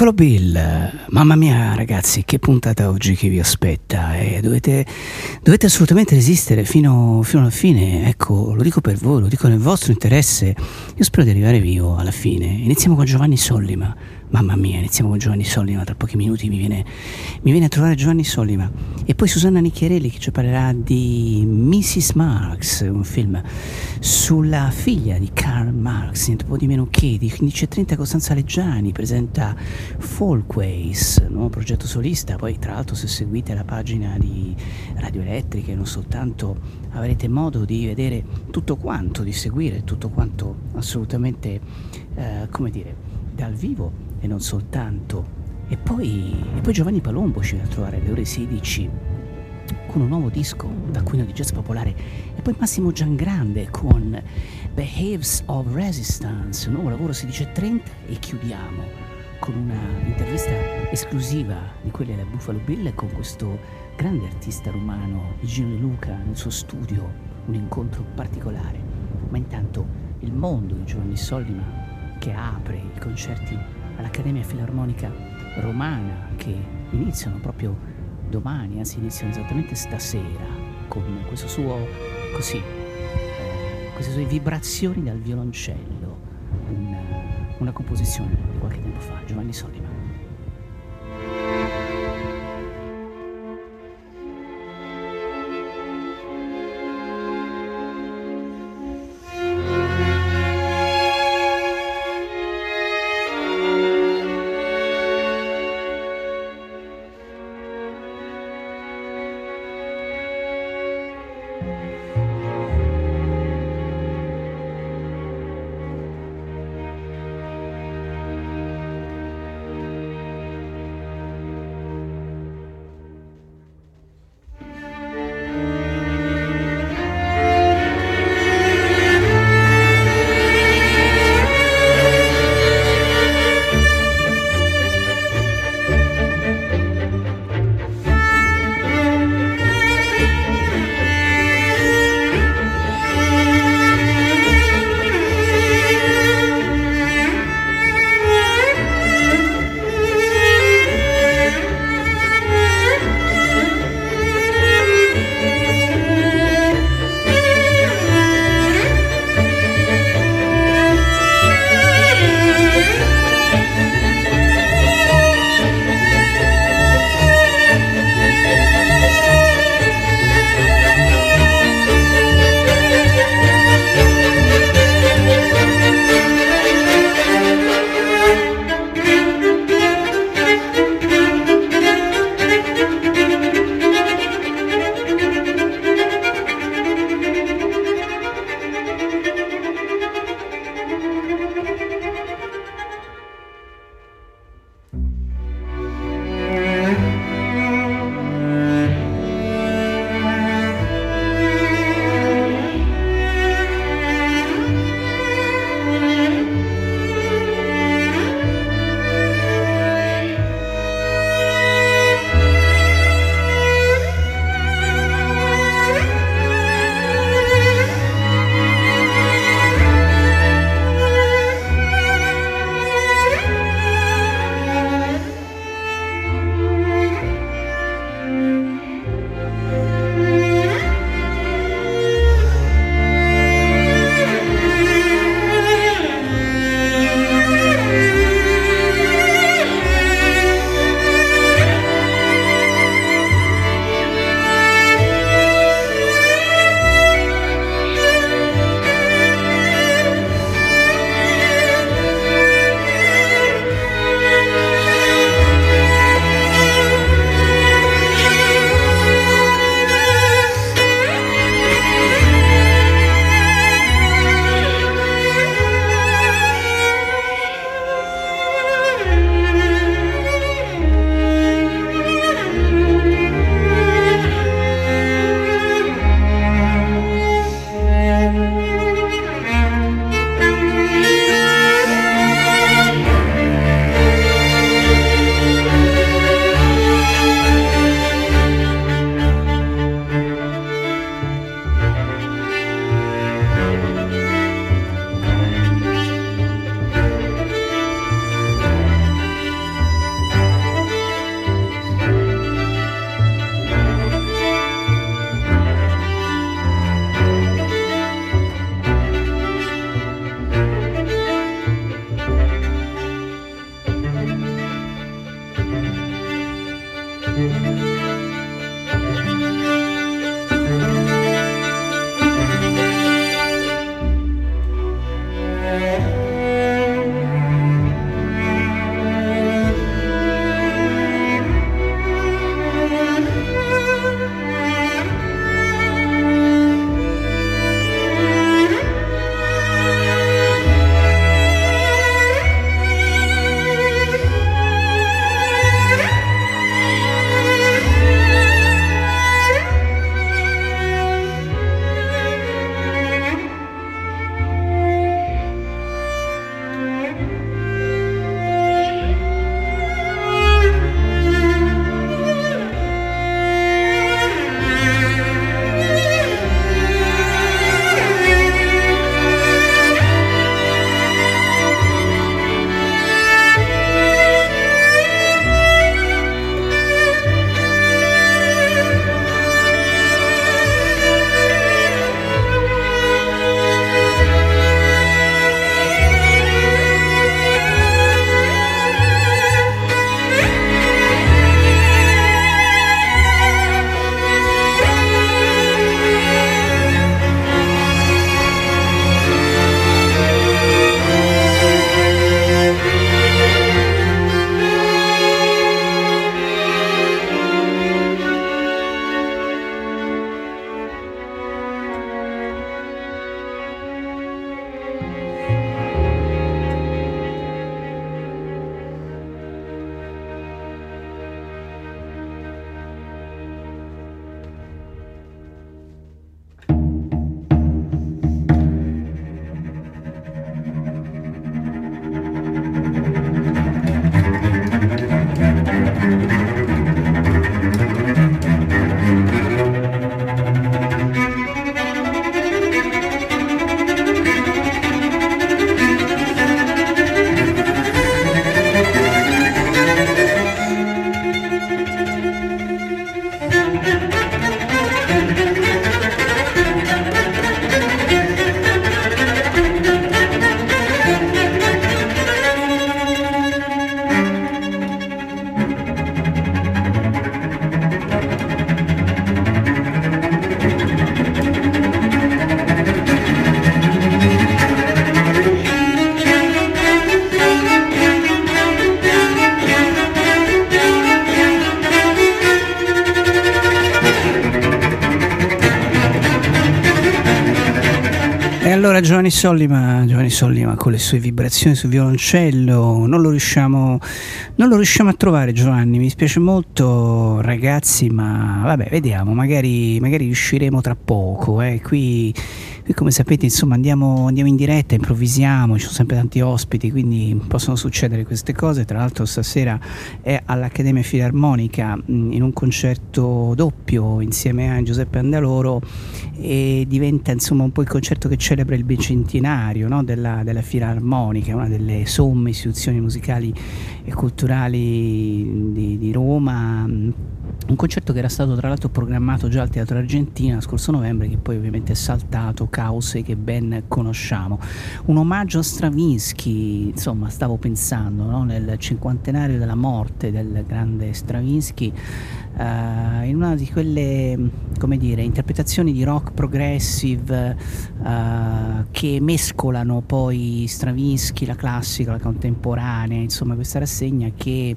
Buffalo Bill, mamma mia ragazzi, che puntata oggi che vi aspetta eh, dovete, dovete, assolutamente resistere fino, fino, alla fine, ecco, lo dico per voi, lo dico nel vostro interesse, io spero di arrivare vivo alla fine. Iniziamo con Giovanni Sollima, Mamma mia, iniziamo con Giovanni Sollima, tra pochi minuti mi viene, mi viene a trovare Giovanni Sollima. E poi Susanna Nicchierelli che ci parlerà di Mrs. Marx, un film sulla figlia di Karl Marx, niente po' di meno che, di 1530 Costanza Leggiani, presenta Folkways, nuovo progetto solista, poi tra l'altro se seguite la pagina di Radio Elettrica e non soltanto avrete modo di vedere tutto quanto, di seguire tutto quanto assolutamente, eh, come dire, dal vivo e non soltanto. E poi, e poi Giovanni Palombo ci viene a trovare alle ore 16 con un nuovo disco da Queen di Jazz Popolare e poi Massimo Giangrande con Behaves of Resistance, un nuovo lavoro 16.30 e chiudiamo con una intervista esclusiva di quelle della Buffalo Bill con questo grande artista romano Gino Luca nel suo studio, un incontro particolare. Ma intanto il mondo di Giovanni Sollima che apre i concerti all'Accademia Filarmonica Romana che iniziano proprio domani, anzi iniziano esattamente stasera con questo suo così, eh, queste sue vibrazioni dal violoncello, una, una composizione di qualche tempo fa, Giovanni Solima. Giovanni Sollima, Giovanni Sollima con le sue vibrazioni sul violoncello, non lo, riusciamo, non lo riusciamo a trovare Giovanni, mi spiace molto ragazzi, ma vabbè vediamo, magari, magari riusciremo tra poco. Eh. Qui, qui, come sapete insomma andiamo, andiamo, in diretta, improvvisiamo, ci sono sempre tanti ospiti, quindi possono succedere queste cose. Tra l'altro stasera è all'Accademia Filarmonica in un concerto doppio insieme a Giuseppe Andaloro e diventa insomma un po' il concerto che celebra il bicentenario no? della, della Filarmonica, una delle somme istituzioni musicali e culturali di, di Roma un concerto che era stato tra l'altro programmato già al Teatro Argentina scorso novembre che poi ovviamente è saltato cause che ben conosciamo un omaggio a Stravinsky insomma stavo pensando no? nel cinquantenario della morte del grande Stravinsky uh, in una di quelle come dire interpretazioni di rock progressive uh, che mescolano poi Stravinsky la classica la contemporanea insomma questa rassegna che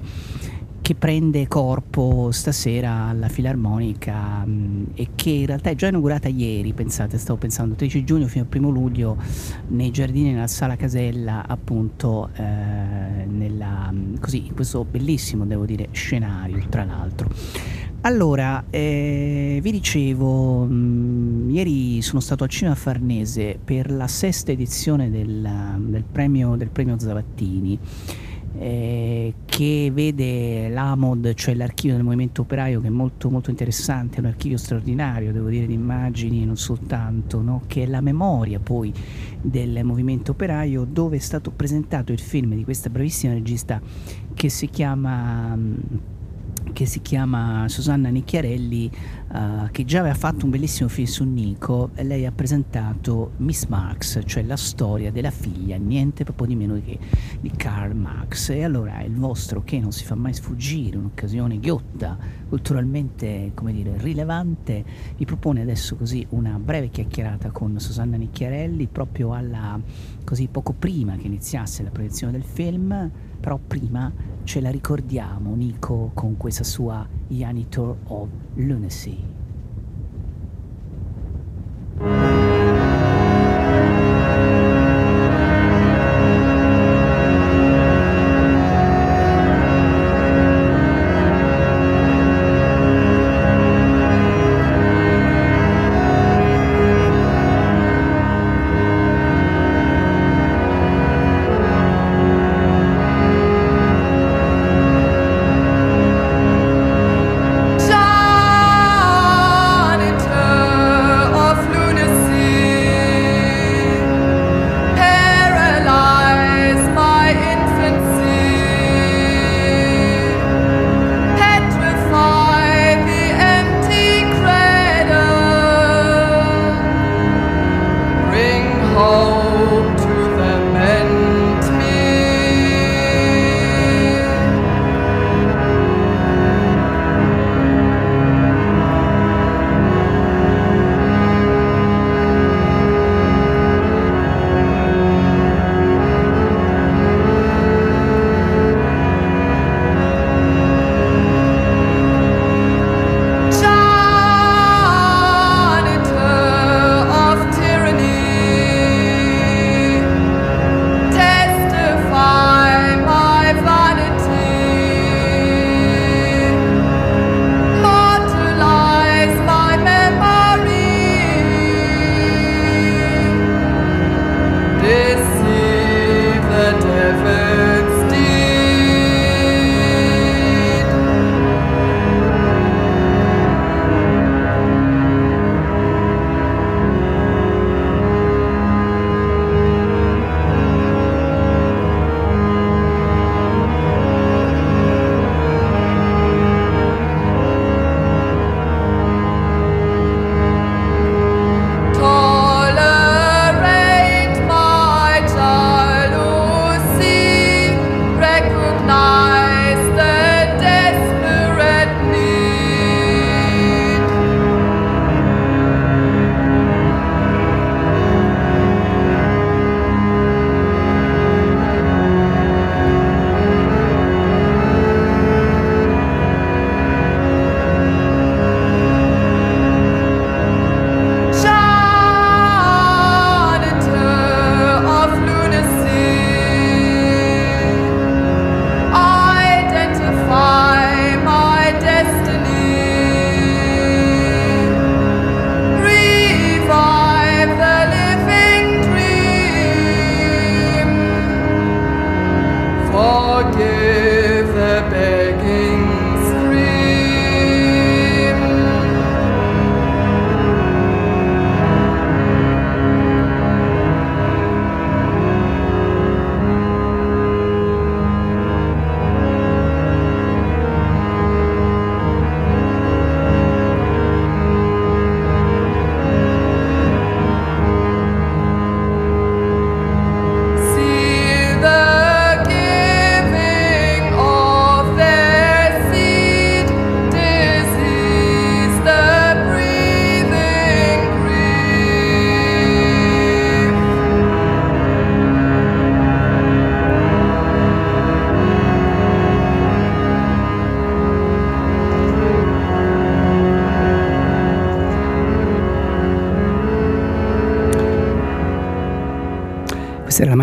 che prende corpo stasera alla Filarmonica mh, mm, e che in realtà è già inaugurata ieri, pensate, stavo pensando 13 giugno fino al primo luglio nei giardini della Sala Casella, appunto eh, nella, mm, così, in questo bellissimo, devo dire, scenario, tra l'altro. Allora, eh, vi dicevo, mh, mm, ieri sono stato al Cinema Farnese per la sesta edizione del, del, premio, del premio Zavattini eh, che vede l'AMOD, cioè l'archivio del movimento operaio, che è molto, molto interessante, è un archivio straordinario, devo dire, di immagini non soltanto, no? che è la memoria poi del movimento operaio, dove è stato presentato il film di questa bravissima regista che si chiama... che si chiama Susanna Nicchiarelli, uh, che già aveva fatto un bellissimo film su Nico e lei ha presentato Miss Marx, cioè la storia della figlia, niente proprio di meno che di Karl Marx. E allora il vostro che non si fa mai sfuggire, un'occasione ghiotta, culturalmente, come dire, rilevante, vi propone adesso così una breve chiacchierata con Susanna Nicchiarelli proprio alla, così poco prima che iniziasse la proiezione del film, però prima ce la ricordiamo Nico con questa sua Janitor of Lunacy.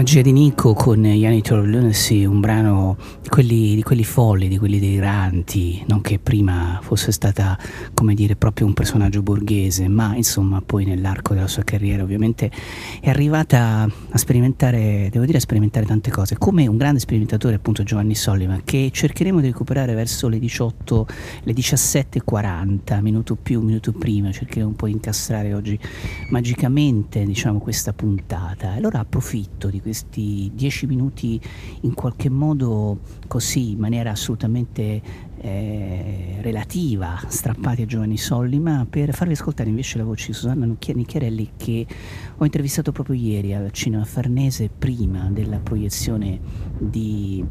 Magia di Nico con Janitor Lunacy, un brano di quelli, di quelli folli, di quelli deliranti, non che prima fosse stata, come dire, proprio un personaggio borghese, ma insomma poi nell'arco della sua carriera ovviamente è arrivata a sperimentare, devo dire, a sperimentare tante cose, come un grande sperimentatore appunto Giovanni Soliman, che cercheremo di recuperare verso le 18, le 17.40, minuto più, minuto prima, cercheremo un po' di incastrare oggi magicamente, diciamo, questa puntata. Allora approfitto di questi dieci minuti in qualche modo così, in maniera assolutamente eh, relativa, strappati a Giovanni Sollima, per farvi ascoltare invece la voce di Susanna Nicchiarelli che ho intervistato proprio ieri al Cinema Farnese prima della proiezione di,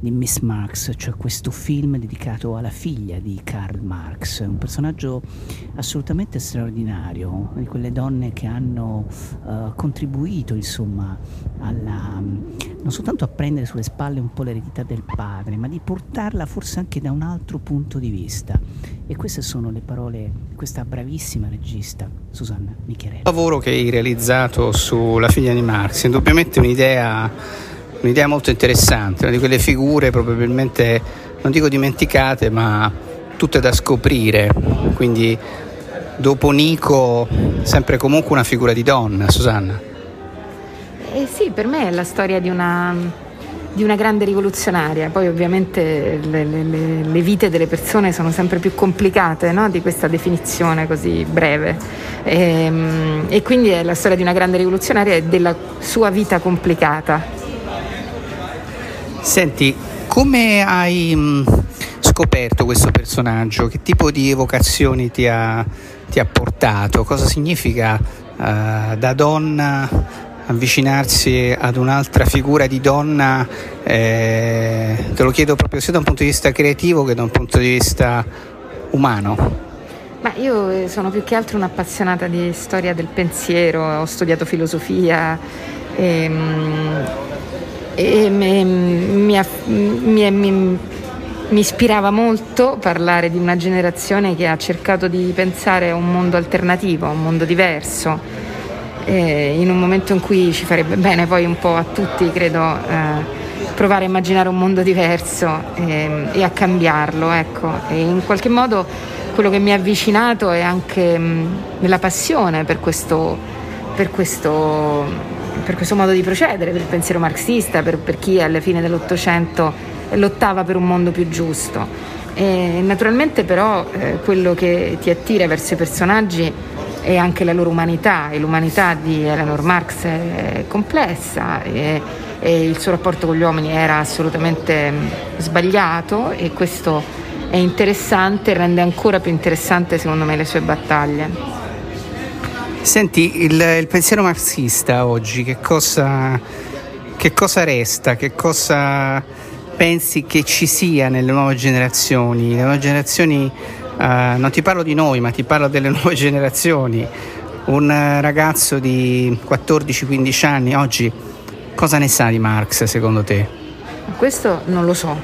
di Miss Marx, cioè questo film dedicato alla figlia di Karl Marx, un personaggio assolutamente straordinario, di quelle donne che hanno uh, contribuito insomma alla, non soltanto a prendere sulle spalle un po' l'eredità del padre, ma di portarla forse anche da un altro punto di vista. E queste sono le parole di questa bravissima regista, Susanna Nicchiarelli. Il lavoro che hai realizzato sulla figlia di Marx è indubbiamente un'idea, un'idea molto interessante, una di quelle figure probabilmente, non dico dimenticate, ma tutte da scoprire. Quindi dopo Nico, sempre comunque una figura di donna, Susanna. Eh sì, per me è la storia di una, di una grande rivoluzionaria, poi ovviamente le, le, le, vite delle persone sono sempre più complicate no? di questa definizione così breve e, ehm, e quindi è la storia di una grande rivoluzionaria e della sua vita complicata. Senti, come hai mm, scoperto questo personaggio? Che tipo di evocazioni ti ha, ti ha portato? Cosa significa uh, da donna avvicinarsi ad un'altra figura di donna, eh, te lo chiedo proprio sia da un punto di vista creativo che da un punto di vista umano. Ma io eh, sono più che altro un'appassionata di storia del pensiero, ho studiato filosofia ehm, e, e mi, mi, mi, mi, ispirava molto parlare di una generazione che ha cercato di pensare a un mondo alternativo, a un mondo diverso eh, in un momento in cui ci farebbe bene poi un po' a tutti, credo, eh, provare a immaginare un mondo diverso eh, e a cambiarlo. Ecco. E in qualche modo quello che mi ha avvicinato è anche mh, la passione per questo, per questo, per questo modo di procedere, per il pensiero marxista, per, per chi alla fine dell'Ottocento lottava per un mondo più giusto. E naturalmente però eh, quello che ti attira verso i personaggi e anche la loro umanità e l'umanità di Eleanor Marx è complessa e, e il suo rapporto con gli uomini era assolutamente mm, sbagliato e questo è interessante, rende ancora più interessante secondo me le sue battaglie. Senti, il, il pensiero marxista oggi che cosa, che cosa resta? Che cosa pensi che ci sia nelle nuove generazioni? Le nuove generazioni Uh, non ti parlo di noi, ma ti parlo delle nuove generazioni. Un ragazzo di 14-15 anni oggi cosa ne sa di Marx secondo te? Questo non lo so.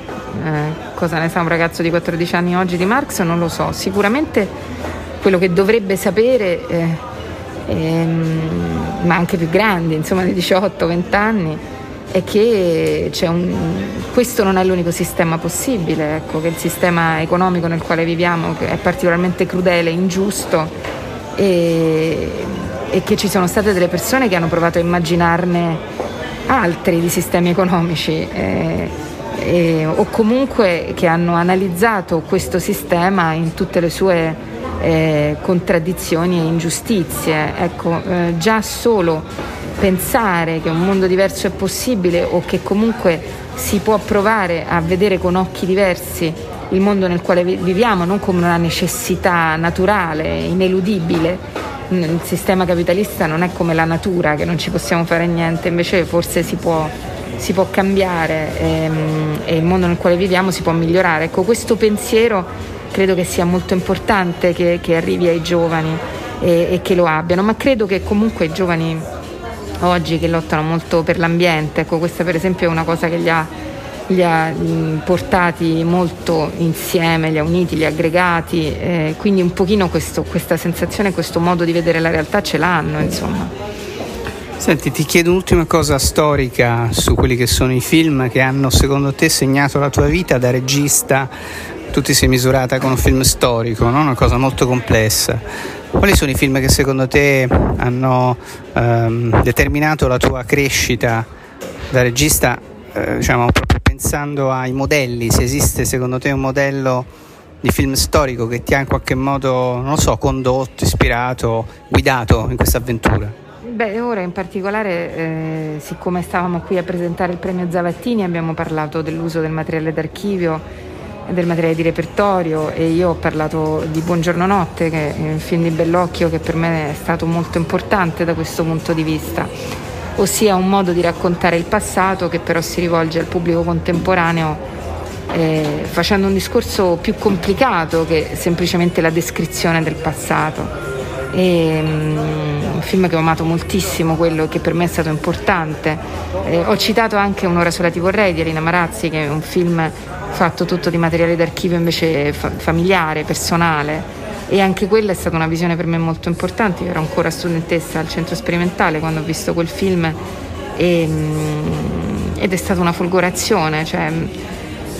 Eh, cosa ne sa un ragazzo di 14 anni oggi di Marx? Non lo so. Sicuramente quello che dovrebbe sapere, eh, ehm, ma anche più grandi, insomma di 18-20 anni, è che un, questo non è l'unico sistema possibile, ecco, che il sistema economico nel quale viviamo è particolarmente crudele, ingiusto e, e che ci sono state delle persone che hanno provato a immaginarne altri di sistemi economici. Eh, eh, o comunque che hanno analizzato questo sistema in tutte le sue eh, contraddizioni e ingiustizie. Ecco, eh, già solo pensare che un mondo diverso è possibile o che comunque si può provare a vedere con occhi diversi il mondo nel quale viviamo, non come una necessità naturale, ineludibile. Il sistema capitalista non è come la natura, che non ci possiamo fare niente, invece forse si può, si può cambiare ehm, e il mondo nel quale viviamo si può migliorare. Ecco, questo pensiero credo che sia molto importante che, che arrivi ai giovani e, e che lo abbiano, ma credo che comunque i giovani oggi che lottano molto per l'ambiente, ecco questa per esempio è una cosa che li ha, li ha portati molto insieme, li ha uniti, li ha aggregati, eh, quindi un pochino questo, questa sensazione, questo modo di vedere la realtà ce l'hanno insomma. Senti, ti chiedo un'ultima cosa storica su quelli che sono i film che hanno secondo te segnato la tua vita da regista. Tu ti sei misurata con un film storico, no? una cosa molto complessa. Quali sono i film che secondo te hanno ehm, determinato la tua crescita da regista, eh, diciamo proprio pensando ai modelli, se esiste secondo te un modello di film storico che ti ha in qualche modo, non lo so, condotto, ispirato, guidato in questa avventura? beh, ora in particolare, eh, siccome stavamo qui a presentare il premio Zavattini, abbiamo parlato dell'uso del materiale d'archivio del materiale di repertorio e io ho parlato di Buongiorno Notte, che è un film di Bellocchio che per me è stato molto importante da questo punto di vista, ossia un modo di raccontare il passato che però si rivolge al pubblico contemporaneo eh, facendo un discorso più complicato che semplicemente la descrizione del passato. E, um, un film che ho amato moltissimo, quello che per me è stato importante. Eh, ho citato anche Un'ora sola ti vorrei di Elina Marazzi, che è un film fatto tutto di materiale d'archivio invece fa- familiare, personale. E anche quella è stata una visione per me molto importante. Io ero ancora studentessa al centro sperimentale quando ho visto quel film e, um, ed è stata una folgorazione. Cioè,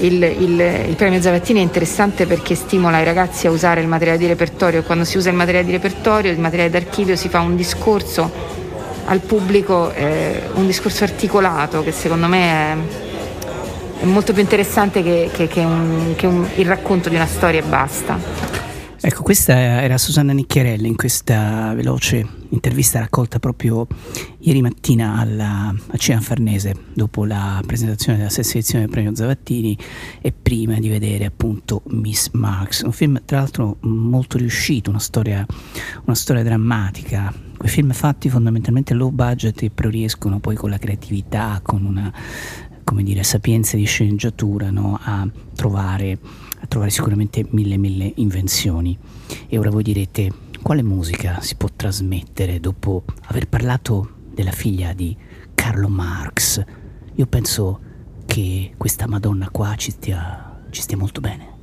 il, il, il, premio Zavattini è interessante perché stimola i ragazzi a usare il materiale di repertorio quando si usa il materiale di repertorio, il materiale d'archivio, si fa un discorso al pubblico, eh, un discorso articolato che secondo me è, è molto più interessante che, che, che, un, che un, il racconto di una storia e basta. Ecco, questa era Susanna Nicchiarelli in questa veloce intervista raccolta proprio ieri mattina alla, a Cian Farnese dopo la presentazione della stessa edizione del premio Zavattini e prima di vedere appunto Miss Marx, un film tra l'altro molto riuscito, una storia, una storia drammatica, quei film fatti fondamentalmente low budget e però riescono poi con la creatività, con una come dire, sapienza di sceneggiatura no? a trovare a trovare sicuramente mille mille invenzioni. E ora voi direte, quale musica si può trasmettere dopo aver parlato della figlia di Carlo Marx? Io penso che questa Madonna qua ci stia, ci stia molto bene.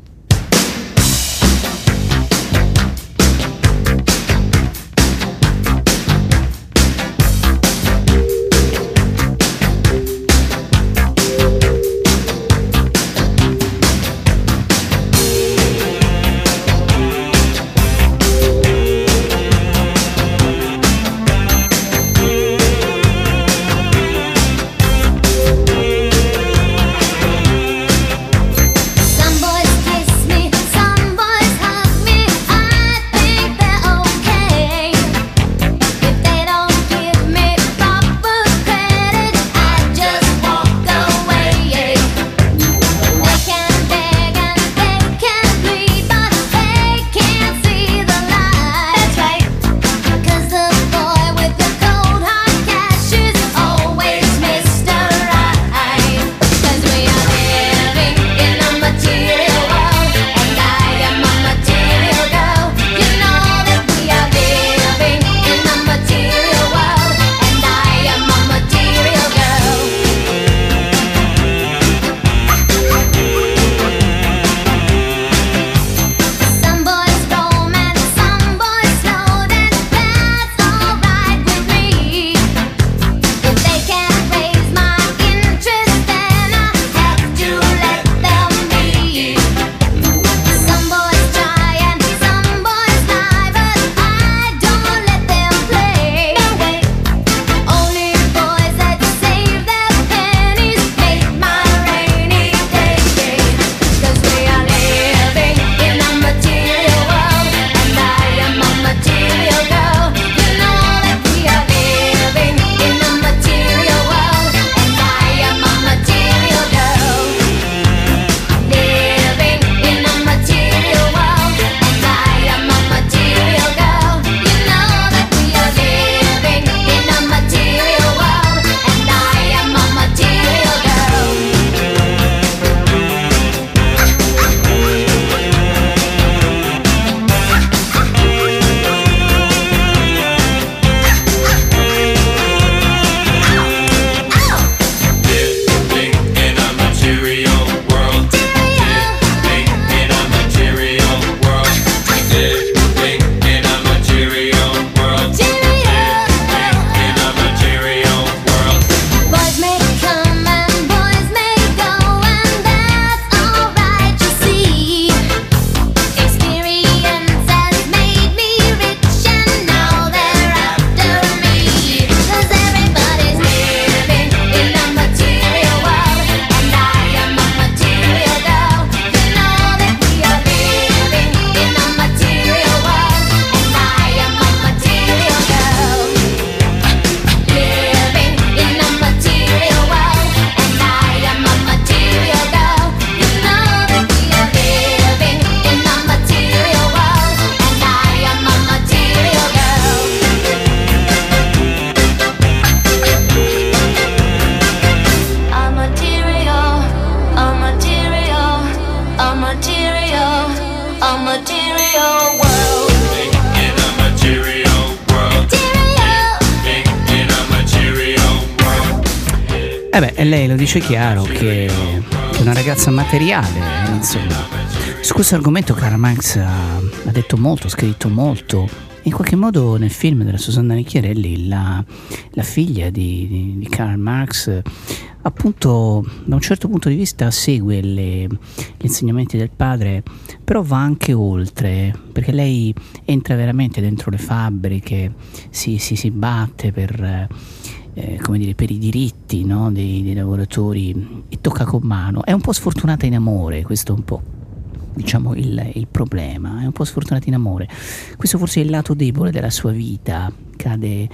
Lo dice chiaro che, che è una ragazza materiale, insomma. Su questo argomento Karl Marx ha, ha detto molto, ha scritto molto. In qualche modo nel film della Susanna Nicchiarelli la, la figlia di, di, di, Karl Marx appunto da un certo punto di vista segue le, gli insegnamenti del padre, però va anche oltre, perché lei entra veramente dentro le fabbriche, si, si, si batte per eh, come dire, per i diritti no, dei, dei, lavoratori e tocca con mano. È un po' sfortunata in amore, questo è un po' diciamo il, il, problema, è un po' sfortunata in amore. Questo forse è il lato debole della sua vita, cade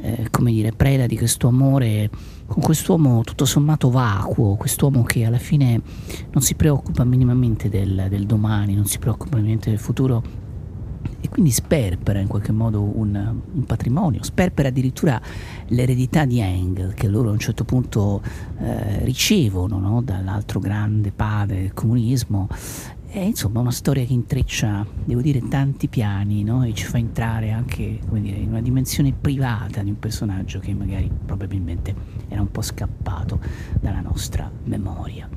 eh, come dire, preda di questo amore. Con quest'uomo tutto sommato vacuo, quest'uomo che alla fine non si preoccupa minimamente del, del domani, non si preoccupa minimamente del futuro quindi sperpera in qualche modo un, un, patrimonio, sperpera addirittura l'eredità di Engel che loro a un certo punto eh, ricevono no? dall'altro grande padre del comunismo. È insomma una storia che intreccia, devo dire, tanti piani no? e ci fa entrare anche dire, in una dimensione privata di un personaggio che magari probabilmente era un po' scappato dalla nostra memoria.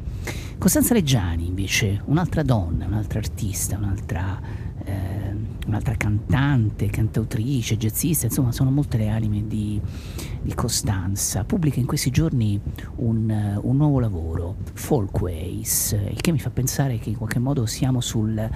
Costanza Reggiani invece, un'altra donna, un'altra artista, un'altra eh, un'altra cantante, cantautrice, jazzista, insomma sono molte le anime di, di Costanza. Pubblica in questi giorni un, un, nuovo lavoro, Folkways, il che mi fa pensare che in qualche modo siamo sul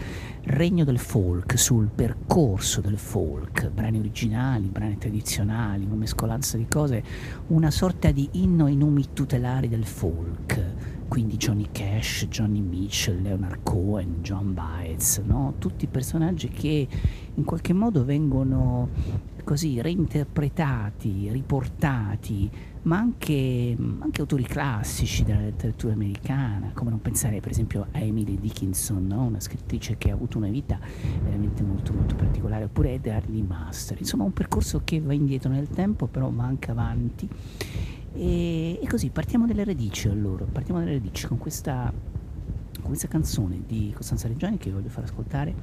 regno del folk, sul percorso del folk, brani originali, brani tradizionali, una mescolanza di cose, una sorta di inno ai numi tutelari del folk quindi Johnny Cash, Johnny Mitchell, Leonard Cohen, John Baez, no? tutti personaggi che in qualche modo vengono così reinterpretati, riportati, ma anche, anche, autori classici della letteratura americana, come non pensare per esempio a Emily Dickinson, no? una scrittrice che ha avuto una vita veramente molto molto particolare, oppure Edward Lee Master, insomma un percorso che va indietro nel tempo però va anche avanti e, e così partiamo dalle radici allora, partiamo dalle radici con questa, con questa canzone di Costanza Reggiani che vi voglio far ascoltare,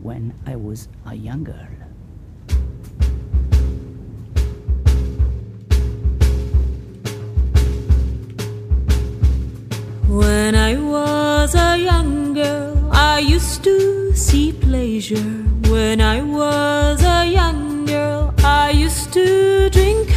When I Was a Young Girl. When I was a young girl, I used to see pleasure. When I was a young girl, I used to drink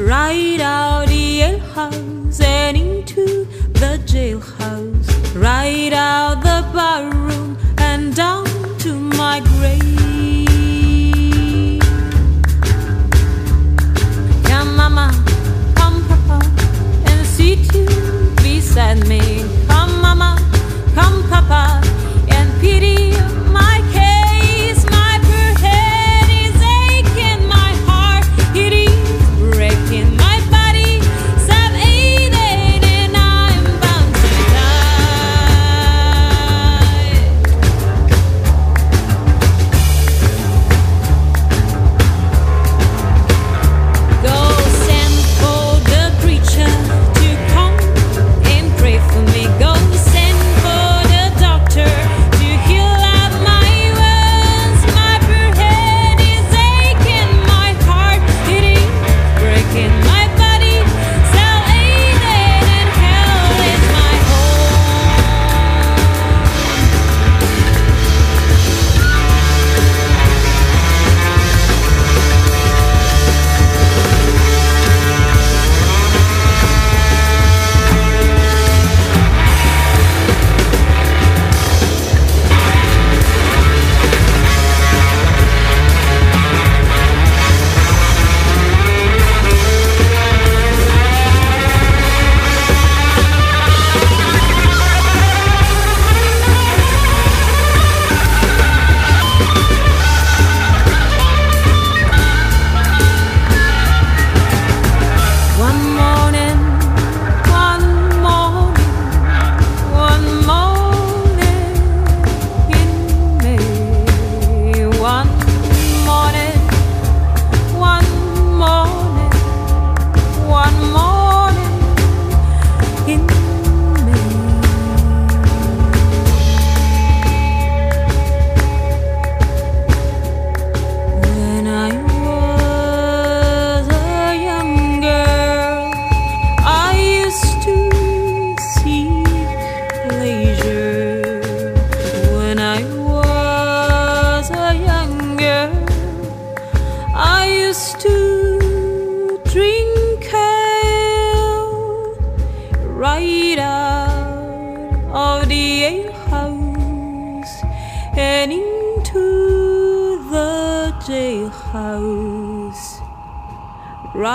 right out the alehouse and into the jailhouse, right out the barroom and down to my grave. Come, mama, come, papa, and sit you beside me. Come, mama, come, papa, and pity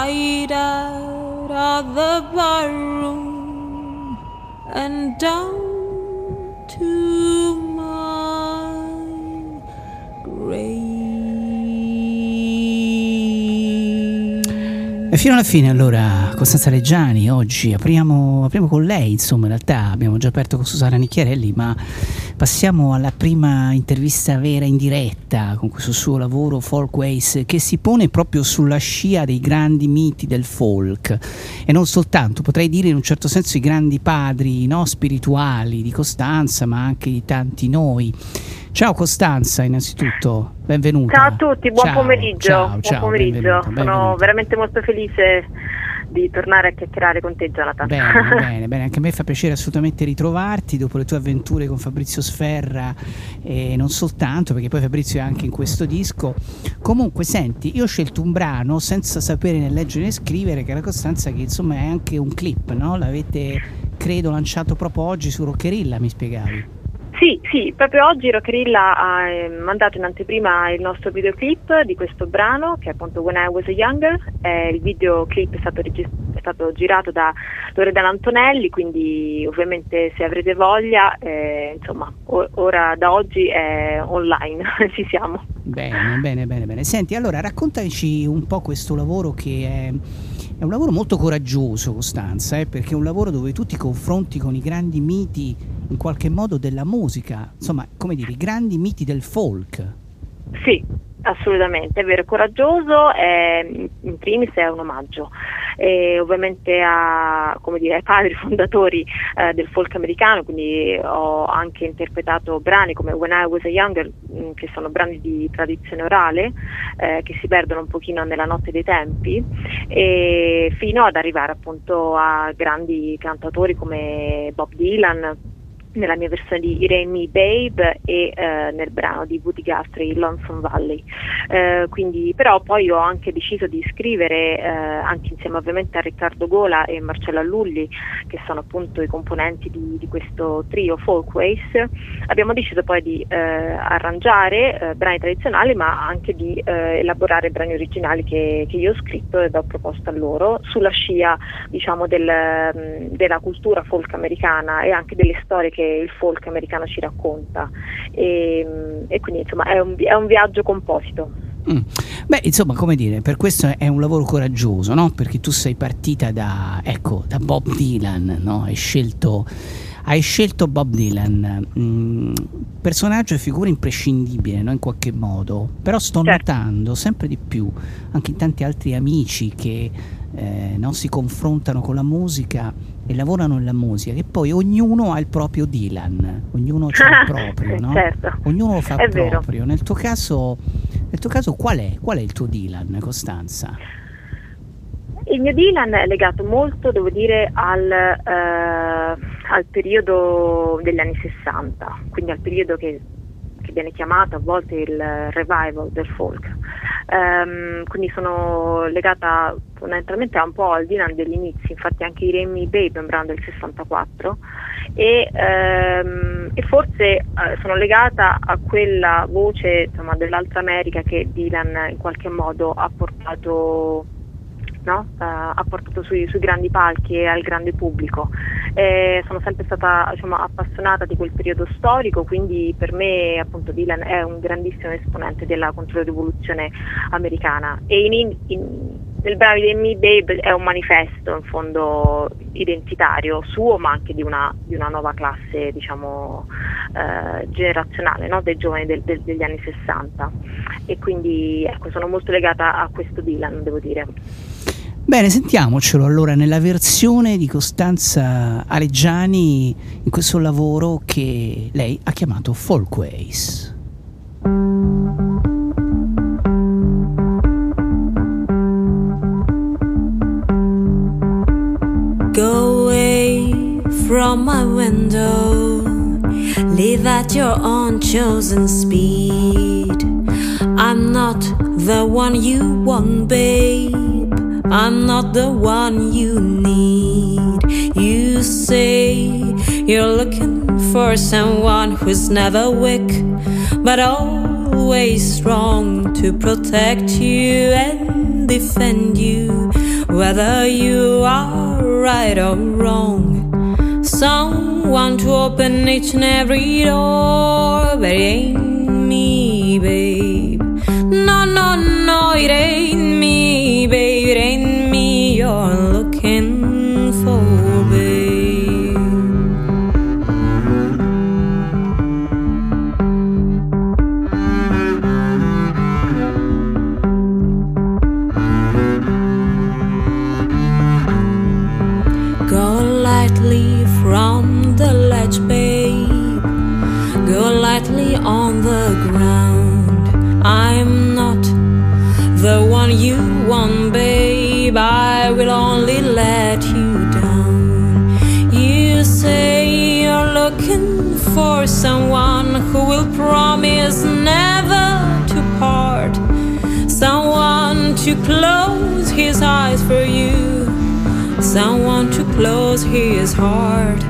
Right out of the barroom and down to my grave. E fino alla fine allora Costanza Leggiani oggi apriamo, apriamo, con lei, insomma in realtà abbiamo già aperto con Susanna Nicchiarelli ma passiamo alla prima intervista vera in diretta con questo suo lavoro Folkways che si pone proprio sulla scia dei grandi miti del folk e non soltanto, potrei dire in un certo senso i grandi padri no, spirituali di Costanza ma anche di tanti noi. Ciao Costanza, innanzitutto, benvenuta. Ciao a tutti, buon ciao, pomeriggio. Ciao, buon ciao, pomeriggio. benvenuta, Sono benvenuta. veramente molto felice di tornare a chiacchierare con te, Jonathan. Bene, bene, bene, anche a me fa piacere assolutamente ritrovarti dopo le tue avventure con Fabrizio Sferra e non soltanto, perché poi Fabrizio è anche in questo disco. Comunque, senti, io ho scelto un brano senza sapere né leggere né scrivere, che è la Costanza, che insomma è anche un clip, no? L'avete, credo, lanciato proprio oggi su Roccherilla, mi spiegavi. Sì, sì, proprio oggi Rockerilla ha eh, mandato in anteprima il nostro videoclip di questo brano che è appunto When I Was a Younger, eh, il videoclip è stato, regist- è stato girato da Loredana Antonelli, quindi ovviamente se avrete voglia, eh, insomma, o- ora da oggi è online, ci siamo. Bene, bene, bene, bene. Senti, allora raccontaci un po' questo lavoro che è, è un lavoro molto coraggioso, Costanza, eh, perché è un lavoro dove tu ti confronti con i grandi miti in qualche modo della musica, insomma, come dire, i grandi miti del folk. Sì, assolutamente, è vero, coraggioso, è, in primis è un omaggio. E ovviamente a, dire, ai padri fondatori eh, del folk americano, quindi ho anche interpretato brani come When I Was a Younger, mh, che sono brani di tradizione orale, eh, che si perdono un pochino nella notte dei tempi, fino ad arrivare appunto a grandi cantatori come Bob Dylan, nella mia versione di Me Babe e eh, nel brano di Woody Guthrie Lonesome Valley. Eh, quindi, però poi ho anche deciso di scrivere, eh, anche insieme ovviamente a Riccardo Gola e Marcello Allulli, che sono appunto i componenti di, di questo trio Folkways, abbiamo deciso poi di eh, arrangiare eh, brani tradizionali ma anche di eh, elaborare brani originali che, che, io ho scritto ed ho proposto a loro sulla scia diciamo del, della cultura folk americana e anche delle storie che il folk americano ci racconta e, e quindi insomma è un, è un viaggio composito. Mm. Beh, insomma, come dire, per questo è un lavoro coraggioso, no? Perché tu sei partita da, ecco, da Bob Dylan, no? Hai scelto, hai scelto Bob Dylan, mm, personaggio e figura imprescindibile, no? In qualche modo. Però sto certo. notando sempre di più, anche in tanti altri amici che eh, no? si confrontano con la musica e lavorano nella musica, che poi ognuno ha il proprio Dylan, ognuno ha il proprio, no? certo. Ognuno lo fa è proprio. Vero. Nel tuo caso, nel tuo caso qual è? Qual è il tuo Dylan, Costanza? Il mio Dylan è legato molto, devo dire, al, eh, al periodo degli anni 60, quindi al periodo che, che viene chiamato a volte il revival del folk. Um, quindi sono legata fondamentalmente un po' al Dylan degli inizi, infatti anche i Remy Babe un brano del 64 e, um, e forse uh, sono legata a quella voce insomma, dell'Alta America che Dylan in qualche modo ha portato No? Uh, ha portato sui, sui, grandi palchi e al grande pubblico. Eh, sono sempre stata diciamo, appassionata di quel periodo storico, quindi per me appunto Dylan è un grandissimo esponente della controrivoluzione americana e in, in, nel brano di Me Babe è un manifesto in fondo identitario suo ma anche di una, di una nuova classe diciamo eh, generazionale no? dei giovani del, del, degli anni 60 e quindi ecco sono molto legata a questo Dylan devo dire. Bene, sentiamocelo allora nella versione di Costanza Aleggiani in questo lavoro che lei ha chiamato Folkways. Go away from my window, live at your own chosen speed. I'm not the one you want, babe. I'm not the one you need. You say You're looking for someone who's never weak, but always strong to protect you and defend you, whether you are right or wrong. Someone to open each and every door, but it ain't me, babe. No, no, no, it ain't say you're looking for someone who will promise never to part, someone to close his eyes for you, someone to close his heart,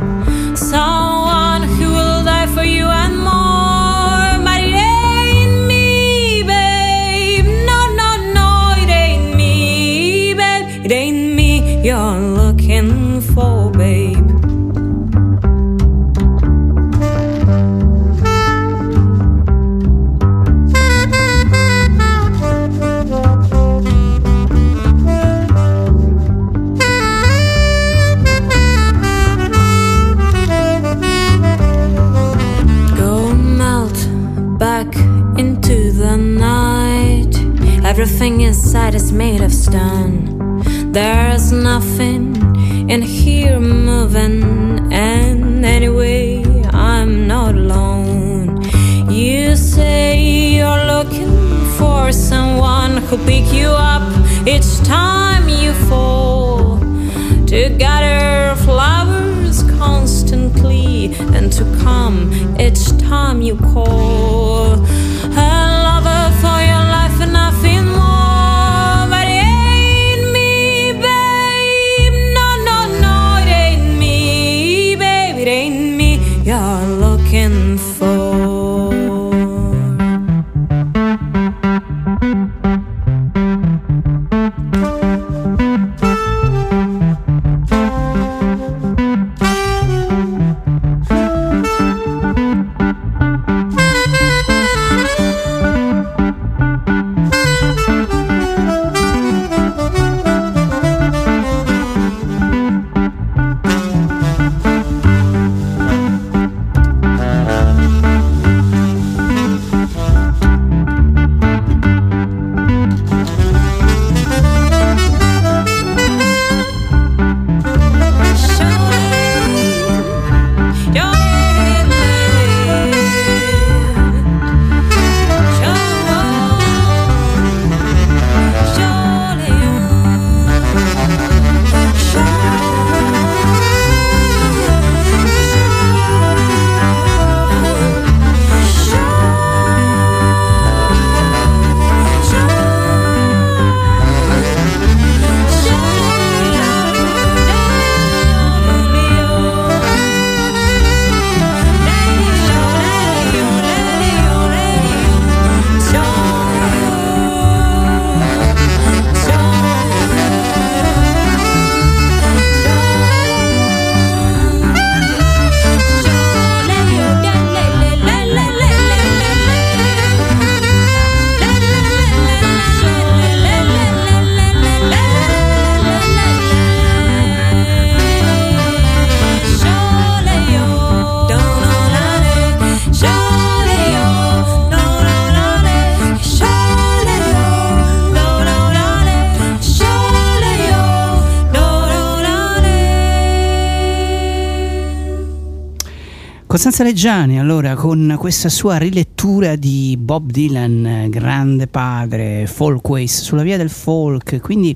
Reggiani, allora, con questa sua rilettura di Bob Dylan, grande padre, folkways, sulla via del folk, quindi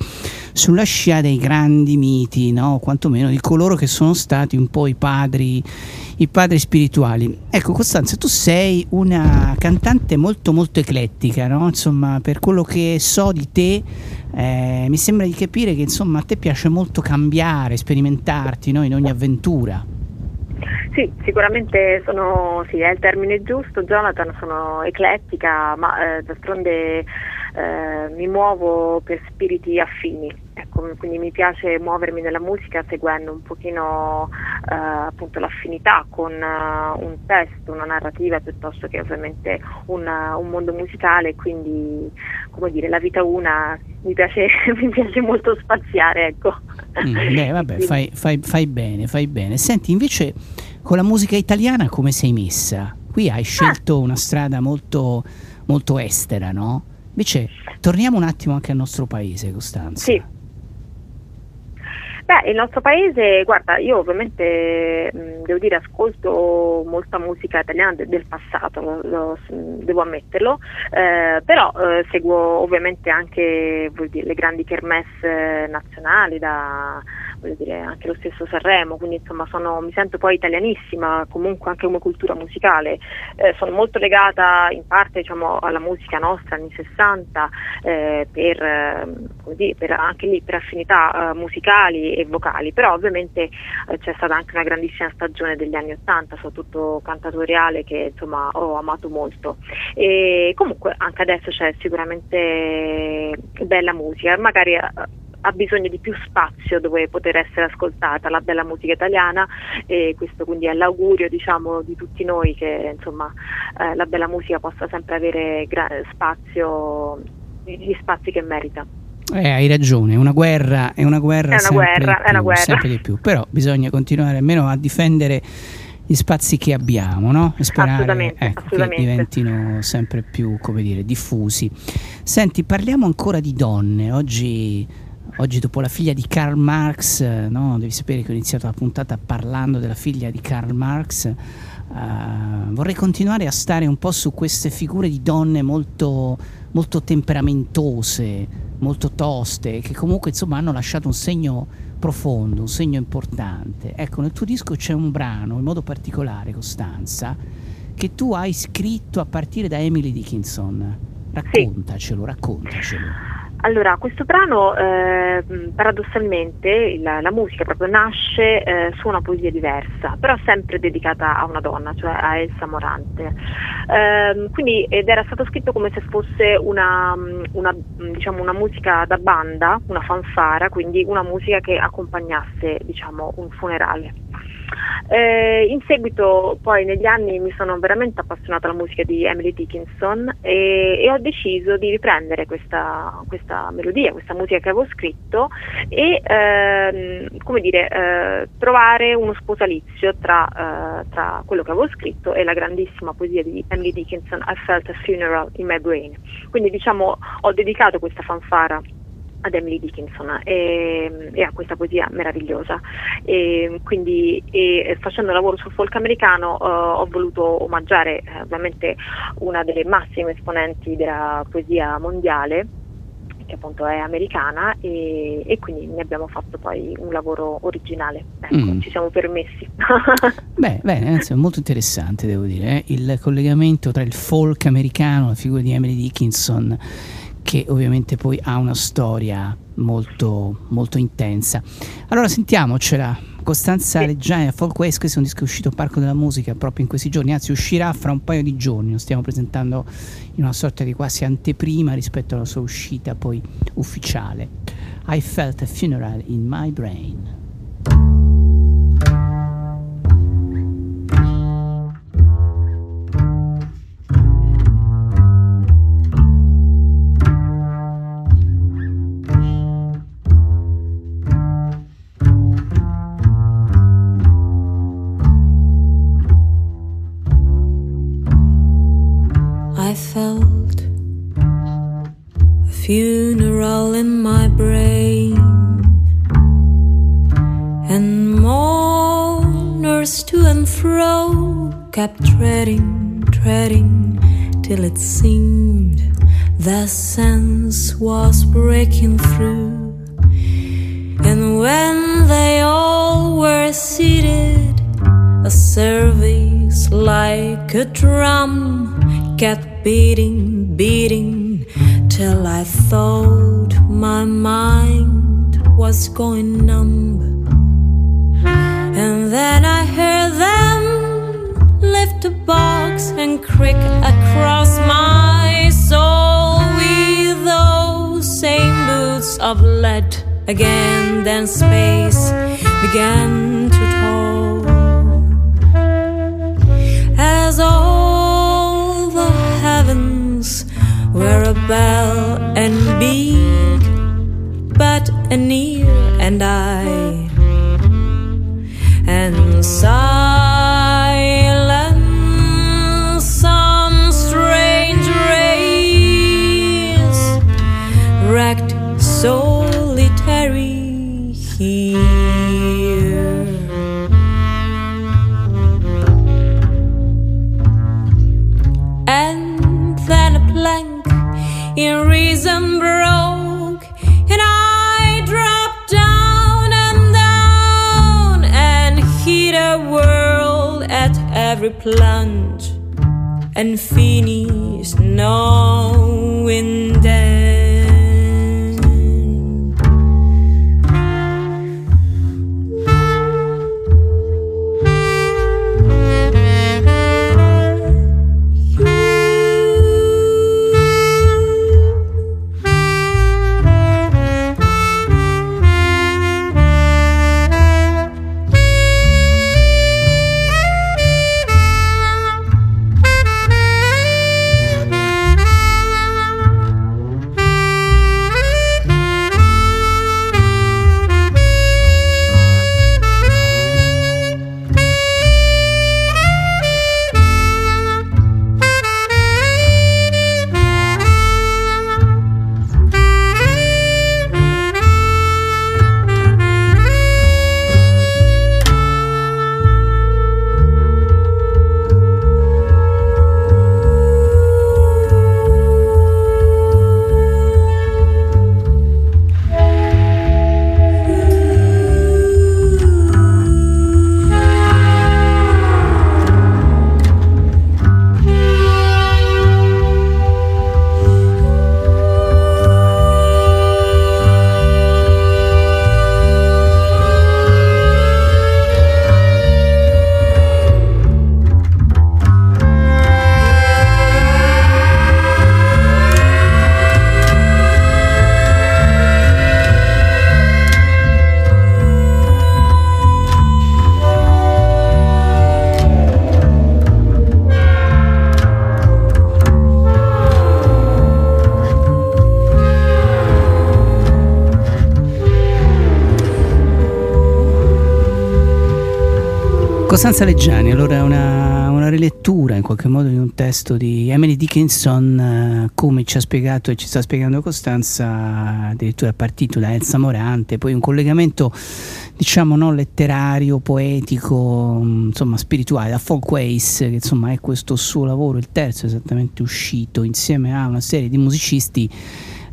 sulla scia dei grandi miti, no? quantomeno di coloro che sono stati un po' i padri, i padri spirituali. Ecco, Costanza, tu sei una cantante molto molto eclettica, no? Insomma, per quello che so di te, eh, mi sembra di capire che insomma a te piace molto cambiare, sperimentarti no? in ogni avventura. Sì, sicuramente sono, sì, è il termine giusto, Jonathan, sono eclettica, ma eh, d'altronde eh, mi muovo per spiriti affini, ecco, quindi mi piace muovermi nella musica seguendo un pochino eh, appunto l'affinità con uh, un testo, una narrativa piuttosto che ovviamente un, uh, un, mondo musicale, quindi come dire la vita una mi piace, mi piace molto spaziare, ecco. Mm, beh, vabbè, fai, fai, fai bene, fai bene. Senti, invece con la musica italiana come sei messa? Qui hai scelto ah. una strada molto, molto estera, no? Invece torniamo un attimo anche al nostro paese, Costanza. Sì. Beh, il nostro paese, guarda, io ovviamente mh, devo dire ascolto molta musica italiana de- del passato, lo, lo, devo ammetterlo, eh, però eh, seguo ovviamente anche dire, le grandi kermesse nazionali da dire, anche lo stesso Sanremo, quindi insomma sono, mi sento poi italianissima, comunque anche come cultura musicale, eh, sono molto legata in parte diciamo, alla musica nostra anni 60 eh, per, eh, dire, per, anche lì per affinità eh, musicali e vocali, però ovviamente eh, c'è stata anche una grandissima stagione degli anni 80, soprattutto cantatoriale che insomma ho amato molto e comunque anche adesso c'è sicuramente bella musica, magari eh, ha bisogno di più spazio dove poter essere ascoltata la bella musica italiana e questo quindi è l'augurio diciamo, di tutti noi che insomma, eh, la bella musica possa sempre avere gra- spazio, gli spazi che merita. Eh, hai ragione, una guerra, è una guerra, è una guerra, più, è una guerra. sempre di più, però bisogna continuare almeno a difendere gli spazi che abbiamo, no? E sperare assolutamente, ecco, assolutamente. che diventino sempre più, come dire, diffusi. Senti, parliamo ancora di donne. Oggi Oggi dopo la figlia di Karl Marx, no? devi sapere che ho iniziato la puntata parlando della figlia di Karl Marx, uh, vorrei continuare a stare un po' su queste figure di donne molto, molto temperamentose, molto toste, che comunque insomma hanno lasciato un segno profondo, un segno importante. Ecco, nel tuo disco c'è un brano, in modo particolare, Costanza, che tu hai scritto a partire da Emily Dickinson. Raccontacelo, sì. raccontacelo. Allora, questo brano eh, paradossalmente la, la, musica proprio nasce eh, su una poesia diversa, però sempre dedicata a una donna, cioè a Elsa Morante. Eh, quindi, ed era stato scritto come se fosse una, una, diciamo, una, musica da banda, una fanfara, quindi una musica che accompagnasse diciamo, un funerale. Eh, in seguito, poi negli anni, mi sono veramente appassionata alla musica di Emily Dickinson e, e ho deciso di riprendere questa, questa, melodia, questa musica che avevo scritto e ehm, come dire, eh, trovare uno sposalizio tra, eh, tra, quello che avevo scritto e la grandissima poesia di Emily Dickinson, I Felt a Funeral in My Brain. Quindi diciamo ho dedicato questa fanfara ad Emily Dickinson e, e, a questa poesia meravigliosa. E, quindi e, facendo lavoro sul folk americano uh, ho voluto omaggiare eh, ovviamente una delle massime esponenti della poesia mondiale che appunto è americana e, e, quindi ne abbiamo fatto poi un lavoro originale. Ecco, mm. ci siamo permessi. Beh, bene, è molto interessante devo dire, eh? il collegamento tra il folk americano, la figura di Emily Dickinson che ovviamente poi ha una storia molto, molto intensa. Allora sentiamocela, Costanza sì. Leggiani a Folk West, questo è un disco uscito al Parco della Musica proprio in questi giorni, anzi uscirà fra un paio di giorni, lo stiamo presentando in una sorta di quasi anteprima rispetto alla sua uscita poi ufficiale. I felt a funeral in my brain. Funeral in my brain, and mourners to and fro kept treading, treading, till it seemed the sense was breaking through. And when they all were seated, a service like a drum kept beating, beating till I thought my mind was going numb. And then I heard them lift a box and crick across my soul with those same boots of lead. Again, then space began to toll as all were a bell and big, but a near and I. And silence in reason broke, and I dropped down and down and hit a world at every plunge and finished knowing then. Costanza Leggiani, allora una, una rilettura in qualche modo di un testo di Emily Dickinson, eh, come ci ha spiegato e ci sta spiegando Costanza, addirittura partito da Elsa Morante, poi un collegamento diciamo non letterario, poetico, mm, insomma spirituale, da Folkways, che insomma è questo suo lavoro, il terzo esattamente uscito, insieme a una serie di musicisti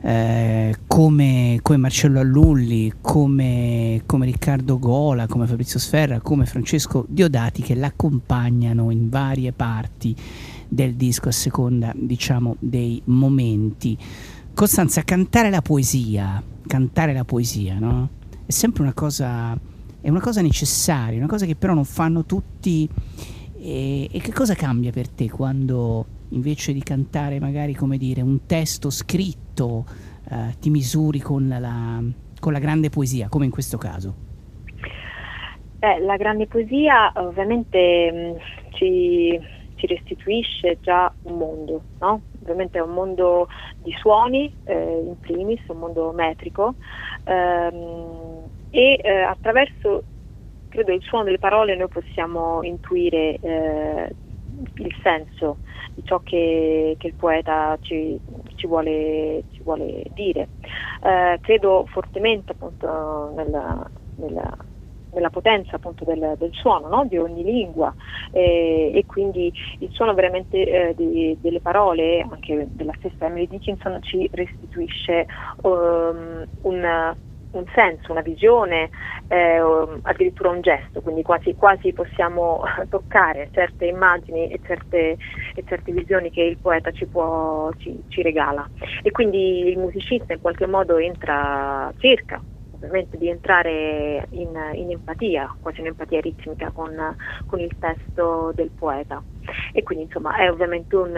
eh, come, come, Marcello Allulli, come, come, Riccardo Gola, come Fabrizio Sferra, come Francesco Diodati che l'accompagnano in varie parti del disco a seconda diciamo dei momenti. Costanza, cantare la poesia, cantare la poesia, no? È sempre una cosa, è una cosa necessaria, una cosa che però non fanno tutti. E, e che cosa cambia per te quando invece di cantare magari come dire un testo scritto eh, ti misuri con la, con la, grande poesia come in questo caso? Eh, la grande poesia ovviamente mh, mm, ci, ci, restituisce già un mondo, no? ovviamente è un mondo di suoni eh, in primis, un mondo metrico ehm, e eh, attraverso credo il suono delle parole noi possiamo intuire eh, il senso di ciò che, che il poeta ci, ci, vuole, ci vuole, dire. Eh, credo fortemente appunto nella, nella, nella potenza appunto del, del suono no? di ogni lingua eh, e quindi il suono veramente eh, di, delle parole, anche della stessa Emily Dickinson, ci restituisce um, un un senso, una visione, eh, addirittura un gesto, quindi quasi, quasi possiamo toccare certe immagini e certe, e certe, visioni che il poeta ci, può, ci, ci regala. E quindi il musicista in qualche modo entra, cerca ovviamente di entrare in, in empatia, quasi un'empatia ritmica con, con, il testo del poeta. E quindi insomma è ovviamente un,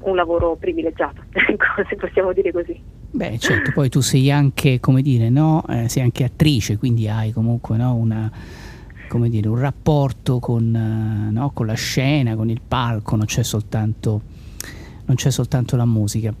un lavoro privilegiato, ecco, se possiamo dire così. Beh certo, poi tu sei anche, come dire, no? eh, sei anche attrice, quindi hai comunque no? una come dire, un rapporto con, eh, no, con, la scena, con il palco, non c'è soltanto, non c'è soltanto la musica.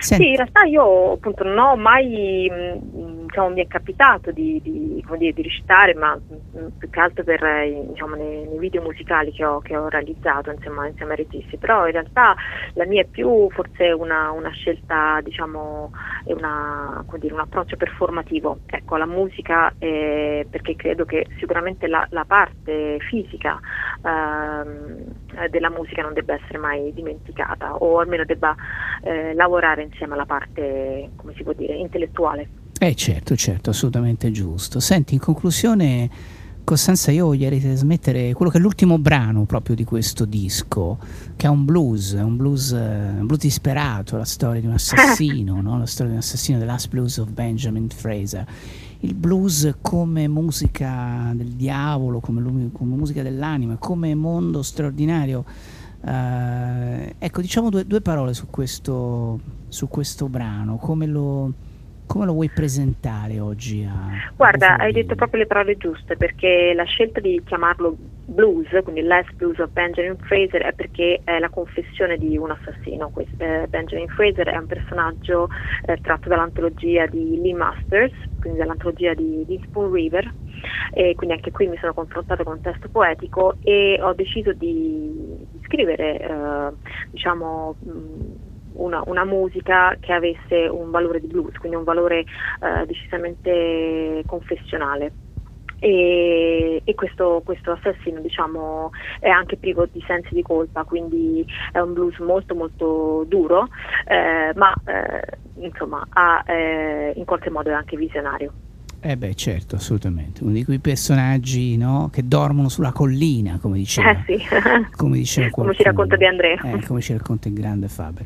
Senti. Sì, in realtà io appunto non ho mai mm, diciamo, mi è capitato di, di, dire, di recitare, ma mm, più che altro per, eh, diciamo, nei, nei, video musicali che ho, che ho realizzato insieme, insieme, ai registi, però in realtà la mia è più forse una, una scelta, diciamo, una, dire, un approccio performativo ecco, alla musica, eh, perché credo che sicuramente la, la parte fisica eh, della musica non debba essere mai dimenticata o almeno debba eh, lavorare insieme alla parte, come si può dire, intellettuale. Eh certo, certo, assolutamente giusto. Senti, in conclusione, Costanza, io voglio trasmettere quello che è l'ultimo brano proprio di questo disco, che è un blues, un blues, un blues disperato, la storia di un assassino, no? la storia di un assassino, The Last Blues of Benjamin Fraser. Il blues come musica del diavolo, come, come musica dell'anima, come mondo straordinario. Uh, ecco, diciamo due, due parole su questo, su questo brano, come lo come lo vuoi presentare oggi? A, Guarda, hai detto proprio le parole giuste perché la scelta di chiamarlo blues, quindi Last Blues of Benjamin Fraser, è perché è la confessione di un assassino. Eh, Benjamin Fraser è un personaggio eh, tratto dall'antologia di Lee Masters, quindi dall'antologia di, di Spoon River. E quindi anche qui mi sono confrontata con un testo poetico e ho deciso di, di scrivere, eh, diciamo, mh, una, una, musica che avesse un valore di blues, quindi un valore eh, decisamente confessionale. E, e questo, questo, assassino diciamo, è anche privo di sensi di colpa, quindi è un blues molto molto duro, eh, ma eh, insomma ha, eh, in qualche modo è anche visionario. Eh beh, certo, assolutamente. Uno di quei personaggi no, che dormono sulla collina, come diceva. Eh sì. come, diceva come ci racconta di Andrea. Eh, come ci racconta il grande Faber.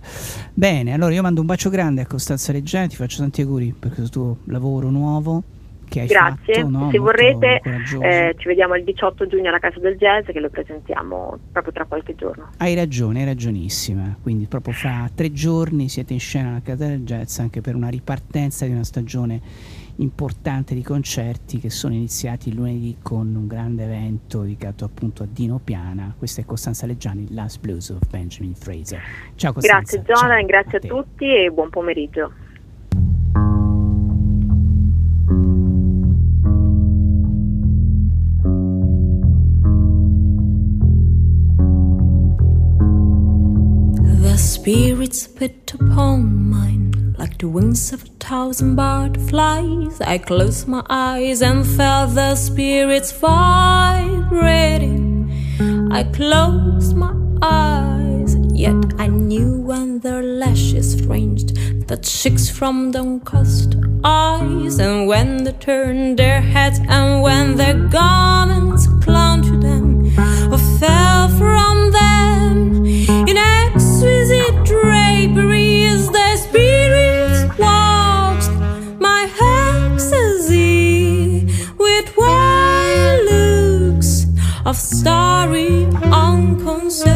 Bene, allora io mando un bacio grande a Costanza Reggiani, ti faccio tanti auguri per questo tuo lavoro nuovo che hai Grazie. fatto. No? Se Molto vorrete eh, ci vediamo il 18 giugno alla Casa del Jazz che lo presentiamo proprio tra qualche giorno. Hai ragione, hai ragionissima. Quindi proprio fra tre giorni siete in scena alla Casa del Jazz anche per una ripartenza di una stagione importante di concerti che sono iniziati lunedì con un grande evento dedicato appunto a Dino Piana. Questa è Costanza Leggiani, Last Blues of Benjamin Fraser. Ciao Costanza. Grazie Giona, grazie a, a tutti e buon pomeriggio. Spirits pit upon mine like the wings of a thousand butterflies. I closed my eyes and felt the spirits vibrating. I closed my eyes, yet I knew when their lashes fringed the cheeks from downcast eyes, and when they turned their heads, and when their garments clung to them or fell from of starry unconcern.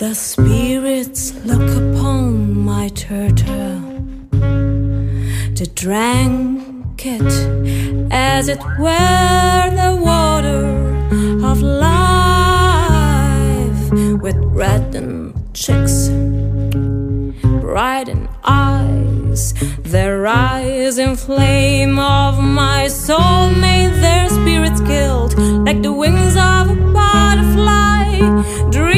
The spirits look upon my turtle. They drank it as it were the water of life with reddened cheeks, brightened eyes. Their rising flame of my soul made their spirits gilt like the wings of a butterfly. Drifting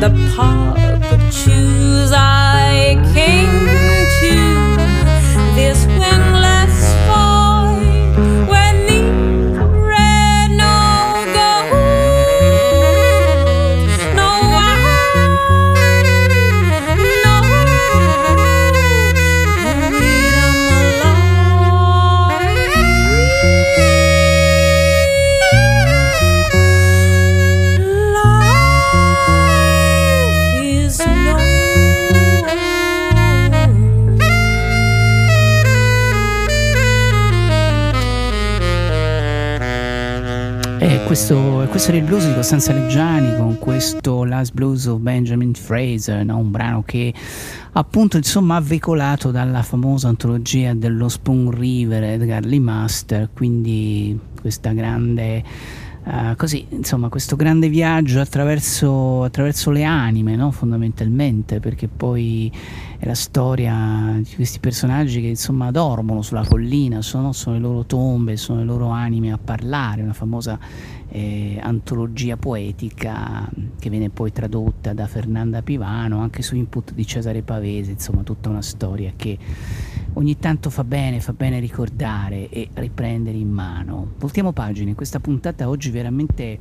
the paw but choose I came questo, era il blues di Costanza Leggiani con questo Last Blues of Benjamin Fraser, no? un brano che appunto insomma veicolato dalla famosa antologia dello Spoon River Edgar Lee Master, quindi questa grande eh, così, insomma, questo grande viaggio attraverso, attraverso le anime, no? fondamentalmente, perché poi è la storia di questi personaggi che insomma dormono sulla collina, sono, sono le loro tombe, sono le loro anime a parlare, una famosa eh, antologia poetica che viene poi tradotta da Fernanda Pivano anche su input di Cesare Pavese, insomma tutta una storia che ogni tanto fa bene, fa bene ricordare e riprendere in mano. Voltiamo pagina, in questa puntata oggi veramente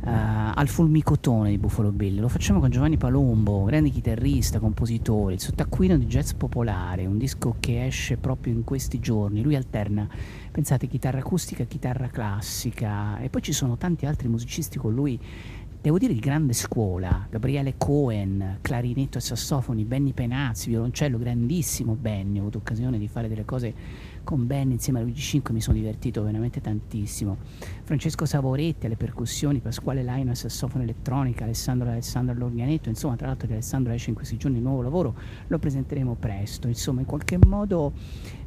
Uh, al fulmicotone di Buffalo Bill. Lo facciamo con Giovanni Palombo, grande chitarrista, compositore, il sottacquino di jazz popolare, un disco che esce proprio in questi giorni. Lui alterna, pensate, chitarra acustica, chitarra classica e poi ci sono tanti altri musicisti con lui. Devo dire di grande scuola, Gabriele Cohen, clarinetto e sassofoni, Benny Penazzi, violoncello, grandissimo Benny, ho avuto occasione di fare delle cose con Ben insieme a Luigi 5 mi sono divertito veramente tantissimo. Francesco Savoretti alle percussioni, Pasquale Laino al sassofono elettronica, Alessandro Alessandro all'organetto, insomma tra l'altro di Alessandro esce in questi giorni il nuovo lavoro, lo presenteremo presto, insomma in qualche modo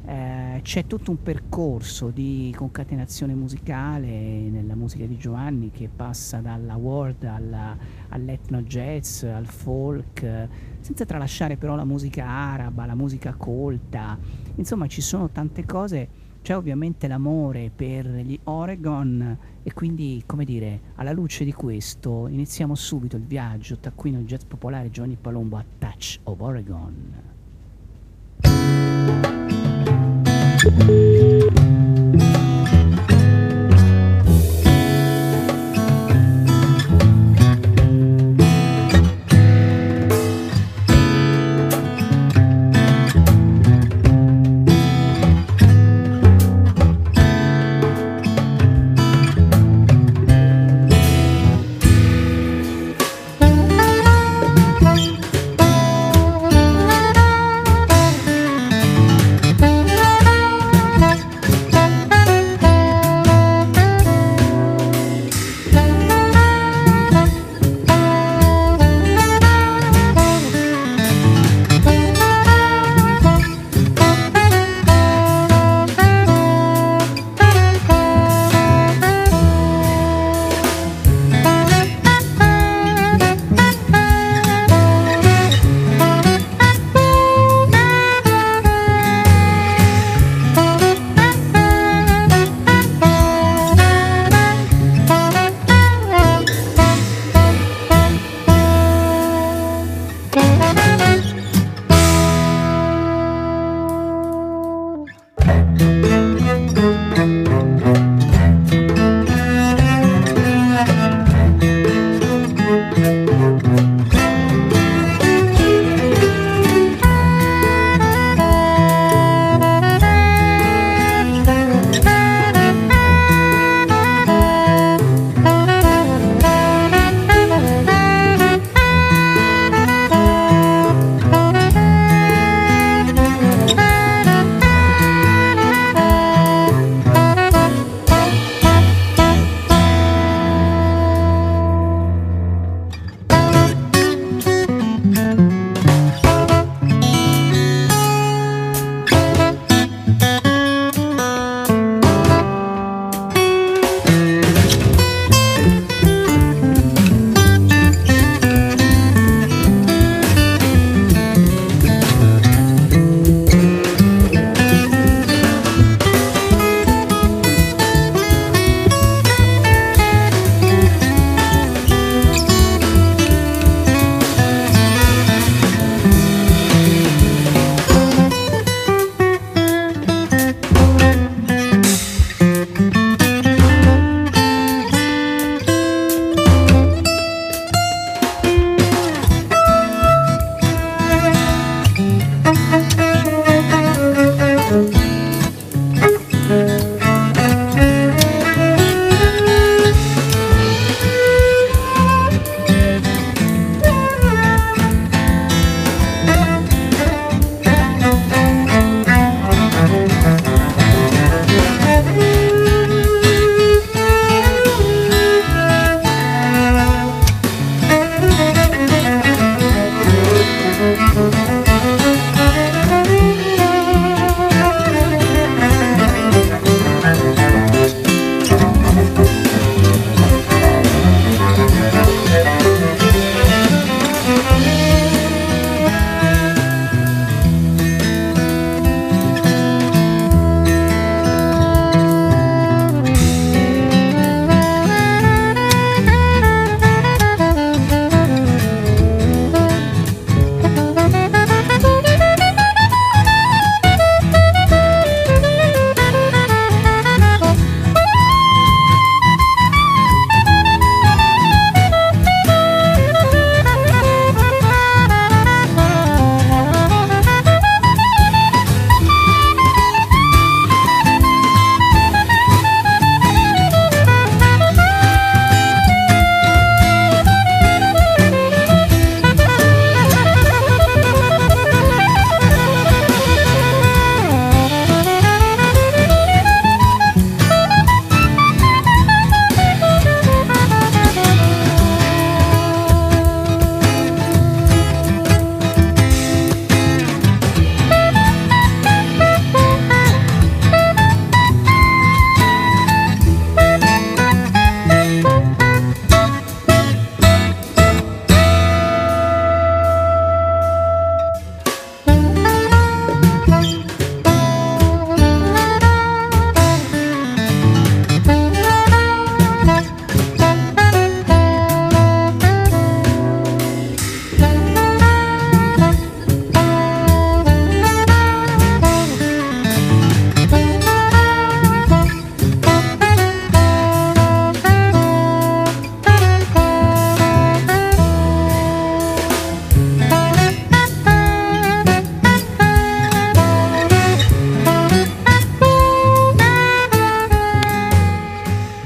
eh, c'è tutto un percorso di concatenazione musicale nella musica di Giovanni che passa dalla world alla, all'etno jazz, al folk, senza tralasciare però la musica araba, la musica colta, insomma ci sono tante cose, c'è ovviamente l'amore per gli Oregon e quindi come dire, alla luce di questo iniziamo subito il viaggio taccuino il jazz popolare Johnny Palombo a Touch of Oregon. Música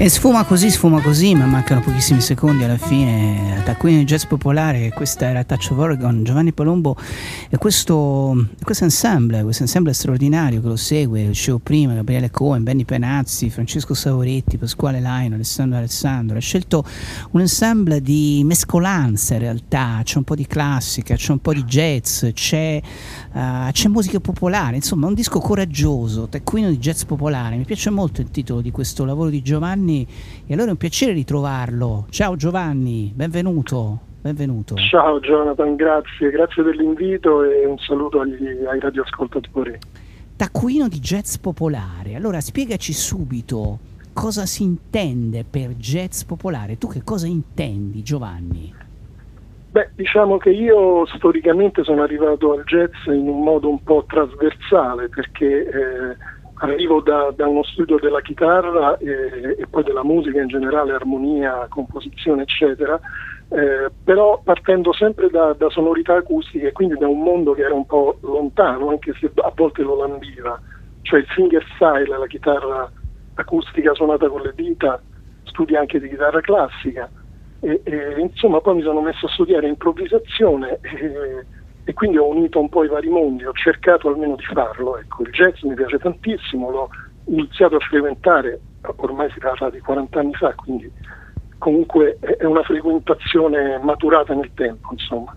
E sfuma così, sfuma così, ma mancano pochissimi secondi alla fine. Taccuino di jazz popolare, questa era Touch of Oregon, Giovanni Palombo questo, questo ensemble, questo ensemble straordinario che lo segue, dicevo prima, Gabriele Cohen, Benny Penazzi, Francesco Sauretti, Pasquale Laino, Alessandro Alessandro. Ha scelto un ensemble di mescolanza in realtà, c'è un po' di classica, c'è un po' di jazz, c'è, uh, c'è musica popolare, insomma un disco coraggioso, Taccuino di jazz popolare. Mi piace molto il titolo di questo lavoro di Giovanni e allora è un piacere ritrovarlo. Ciao Giovanni, benvenuto. Benvenuto. Ciao Jonathan, grazie, grazie dell'invito e un saluto agli, ai radioascoltatori. Taccuino di jazz popolare, allora spiegaci subito cosa si intende per jazz popolare, tu che cosa intendi Giovanni? Beh, diciamo che io storicamente sono arrivato al jazz in un modo un po' trasversale perché eh, arrivo da, da, uno studio della chitarra e, e, poi della musica in generale, armonia, composizione, eccetera, eh, però partendo sempre da, da, sonorità acustiche, quindi da un mondo che era un po' lontano, anche se a volte lo lambiva, cioè il fingerstyle, la chitarra acustica suonata con le dita, studi anche di chitarra classica. E, e, insomma poi mi sono messo a studiare improvvisazione e, e quindi ho unito un po' i vari mondi, ho cercato almeno di farlo. Ecco, il jazz mi piace tantissimo, l'ho iniziato a frequentare, ormai si parla di 40 anni fa, quindi comunque è una frequentazione maturata nel tempo, insomma.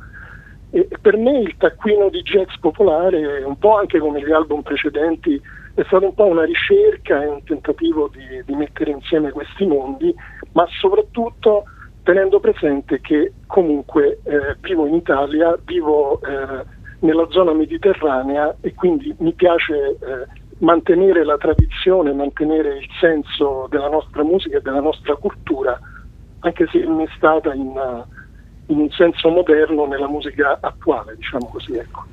E per me il taccuino di jazz popolare, un po' anche come gli album precedenti, è stato un po' una ricerca e un tentativo di, di mettere insieme questi mondi, ma soprattutto tenendo presente che comunque eh, vivo in Italia, vivo eh, nella zona mediterranea e quindi mi piace eh, mantenere la tradizione, mantenere il senso della nostra musica e della nostra cultura, anche se è stata in, in, un senso moderno nella musica attuale, diciamo così. Ecco.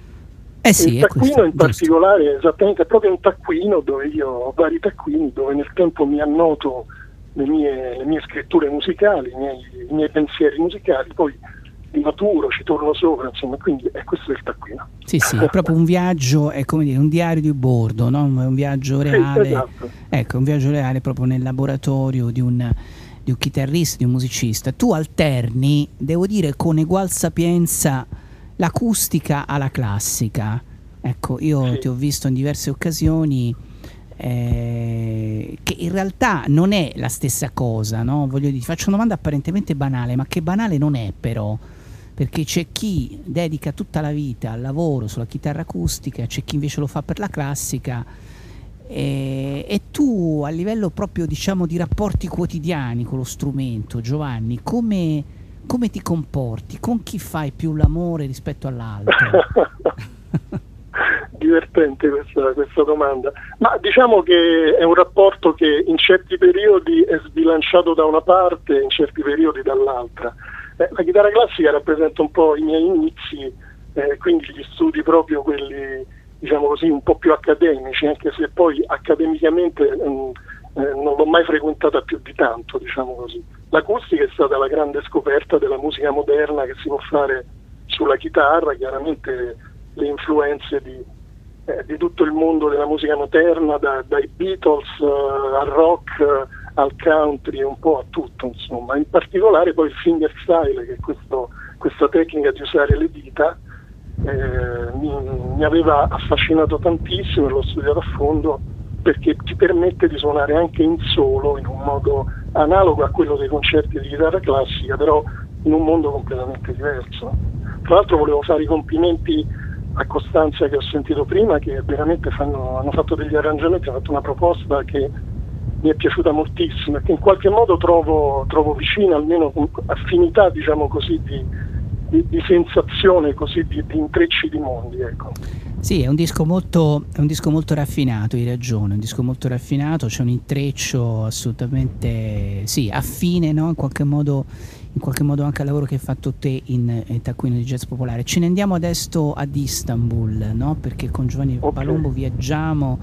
Eh sì, il taccuino in particolare è esattamente è proprio un taccuino dove io ho vari taccuini dove nel tempo mi annoto le mie, le mie scritture musicali, i miei, i miei, pensieri musicali, poi li maturo, ci torno sopra, insomma, quindi è questo il taccuino. Sì, sì, è proprio un viaggio, è come dire, un diario di bordo, no? un viaggio reale, sì, esatto. ecco, un viaggio reale proprio nel laboratorio di un, di un chitarrista, di un musicista. Tu alterni, devo dire, con egual sapienza l'acustica alla classica. Ecco, io sì. ti ho visto in diverse occasioni eh, che in realtà non è la stessa cosa, no? Voglio dire, faccio una domanda apparentemente banale, ma che banale non è però, perché c'è chi dedica tutta la vita al lavoro sulla chitarra acustica, c'è chi invece lo fa per la classica. E, e tu a livello proprio diciamo di rapporti quotidiani con lo strumento, Giovanni, come, come ti comporti? Con chi fai più l'amore rispetto all'altro? divertente questa, questa, domanda, ma diciamo che è un rapporto che in certi periodi è sbilanciato da una parte in certi periodi dall'altra. Eh, la chitarra classica rappresenta un po' i miei inizi, eh, quindi gli studi proprio quelli, diciamo così, un po' più accademici, anche se poi accademicamente mh, mm, eh, non l'ho mai frequentata più di tanto, diciamo così. L'acustica è stata la grande scoperta della musica moderna che si può fare sulla chitarra, chiaramente le influenze di, eh, di tutto il mondo della musica moderna, da, dai Beatles uh, al rock, al country, un po' a tutto, insomma. In particolare poi il fingerstyle, che è questo, questa tecnica di usare le dita, eh, mi, mi, aveva affascinato tantissimo e l'ho studiato a fondo perché ti permette di suonare anche in solo in un modo analogo a quello dei concerti di chitarra classica, però in un mondo completamente diverso. Tra l'altro volevo fare i complimenti a Costanza che ho sentito prima che veramente fanno, hanno fatto degli arrangiamenti, hanno fatto una proposta che mi è piaciuta moltissimo e che in qualche modo trovo, trovo vicina, almeno affinità diciamo così, di, di, di sensazione, così, di, di, intrecci di mondi. Ecco. Sì, è un, disco molto, è un disco molto raffinato, hai ragione, è un disco molto raffinato, c'è un intreccio assolutamente sì, affine no? in qualche modo in qualche modo anche al lavoro che hai fatto te in, in Taccuino di Jazz Popolare. Ce ne andiamo adesso ad Istanbul, no? perché con Giovanni okay. Palombo viaggiamo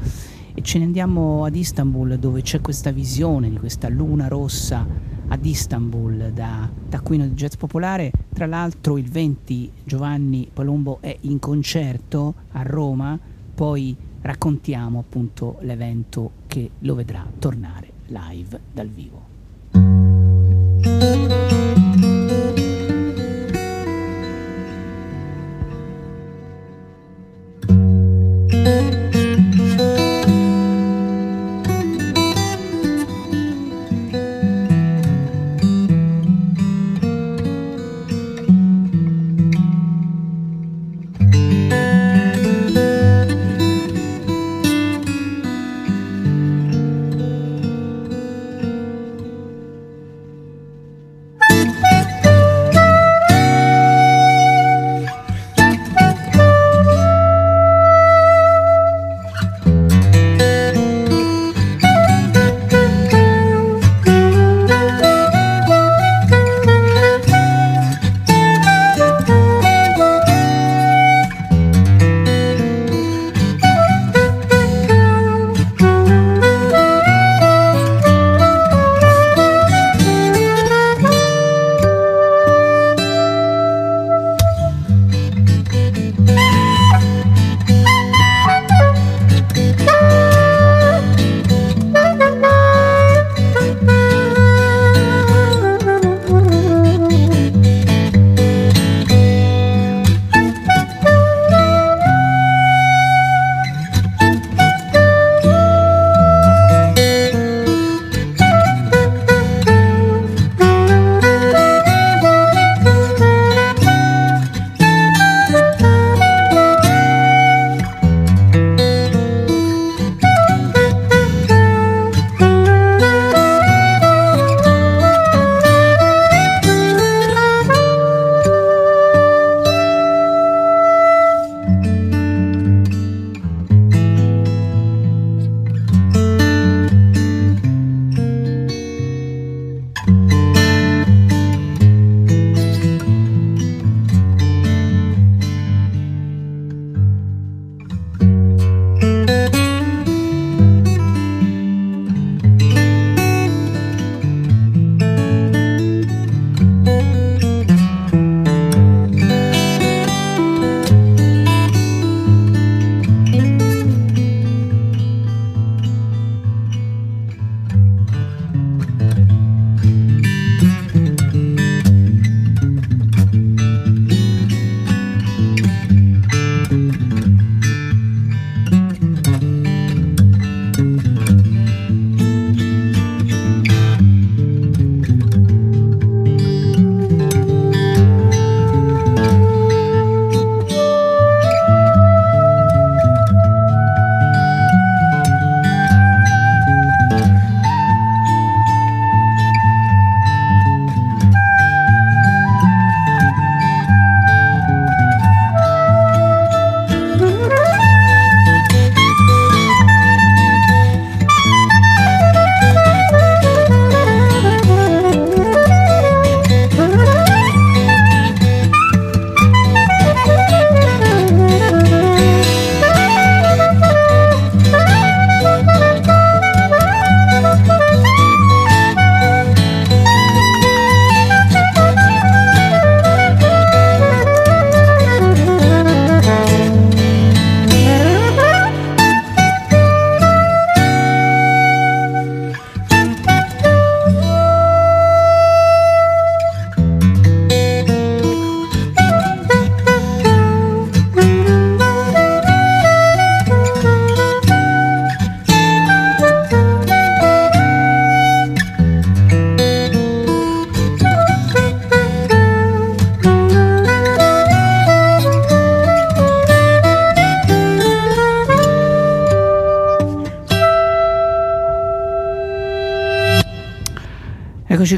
e ce ne andiamo ad Istanbul dove c'è questa visione di questa luna rossa ad Istanbul da taccuino di jazz popolare. Tra l'altro il 20 Giovanni Palombo è in concerto a Roma, poi raccontiamo appunto l'evento che lo vedrà tornare live dal vivo.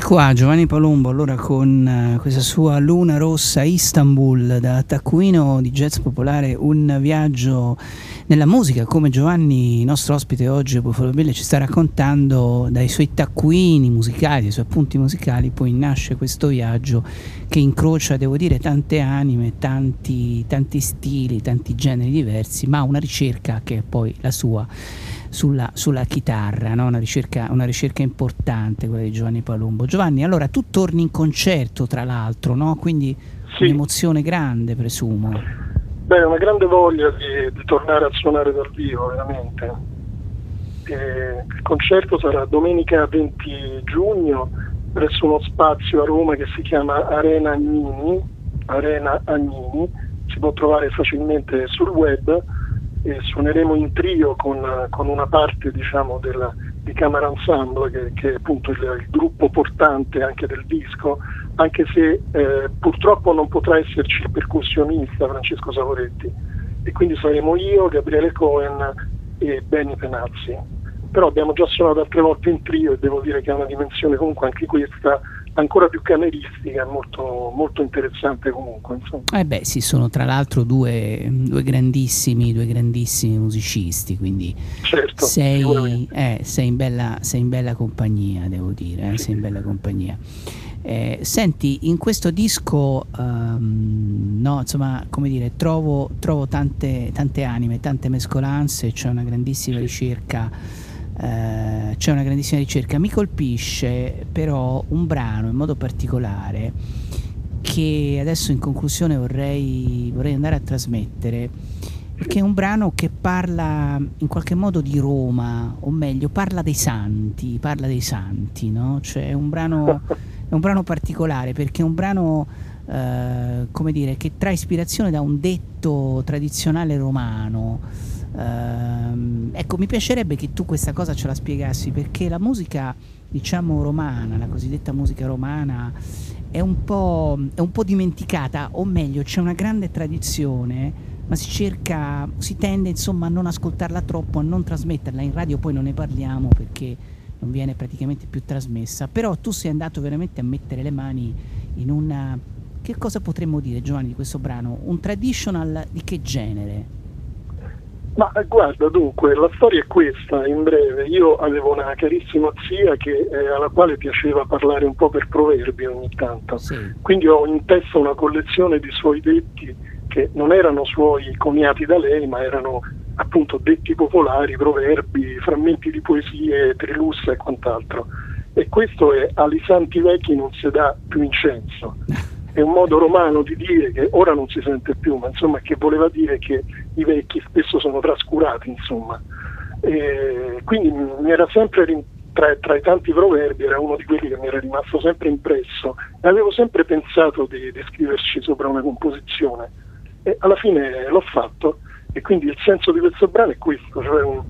Qua, Giovanni Palumbo, allora con uh, questa sua Luna Rossa Istanbul da taccuino di jazz popolare, un viaggio nella musica, come Giovanni, nostro ospite oggi, ci sta raccontando dai suoi taccuini musicali, dai suoi appunti musicali, poi nasce questo viaggio che incrocia, devo dire, tante anime, tanti, tanti stili, tanti generi diversi, ma una ricerca che è poi la sua sulla, sulla chitarra, no? una, ricerca, una, ricerca, importante quella di Giovanni Palumbo. Giovanni, allora tu torni in concerto tra l'altro, no? quindi sì. un'emozione grande presumo. Beh, una grande voglia di, di tornare a suonare dal vivo, veramente. E il concerto sarà domenica 20 giugno presso uno spazio a Roma che si chiama Arena Agnini, Arena Agnini, si può trovare facilmente sul web e suoneremo in trio con, con una parte diciamo, della, di Camera Ensemble che, che è appunto il, il, gruppo portante anche del disco anche se eh, purtroppo non potrà esserci il percussionista Francesco Savoretti. E quindi saremo io, Gabriele Cohen e Benny Penazzi. Però abbiamo già suonato altre volte in trio e devo dire che ha una dimensione comunque anche questa ancora più cameristica, molto, molto interessante comunque. Eh beh, sì, sono tra l'altro due, due, grandissimi, due grandissimi musicisti, quindi certo, sei, eh, sei, in bella, sei, in bella, compagnia, devo dire, eh, sei in bella compagnia. Eh, senti, in questo disco, um, no, insomma, come dire, trovo, trovo tante, tante anime, tante mescolanze, c'è una grandissima ricerca eh, c'è una grandissima ricerca. Mi colpisce però un brano in modo particolare che adesso in conclusione vorrei, vorrei andare a trasmettere, che è un brano che parla in qualche modo di Roma, o meglio, parla dei santi, parla dei santi, no? Cioè è un brano, è un brano particolare perché è un brano, eh, come dire, che trae ispirazione da un detto tradizionale romano, Uh, ecco, mi piacerebbe che tu questa cosa ce la spiegassi perché la musica, diciamo, romana, la cosiddetta musica romana, è un po', è un po dimenticata, o meglio, c'è una grande tradizione, ma si cerca, si tende insomma a non ascoltarla troppo, a non trasmetterla. In radio poi non ne parliamo perché non viene praticamente più trasmessa. Però tu sei andato veramente a mettere le mani in una. Che cosa potremmo dire, Giovanni, di questo brano? Un traditional di che genere? Ma guarda, dunque, la storia è questa, in breve. Io avevo una carissima zia che, eh, alla quale piaceva parlare un po' per proverbi ogni tanto. Sì. Quindi ho in testa una collezione di suoi detti che non erano suoi coniati da lei, ma erano appunto detti popolari, proverbi, frammenti di poesie, trilussa e quant'altro. E questo è Ali Santi Vecchi non si dà più incenso. è un modo romano di dire che ora non si sente più, ma insomma che voleva dire che i vecchi spesso sono trascurati, insomma. E quindi mi era sempre tra, tra, i tanti proverbi era uno di quelli che mi era rimasto sempre impresso e avevo sempre pensato di, di scriverci sopra una composizione e alla fine l'ho fatto e quindi il senso di questo brano è questo, cioè un,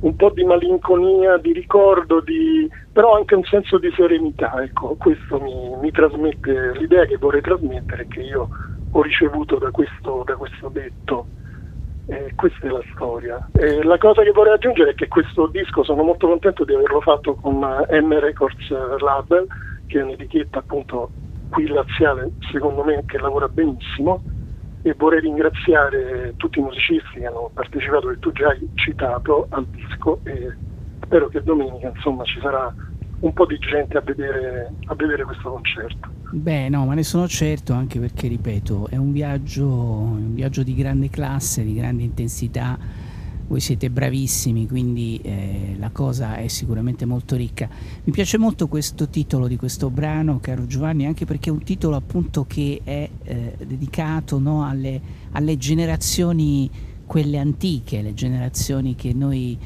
un po' di malinconia, di ricordo, di, però anche un senso di serenità. Ecco, questo mi, mi trasmette l'idea che vorrei trasmettere, che io ho ricevuto da questo, da questo detto. Eh, questa è la storia. Eh, la cosa che vorrei aggiungere è che questo disco sono molto contento di averlo fatto con M Records Label, che è un'etichetta appunto qui laziale, secondo me, che lavora benissimo e vorrei ringraziare tutti i musicisti che hanno partecipato, che tu già hai citato, al disco e spero che domenica insomma ci sarà un po' di gente a vedere, a vedere questo concerto. Beh, no, ma ne sono certo anche perché, ripeto, è un viaggio, un viaggio di grande classe, di grande intensità voi siete bravissimi, quindi eh, la cosa è sicuramente molto ricca. Mi piace molto questo titolo di questo brano, caro Giovanni, anche perché è un titolo appunto che è eh, dedicato no, alle, alle, generazioni, quelle antiche, le generazioni che noi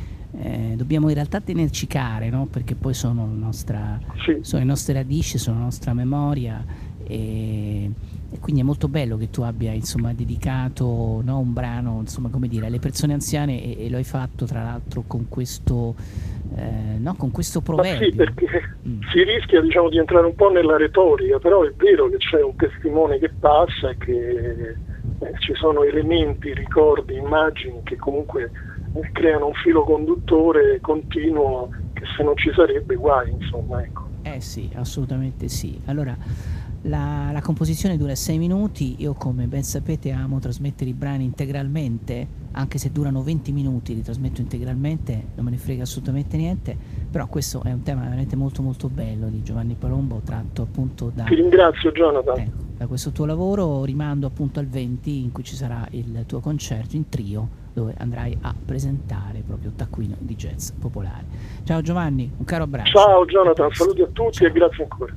eh, dobbiamo in realtà tenerci care, no? perché poi sono, nostra, sì. sono le nostre radici, sono la nostra memoria. E, e quindi è molto bello che tu abbia insomma, dedicato no, un brano insomma, dire, alle persone anziane e, e, lo hai fatto tra l'altro con questo, eh, no, con questo proverbio. sì, perché mm. si rischia diciamo, di entrare un po' nella retorica, però è vero che c'è un testimone che passa e che eh, ci sono elementi, ricordi, immagini che comunque creano un filo conduttore continuo che se non ci sarebbe guai, insomma, ecco. Eh Eh sì, assolutamente sì. Allora, la, la composizione dura 6 minuti, io come ben sapete amo trasmettere i brani integralmente, anche se durano 20 minuti li trasmetto integralmente, non me ne frega assolutamente niente, però questo è un tema veramente molto molto bello di Giovanni Palombo, tratto appunto da... Ti ringrazio Jonathan. Ecco, da questo tuo lavoro rimando appunto al 20 in cui ci sarà il tuo concerto in trio dove andrai a presentare proprio Taccuino di jazz popolare. Ciao Giovanni, un caro abbraccio. Ciao Jonathan, saluti a tutti e grazie ancora.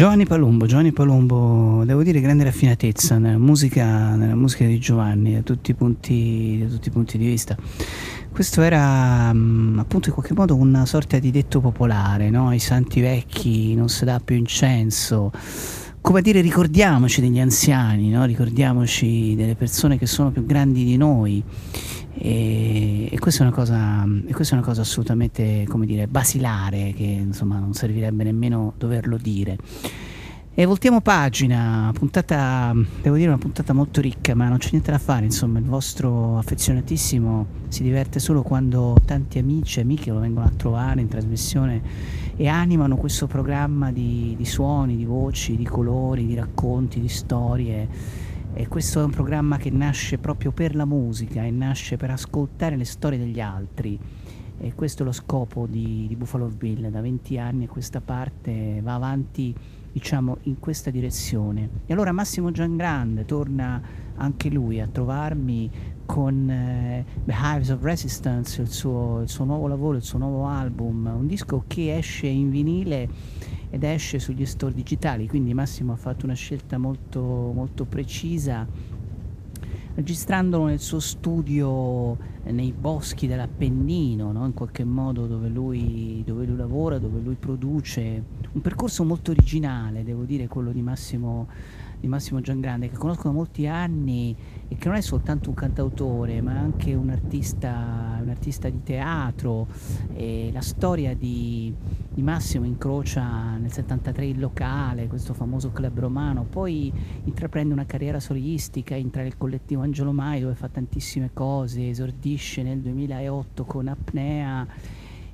Giovanni Palumbo, Giovanni Palumbo, devo dire grande raffinatezza nella musica, nella musica di Giovanni da tutti, punti, da tutti i punti di vista. Questo era um, appunto in qualche modo una sorta di detto popolare, no? I santi vecchi non si dà più incenso. Come dire, ricordiamoci degli anziani, no? ricordiamoci delle persone che sono più grandi di noi. E, e, questa cosa, questa è una cosa assolutamente, dire, basilare, che insomma non servirebbe nemmeno doverlo dire. E voltiamo pagina, puntata, devo dire una puntata molto ricca, ma non c'è niente da fare, insomma, il vostro affezionatissimo si diverte solo quando tanti amici e amiche lo vengono a trovare in trasmissione e animano questo programma di, di suoni, di voci, di colori, di racconti, di storie. E questo è un programma che nasce proprio per la musica e nasce per ascoltare le storie degli altri. E questo è lo scopo di, di Buffalo Bill. Da 20 anni a questa parte va avanti diciamo in questa direzione. E allora Massimo Giangrande torna anche lui a trovarmi con eh, The Hives of Resistance, il suo, il suo nuovo lavoro, il suo nuovo album, un disco che esce in vinile ed esce sugli store digitali, quindi Massimo ha fatto una scelta molto, molto precisa registrandolo nel suo studio eh, nei boschi dell'Appennino, no? in qualche modo dove lui, dove lui, lavora, dove lui produce. Un percorso molto originale, devo dire, quello di Massimo, di Massimo Giangrande, che conosco da molti anni e che non è soltanto un cantautore, ma anche un artista, un artista di teatro. E la storia di, di, Massimo incrocia nel 73 il locale, questo famoso club romano, poi intraprende una carriera solistica, entra nel collettivo Angelo Mai dove fa tantissime cose, esordisce nel 2008 con Apnea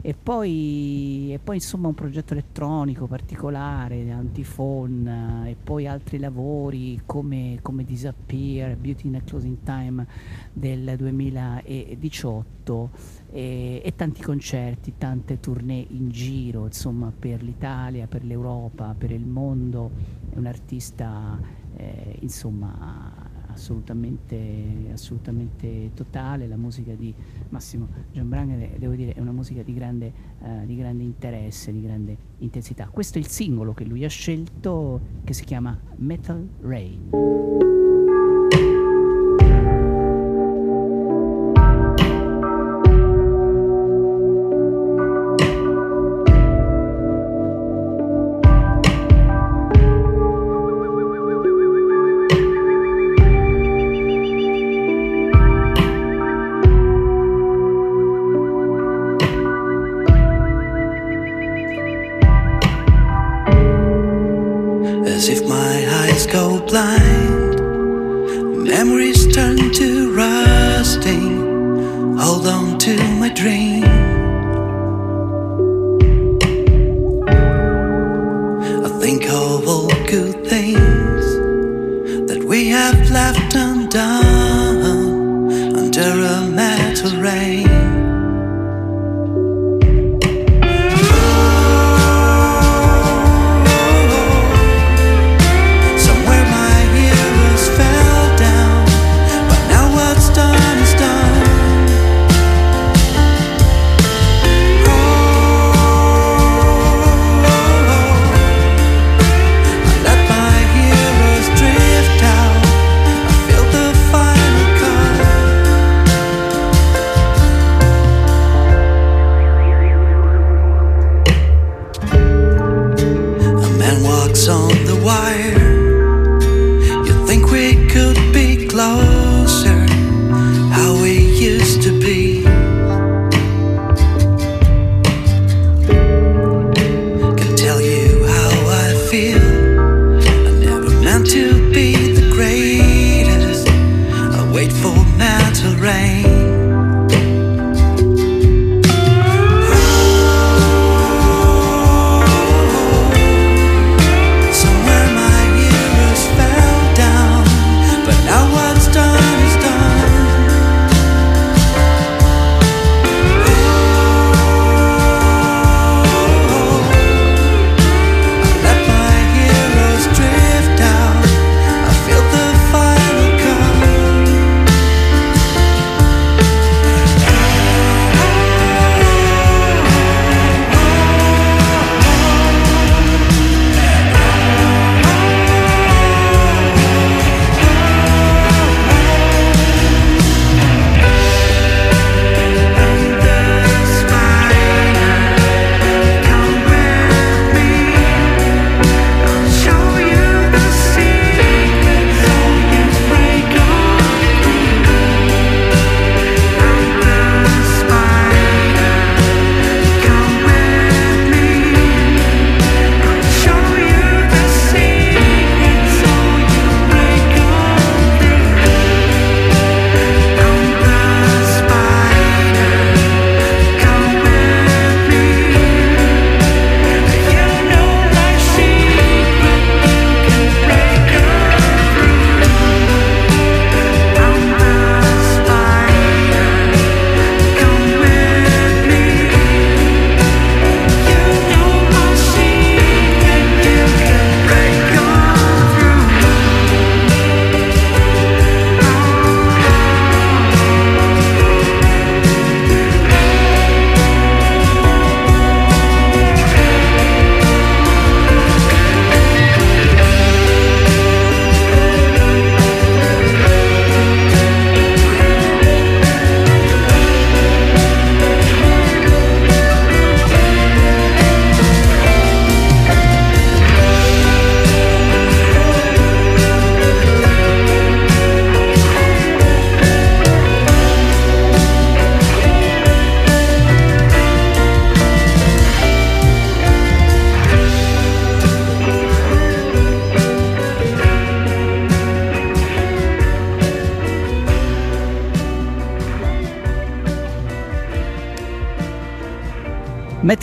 e poi, e poi, insomma un progetto elettronico particolare, Antiphone e poi altri lavori come, come Disappear, Beauty in a Closing Time del 2018 e, e, tanti concerti, tante tournée in giro insomma per l'Italia, per l'Europa, per il mondo, è un artista eh, insomma assolutamente, assolutamente totale, la musica di Massimo Gianbranga devo dire è una musica di grande, uh, di grande interesse, di grande intensità. Questo è il singolo che lui ha scelto che si chiama Metal Rain.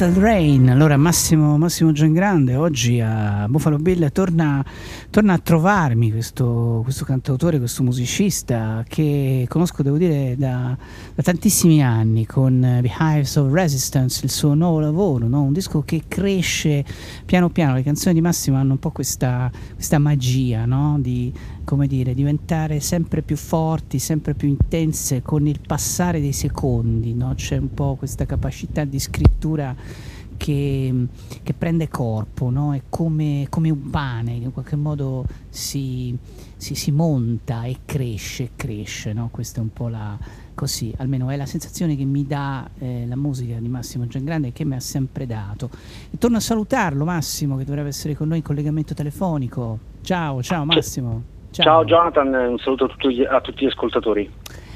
Metal Rain, allora Massimo, Massimo Giangrande oggi a Buffalo Bill torna, torna a trovarmi questo, questo, cantautore, questo musicista che conosco devo dire da, da tantissimi anni con The Hives of Resistance, il suo nuovo lavoro, no? un disco che cresce piano piano, le canzoni di Massimo hanno un po' questa, questa magia no? di come dire, diventare sempre più forti, sempre più intense con il passare dei secondi, no? c'è un po' questa capacità di scrittura che, che prende corpo, no? è come, come, un pane, in qualche modo si, si, si monta e cresce, cresce, no? questa è un po' la, così, almeno è la sensazione che mi dà eh, la musica di Massimo Giangrande che mi ha sempre dato. E torno a salutarlo Massimo che dovrebbe essere con noi in collegamento telefonico. Ciao, ciao Massimo. Ciao. Ciao Jonathan, un saluto a tutti, a tutti gli ascoltatori.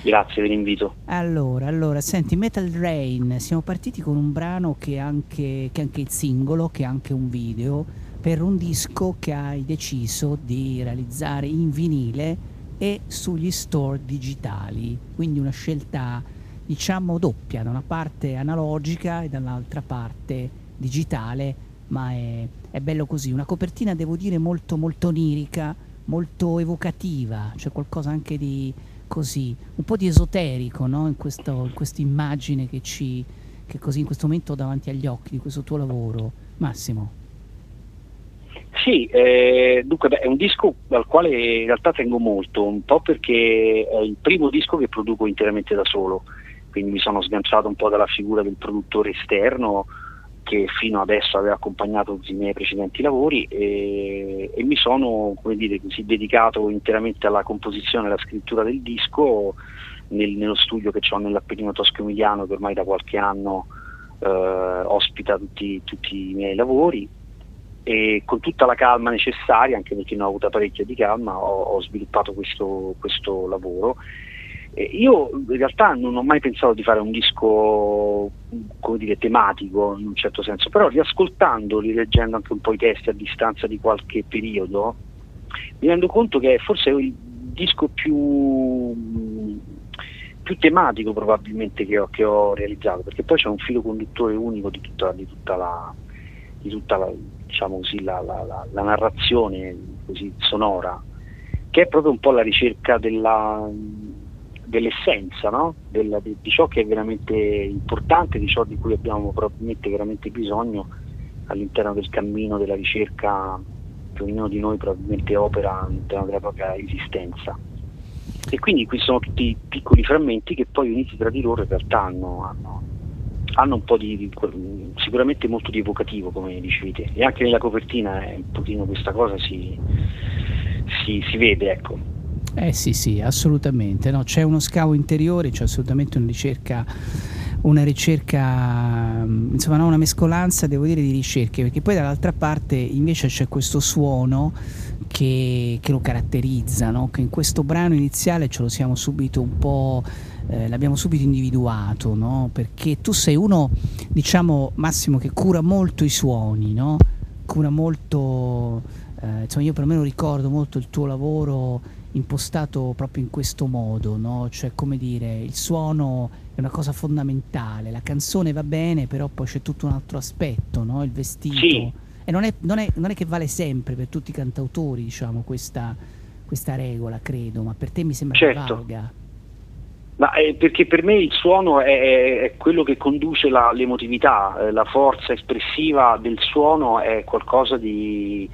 Grazie dell'invito. Allora, allora, senti, Metal Rain, siamo partiti con un brano che è anche, che è anche il singolo, che è anche un video, per un disco che hai deciso di realizzare in vinile e sugli store digitali, quindi una scelta diciamo doppia, da una parte analogica e dall'altra parte digitale, ma è, è bello così, una copertina devo dire molto molto onirica, molto evocativa, c'è qualcosa anche di così, un po' di esoterico no? in, questa immagine che ci, che così in questo momento ho davanti agli occhi di questo tuo lavoro. Massimo. Sì, eh, dunque beh, è un disco al quale in realtà tengo molto, un po' perché è il primo disco che produco interamente da solo, quindi mi sono sganciato un po' dalla figura del produttore esterno, che fino adesso aveva accompagnato i miei precedenti lavori e, e mi sono dire, dedicato interamente alla composizione e alla scrittura del disco nel, nello studio che ho nell'Appennino Tosco-Emiliano che ormai da qualche anno eh, ospita tutti, tutti, i miei lavori. E con tutta la calma necessaria, anche perché ne ho avuta parecchia di calma, ho, ho sviluppato questo, questo lavoro io in realtà non ho mai pensato di fare un disco dire, tematico in un certo senso, però riascoltando, rileggendo anche un po' i testi a distanza di qualche periodo, mi rendo conto che forse è il disco più, più tematico probabilmente che ho, che ho, realizzato, perché poi c'è un filo conduttore unico di tutta, di tutta la, di tutta la, diciamo così, la, la narrazione così sonora, che è proprio un po' la ricerca della dell'essenza, no? Del, di, di, ciò che è veramente importante, di ciò di cui abbiamo probabilmente veramente bisogno all'interno del cammino della ricerca che ognuno di noi probabilmente opera all'interno della propria esistenza. E quindi qui sono tutti piccoli frammenti che poi uniti tra di loro in realtà hanno, hanno, hanno un po' di, di, sicuramente molto di evocativo come dicevi te e anche nella copertina è un pochino questa cosa si, si, si vede ecco. Eh sì, sì, assolutamente. No? C'è uno scavo interiore, c'è assolutamente una ricerca, una ricerca, mm, insomma, no? una mescolanza, devo dire, di ricerche, perché poi dall'altra parte invece c'è questo suono che, che lo caratterizza, no? che in questo brano iniziale ce lo siamo subito un po'... Eh, l'abbiamo subito individuato, no? perché tu sei uno, diciamo, Massimo, che cura molto i suoni, no? cura molto, eh, insomma io perlomeno ricordo molto il tuo lavoro impostato proprio in questo modo, no? cioè come dire, il suono è una cosa fondamentale, la canzone va bene, però poi c'è tutto un altro aspetto, no? il vestito. Sì. E non è, non, è, non è, che vale sempre per tutti i cantautori, diciamo, questa, questa regola, credo, ma per te mi sembra certo. che valga. Ma eh, perché per me il suono è, è quello che conduce la, l'emotività, eh, la forza espressiva del suono è qualcosa di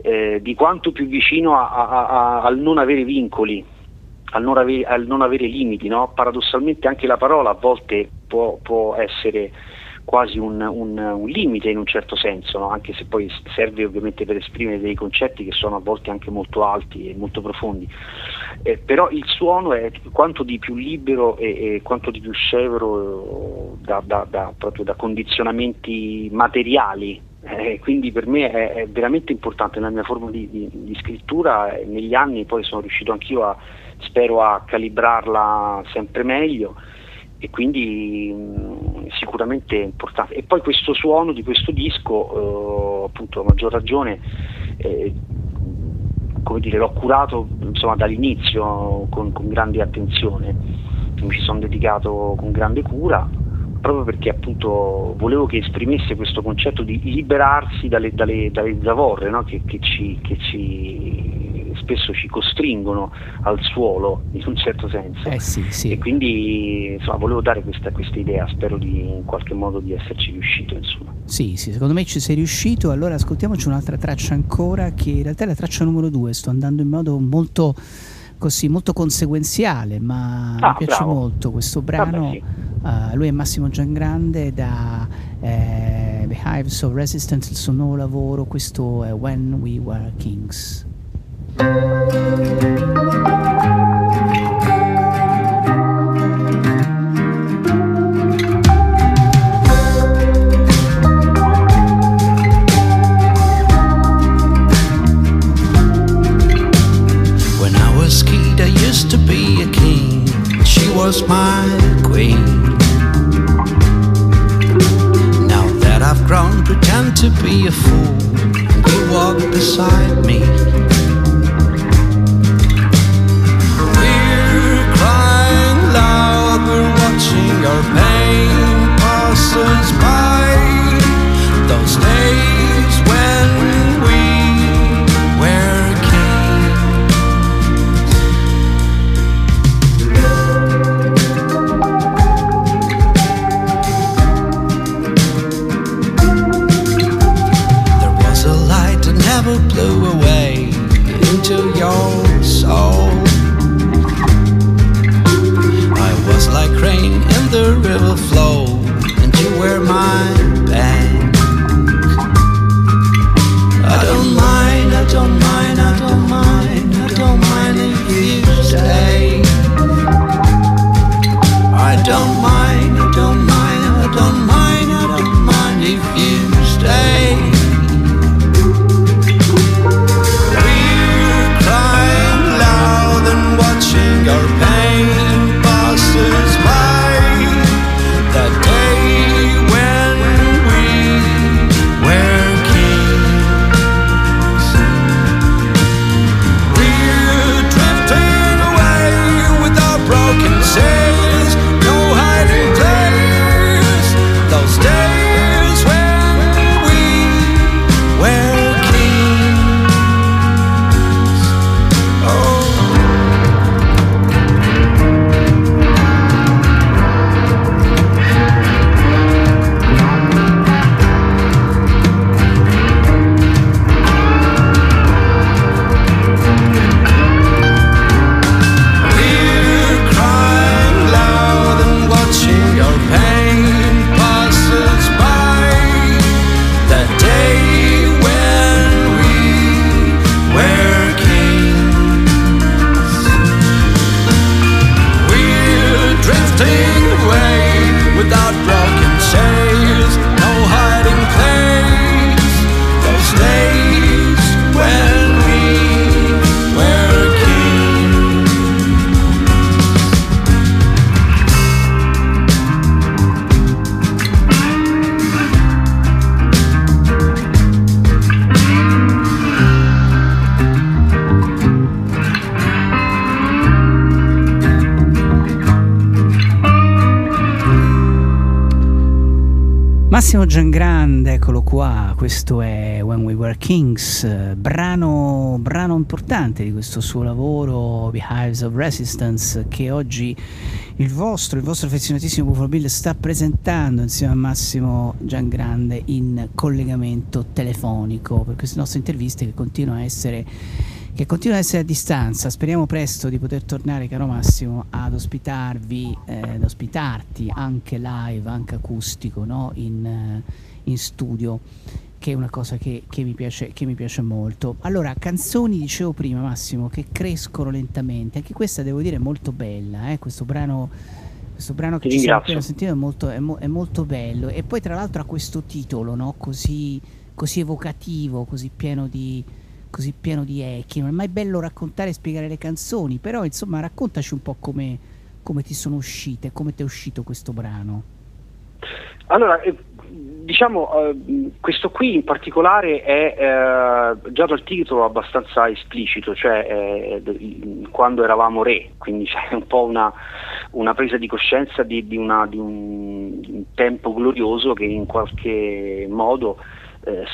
eh, di quanto più vicino a, a, a, al non avere vincoli, al non avere, al non avere limiti. No? Paradossalmente anche la parola a volte può, può essere quasi un, un, un, limite in un certo senso, no? anche se poi serve ovviamente per esprimere dei concetti che sono a volte anche molto alti e molto profondi. Eh, però il suono è quanto di più libero e, e quanto di più scevro da, da, da, da condizionamenti materiali eh, quindi per me è, è, veramente importante nella mia forma di, di, di scrittura. Negli anni poi sono riuscito anch'io a, spero a calibrarla sempre meglio e quindi mh, sicuramente è importante. E poi questo suono di questo disco, eh, appunto a maggior ragione, eh, come dire, l'ho curato insomma, dall'inizio con, con grande attenzione, mi ci sono dedicato con grande cura proprio perché appunto volevo che esprimesse questo concetto di liberarsi dalle, dalle, dalle zavorre no? che, che, ci, che ci spesso ci costringono al suolo in un certo senso eh sì, sì. e quindi insomma, volevo dare questa, questa, idea spero di in qualche modo di esserci riuscito insomma. sì sì secondo me ci sei riuscito allora ascoltiamoci un'altra traccia ancora che in realtà è la traccia numero due sto andando in modo molto così molto conseguenziale ma ah, mi piace bravo. molto questo brano Vabbè, sì. Uh, lui è Massimo Giangrande da eh, The Hives of Resistance, il suo nuovo lavoro, questo è When We Were Kings. Was my queen. Now that I've grown, pretend to be a fool. And you walk beside me. We're crying loud, we're watching our pain passes by. Massimo Giangrande, eccolo qua, questo è When We Were Kings, brano, brano importante di questo suo lavoro, The Hives of Resistance, che oggi il vostro, il vostro affezionatissimo Buffalo Bill sta presentando insieme a Massimo Giangrande in collegamento telefonico per queste nostre interviste che continuano a essere che continua ad essere a distanza. Speriamo presto di poter tornare, caro Massimo, ad ospitarvi, eh, ad ospitarti anche live, anche acustico, no? in, eh, in studio, che è una cosa che, che mi piace, che mi piace molto. Allora, canzoni, dicevo prima, Massimo, che crescono lentamente. Anche questa, devo dire, è molto bella. Eh? Questo brano. Questo brano che ci appena sentito è molto, è mo- è molto bello e poi tra l'altro ha questo titolo no? così, così evocativo, così pieno di, così pieno di echi. Non è mai bello raccontare e spiegare le canzoni, però insomma raccontaci un po' come, come ti sono uscite, come ti è uscito questo brano. Allora, eh, diciamo, eh, questo qui in particolare è eh, già dal titolo abbastanza esplicito, cioè quando eravamo re, quindi c'è un po' una, una presa di coscienza di, di, una, di, un, tempo glorioso che in qualche modo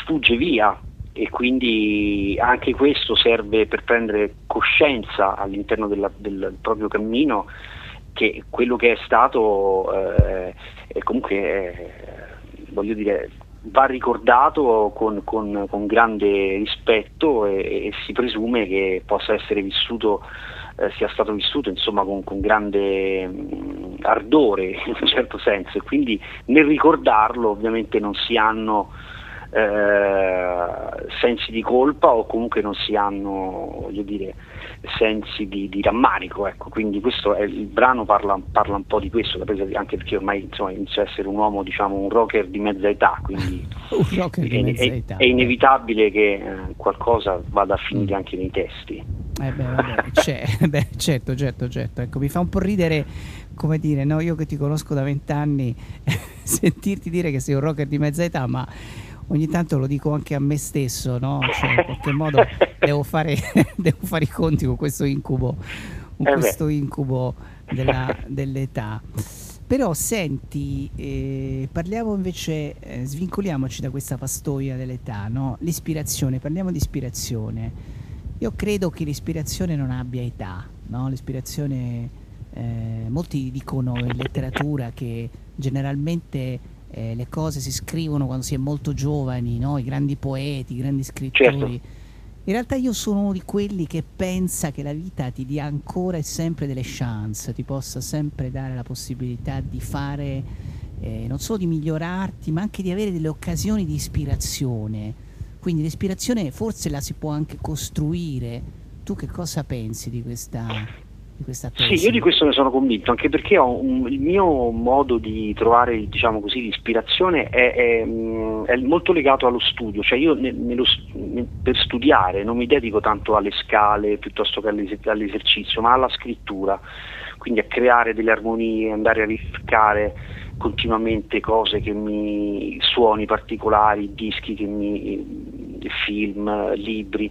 sfugge via e quindi anche questo serve per prendere coscienza all'interno della, del proprio cammino che quello che è stato eh, è comunque eh, voglio dire va ricordato con, con, con grande rispetto e, e, si presume che possa essere vissuto eh, sia stato vissuto insomma con, con grande mh, mm, ardore in un certo senso. E quindi nel ricordarlo ovviamente non si hanno eh, sensi di colpa o comunque non si hanno voglio dire, sensi di, di rammarico. Ecco. Quindi questo è, il brano parla, parla, un po' di questo, anche perché ormai insomma, inizio a essere un uomo, diciamo, un rocker di mezza età, quindi di mezza è, età, è, inevitabile che eh, qualcosa vada a finire anche nei testi. Eh beh, vabbè, beh, certo, certo, certo. Ecco, mi fa un po' ridere, come dire, no? io che ti conosco da vent'anni, sentirti dire che sei un rocker di mezza età, ma ogni tanto lo dico anche a me stesso, no? Cioè, in qualche modo devo fare, devo fare i conti con questo incubo, con eh questo incubo della, dell'età. Però senti, eh, parliamo invece, eh, svincoliamoci da questa pastoia dell'età, no? L'ispirazione, parliamo di ispirazione. Io credo che l'ispirazione non abbia età, no? L'ispirazione, eh, molti dicono in letteratura che generalmente eh, le cose si scrivono quando si è molto giovani, no? i grandi poeti, i grandi scrittori. Certo. In realtà io sono uno di quelli che pensa che la vita ti dia ancora e sempre delle chance, ti possa sempre dare la possibilità di fare, eh, non solo di migliorarti, ma anche di avere delle occasioni di ispirazione. Quindi l'ispirazione forse la si può anche costruire. Tu che cosa pensi di questa di questa tesi? Sì, io di questo ne sono convinto, anche perché un, il mio modo di trovare diciamo così, l'ispirazione è, è, è, molto legato allo studio, cioè io ne, nello, ne, per studiare non mi dedico tanto alle scale piuttosto che all'esercizio, ma alla scrittura, quindi a creare delle armonie, andare a ricercare continuamente cose che mi suoni particolari, dischi che mi film, libri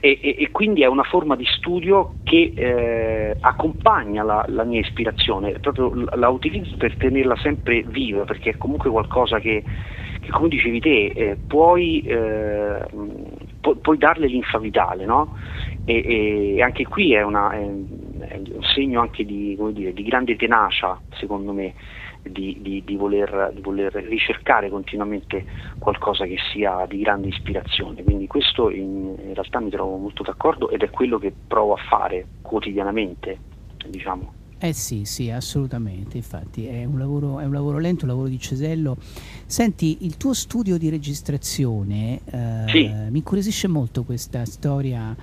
e, e, e, quindi è una forma di studio che eh, accompagna la, la, mia ispirazione, proprio la utilizzo per tenerla sempre viva, perché è comunque qualcosa che, che come dicevi te, eh, puoi, eh, pu- puoi, darle linfa vitale, no? e, e, anche qui è, una, è, è un segno di, dire, di grande tenacia, secondo me, di, di, di, voler, di, voler, ricercare continuamente qualcosa che sia di grande ispirazione. Quindi questo in, in, realtà mi trovo molto d'accordo ed è quello che provo a fare quotidianamente, diciamo. Eh sì, sì, assolutamente, infatti è un, lavoro, è un lavoro lento, un lavoro di cesello. Senti, il tuo studio di registrazione eh, sì. mi incuriosisce molto questa storia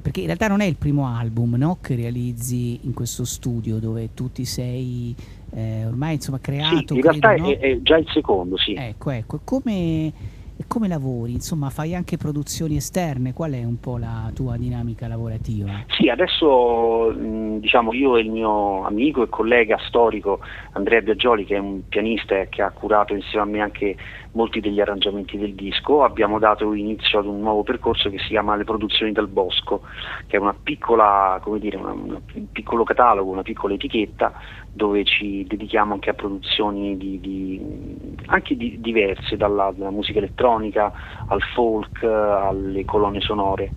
perché in realtà non è il primo album no, che realizzi in questo studio dove tu ti sei eh, ormai insomma creato. Sì, in realtà no? è, è, già il secondo, sì. Ecco, ecco, come, come lavori? Insomma, fai anche produzioni esterne? Qual è un po' la tua dinamica lavorativa? Sì, adesso diciamo io e il mio amico e collega storico Andrea Biagioli, che è un pianista e che ha curato insieme a me anche molti degli arrangiamenti del disco, abbiamo dato inizio ad un nuovo percorso che si chiama Le produzioni del Bosco, che è una piccola, dire, una, una, un piccolo catalogo, una piccola etichetta dove ci dedichiamo anche a produzioni di, di, anche di, diverse, dalla, dalla musica elettronica al folk, alle colonne sonore.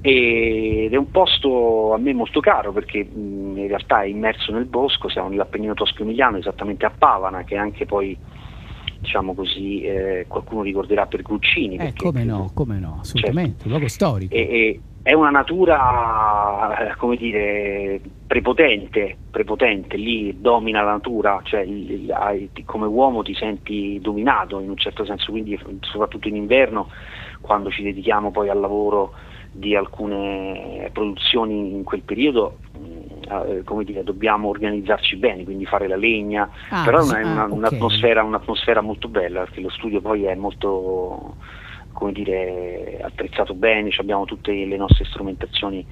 Ed è un posto a me molto caro perché in realtà è immerso nel bosco, siamo nell'Appennino Tosco-Emiliano, esattamente a Pavana, che è anche poi diciamo così, eh, qualcuno ricorderà per Guccini. Eh, come no, come no, assolutamente, certo. un luogo storico. E, e, è una natura, eh, come dire, prepotente, prepotente, lì domina la natura, cioè come uomo ti senti dominato in un certo senso, quindi soprattutto in inverno quando ci dedichiamo poi al lavoro di alcune produzioni in quel periodo eh, come dire, dobbiamo organizzarci bene, quindi fare la legna, ah, però è una, ah, okay. un'atmosfera, un'atmosfera, molto bella perché lo studio poi è molto come dire, attrezzato bene, abbiamo tutte le nostre strumentazioni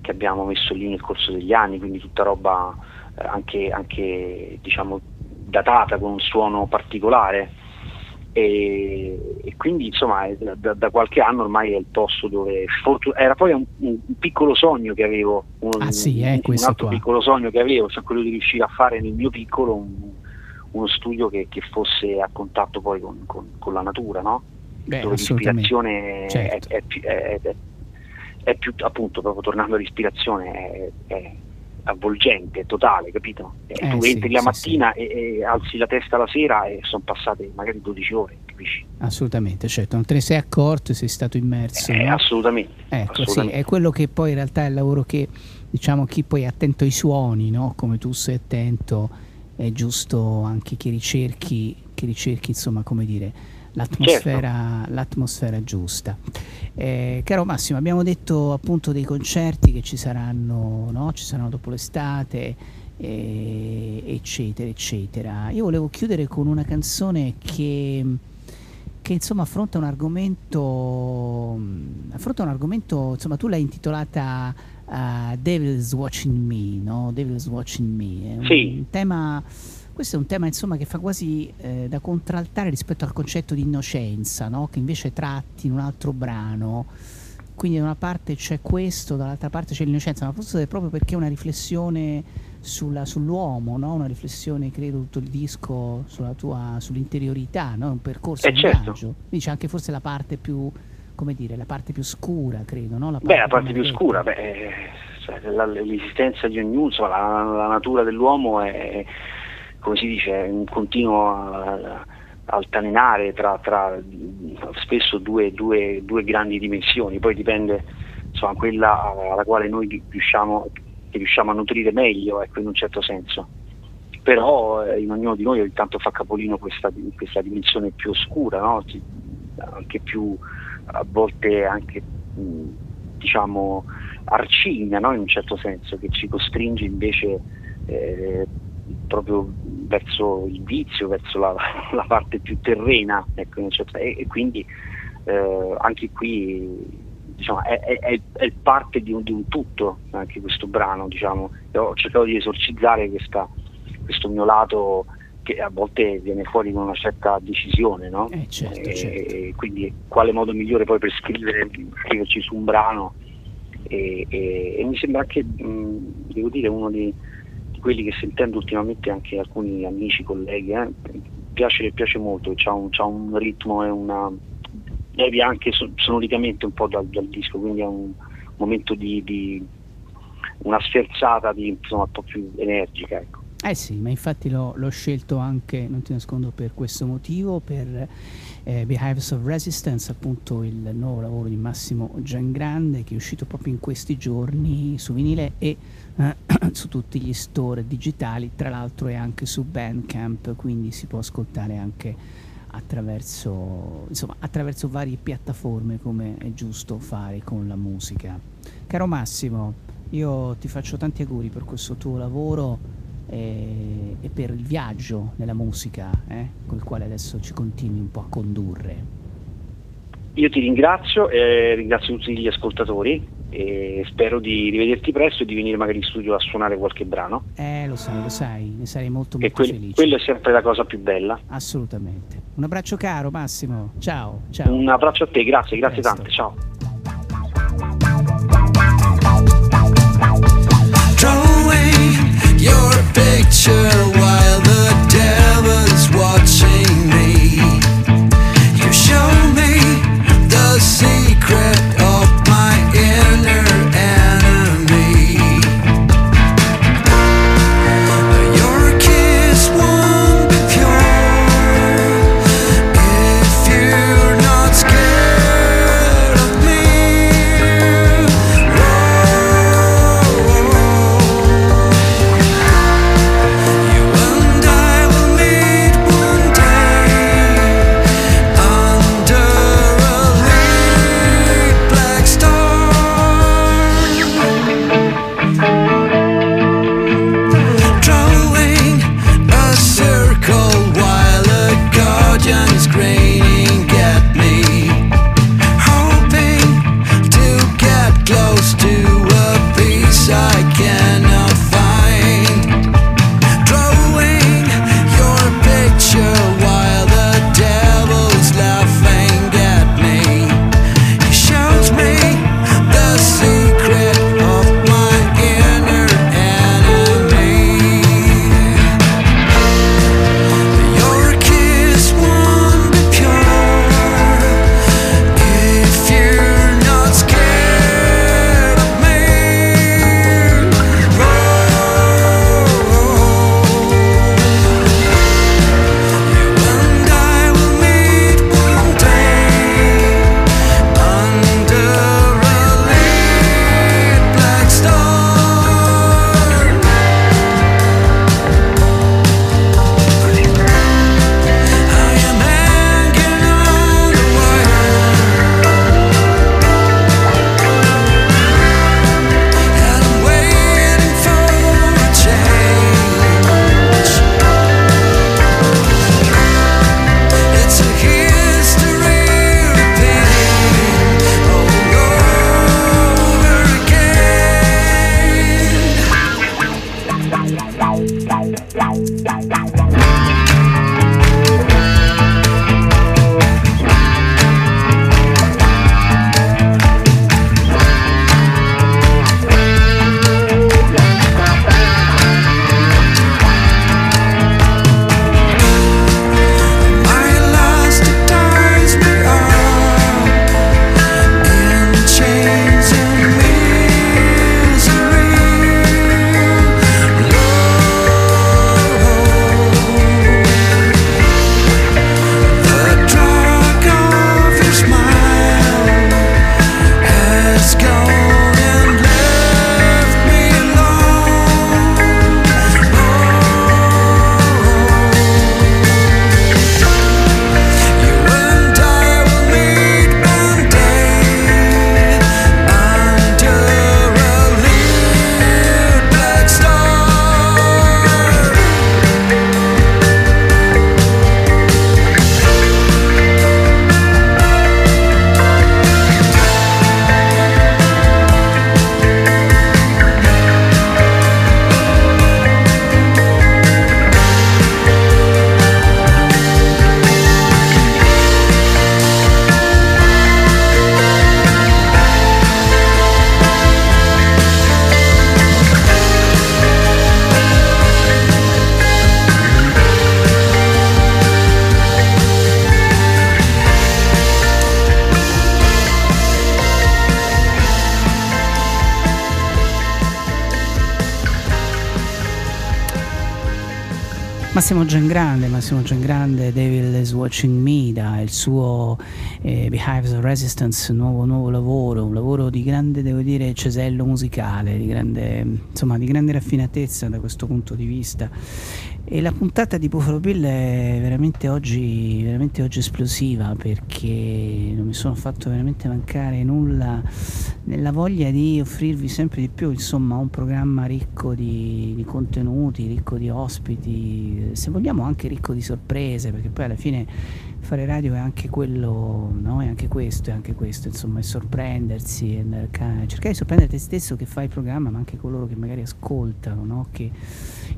che abbiamo messo lì nel corso degli anni, quindi tutta roba eh, anche, anche diciamo, datata con un suono particolare e, e quindi insomma da, da qualche anno ormai è il posto dove era poi un, un piccolo sogno che avevo, un, Ah, sì, eh, un- altro qua. piccolo sogno che avevo, cioè quello di riuscire a fare nel mio piccolo un- uno studio che, che fosse a contatto poi con, con- con la natura, no? Beh, dove l'ispirazione Certo. è, è più- è- è- è più, appunto, proprio tornando all'ispirazione, è, è avvolgente, totale, capito? E Eh, tu sì, entri la sì, mattina E, e alzi la testa la sera e sono passate magari 12 ore, capisci? Assolutamente, certo, non te ne sei accorto sei stato immerso. Eh, no? assolutamente. Ecco, sì, assolutamente. è quello che poi in realtà è il lavoro che, diciamo, chi poi è attento ai suoni, no? come tu sei attento, è giusto anche che ricerchi, che ricerchi insomma, come dire, l'atmosfera, Certo. l'atmosfera giusta. Eh, caro Massimo, abbiamo detto appunto dei concerti che ci saranno, no? ci saranno dopo l'estate, eh, eccetera, eccetera. Io volevo chiudere con una canzone che che insomma affronta un argomento affronta un argomento insomma tu l'hai intitolata uh, Devil's Watching Me no? Devil's Watching Me è un Sì. tema questo è un tema insomma che fa quasi eh, da contraltare rispetto al concetto di innocenza no? che invece tratti in un altro brano quindi da una parte c'è questo dall'altra parte c'è l'innocenza ma forse è proprio perché è una riflessione sulla- sull'uomo, no? una riflessione, credo, tutto il disco sulla tua, sull'interiorità, no? un percorso, Eh, un certo. viaggio. Quindi c'è anche forse la parte più, come dire, la parte più scura, credo, no? Beh, la parte più scura, beh, eh, cioè, la- l'esistenza di ognuno, insomma, la, la natura dell'uomo è, come si dice, un continuo a- altalenare tra, tra, spesso due, due- due grandi dimensioni, poi dipende insomma, quella alla quale noi riusciamo, riusciamo a nutrire meglio, ecco, in un certo senso. Però eh, in ognuno di noi ogni tanto fa capolino questa, questa dimensione più oscura, no? Anche più a volte anche diciamo arcigna no? in un certo senso che ci costringe invece eh, proprio verso il vizio, verso la, la parte più terrena ecco, certo- e, e quindi eh, anche qui diciamo, è, è- è- parte di un, di un tutto anche questo brano diciamo. Ho cercato di esorcizzare questa- questo mio lato che a volte viene fuori con una certa decisione, no? Eh, certo, E- certo. e quindi quale modo migliore poi per scrivere, scriverci su un brano e, e- e mi sembra anche, mh, devo dire, uno di quelli che sentendo ultimamente anche alcuni amici, colleghi, eh, piace, piace molto, c'ha un, un ritmo e una devia anche so- sonoricamente un po' dal, dal disco, quindi è un momento di, di una sferzata di, insomma, un po' più energica. Ecco. Eh sì, ma infatti l'ho, l'ho scelto anche, non ti nascondo, per questo motivo, per eh, Behaviors of Resistance, appunto il nuovo lavoro di Massimo Giangrande che è uscito proprio in questi giorni su vinile e eh, su tutti gli store digitali, tra l'altro è anche su Bandcamp, quindi si può ascoltare anche attraverso, insomma, attraverso varie piattaforme come è giusto fare con la musica. Caro Massimo, io ti faccio tanti auguri per questo tuo lavoro e, e per il viaggio nella musica eh, col quale adesso ci continui un po' a condurre. Io ti ringrazio, eh, ringrazio tutti gli ascoltatori e spero di rivederti presto e di venire magari in studio a suonare qualche brano, Eh, lo sai, lo sai, ne sarei molto molto quel- felice. quello è sempre la cosa più bella. Assolutamente. Un abbraccio caro Massimo, ciao, ciao. Un abbraccio a te, grazie, grazie Presto. tante, ciao. Drawing Massimo Giangrande, Massimo Giangrande, Devil is Watching Me, da il suo eh, Behives of Resistance, nuovo, nuovo lavoro, un lavoro di grande, devo dire, cesello musicale, di grande, insomma, di grande raffinatezza da questo punto di vista. E la puntata di Buffalo Bill è veramente oggi, veramente oggi esplosiva perché non mi sono fatto veramente mancare nulla nella voglia di offrirvi sempre di più insomma un programma ricco di, di contenuti, ricco di ospiti, se vogliamo anche ricco di sorprese perché poi alla fine fare radio è anche quello, no? È anche questo, è anche questo, insomma, è sorprendersi, è cercare di sorprendere te stesso che fai il programma, ma anche coloro che magari ascoltano, no? Che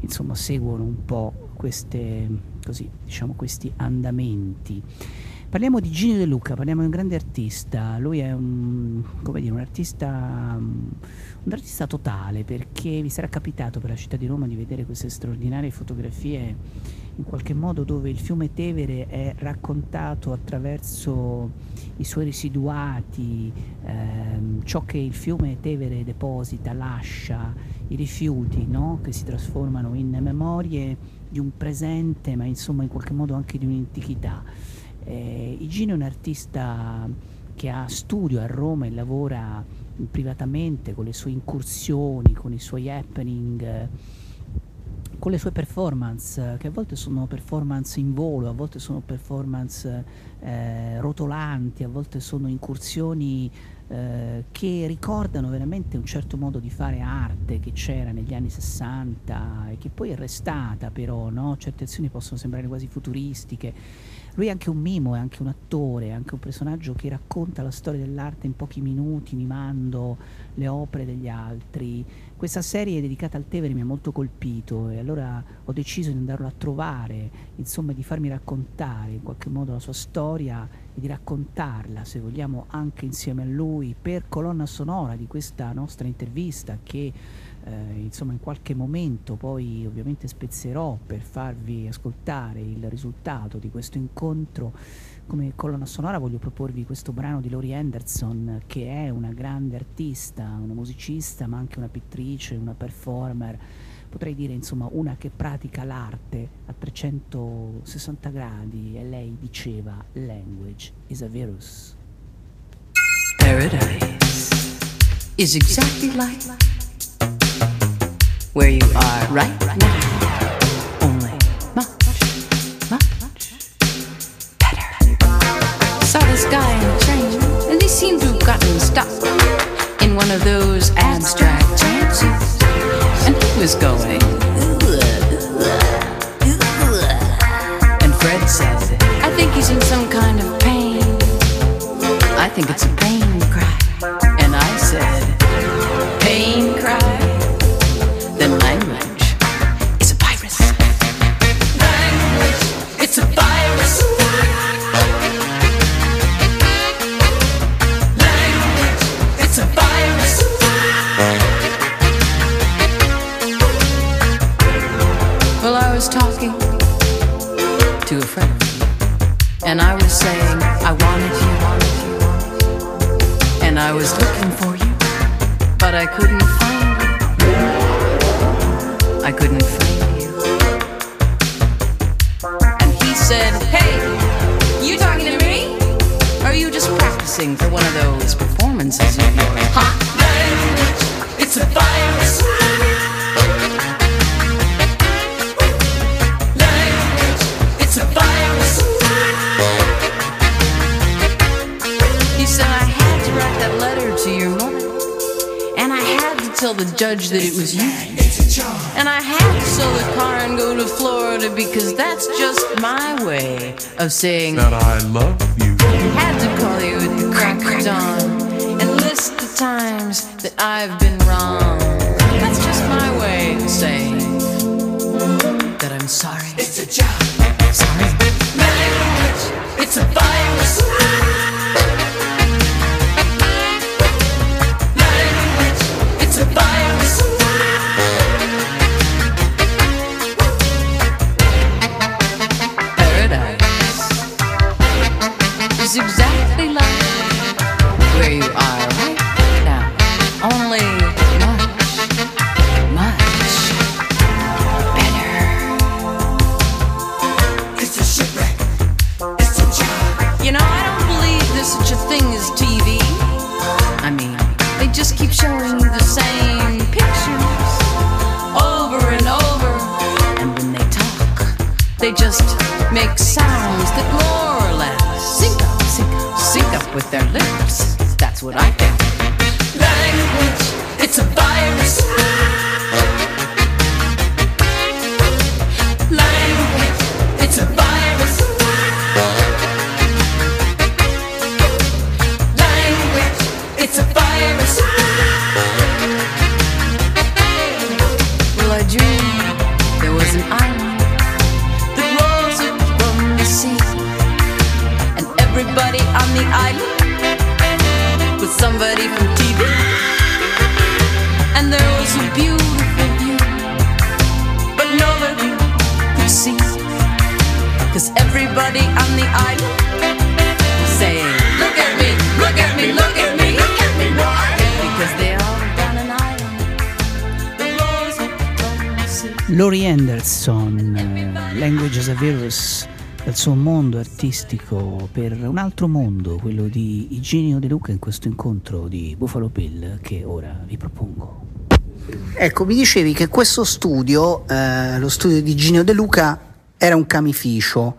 insomma seguono un po' queste, così, diciamo, questi andamenti. Parliamo di Gino De Luca, parliamo di un grande artista, lui è un, dire, un, artista, un artista totale perché vi sarà capitato per la città di Roma di vedere queste straordinarie fotografie in qualche modo dove il fiume Tevere è raccontato attraverso i suoi residuati, ehm, ciò che il fiume Tevere deposita, lascia, i rifiuti no? che si trasformano in memorie di un presente ma insomma in qualche modo anche di un'antichità. Eh, Igino è un artista che ha studio a Roma e lavora privatamente con le sue incursioni, con i suoi happening, con le sue performance, che a volte sono performance in volo, a volte sono performance eh, rotolanti, a volte sono incursioni eh, che ricordano veramente un certo modo di fare arte che c'era negli anni 60 e che poi è restata però, no? certe azioni possono sembrare quasi futuristiche lui è anche un mimo, è anche un attore, è anche un personaggio che racconta la storia dell'arte in pochi minuti, mimando le opere degli altri. Questa serie dedicata al Tevere mi ha molto colpito e allora ho deciso di andarlo a trovare, insomma di farmi raccontare in qualche modo la sua storia e di raccontarla, se vogliamo, anche insieme a lui per colonna sonora di questa nostra intervista che eh, insomma in qualche momento poi ovviamente spezzerò per farvi ascoltare il risultato di questo incontro. Come colonna sonora voglio proporvi questo brano di Laurie Anderson che è una grande artista, una musicista ma anche una pittrice, una performer potrei dire insomma una che pratica l'arte a 360 gradi e lei diceva language is a virus Paradise is exactly like where you are right now. Only much, much better. Saw this guy in a train, and he seemed to have gotten stuck in one of those abstract trances. And he was going. And Fred said, I think he's in some kind of pain. I think it's a pain cry. Couldn't find. Of saying that I love you. Had to call you at the crack of dawn and list the times that I've been wrong. Artistico per un altro mondo, quello di Iginio De Luca in questo incontro di Buffalo Bill che ora vi propongo. Ecco, mi dicevi che questo studio, eh, lo studio di Ginio De Luca, era un camificio.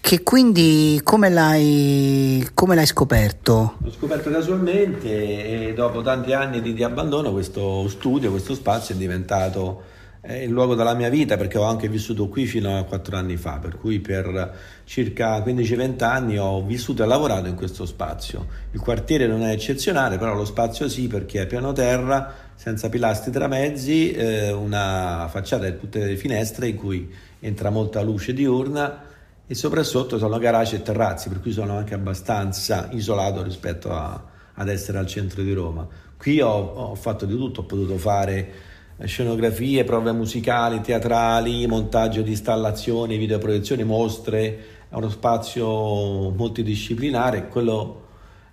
Che quindi come l'hai, come l'hai scoperto? L'ho scoperto casualmente e dopo tanti anni di, di abbandono questo studio, questo spazio è diventato eh, il luogo della mia vita perché ho anche vissuto qui fino a quattro anni fa, per cui per circa 15-20 anni ho vissuto e lavorato in questo spazio. Il quartiere non è eccezionale, però lo spazio sì perché è piano terra, senza pilastri tra mezzi, eh, una facciata e tutte le finestre in cui entra molta luce diurna e sopra e sotto sono garage e terrazzi, per cui sono anche abbastanza isolato rispetto a, ad essere al centro di Roma. Qui ho, ho fatto di tutto, ho potuto fare scenografie, prove musicali, teatrali, montaggio di installazioni, videoproiezioni, mostre, è uno spazio multidisciplinare, quello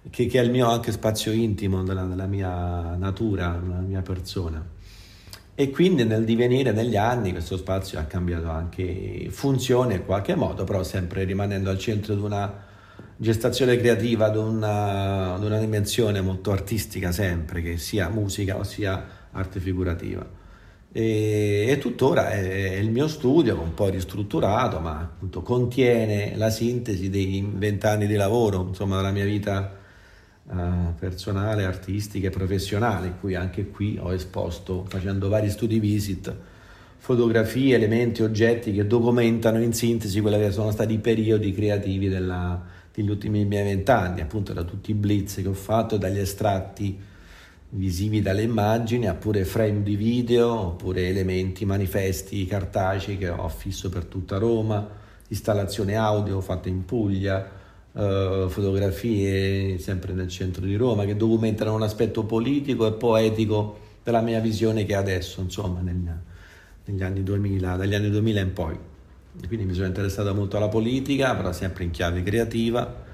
che, che è il mio anche spazio intimo della, della mia natura, della mia persona. E quindi nel divenire negli anni questo spazio ha cambiato anche funzione in qualche modo, però sempre rimanendo al centro di una gestazione creativa, di una, di una dimensione molto artistica sempre, che sia musica o sia arte figurativa. E, e tuttora è, è il mio studio, un po' ristrutturato, ma appunto contiene la sintesi dei vent'anni di lavoro, insomma, della mia vita eh, personale, artistica e professionale, in cui anche qui ho esposto, facendo vari studi visit, fotografie, elementi, oggetti che documentano in sintesi quelli che sono stati i periodi creativi della, degli ultimi miei vent'anni, appunto da tutti i blitz che ho fatto, dagli estratti visivi dalle immagini, oppure frame di video, oppure elementi, manifesti cartacei che ho affisso per tutta Roma, installazioni audio fatte in Puglia, eh, fotografie sempre nel centro di Roma che documentano un aspetto politico e poetico della mia visione che adesso, insomma, negli, negli anni 2000, dagli anni 2000 in poi. Quindi mi sono interessato molto alla politica, però sempre in chiave creativa,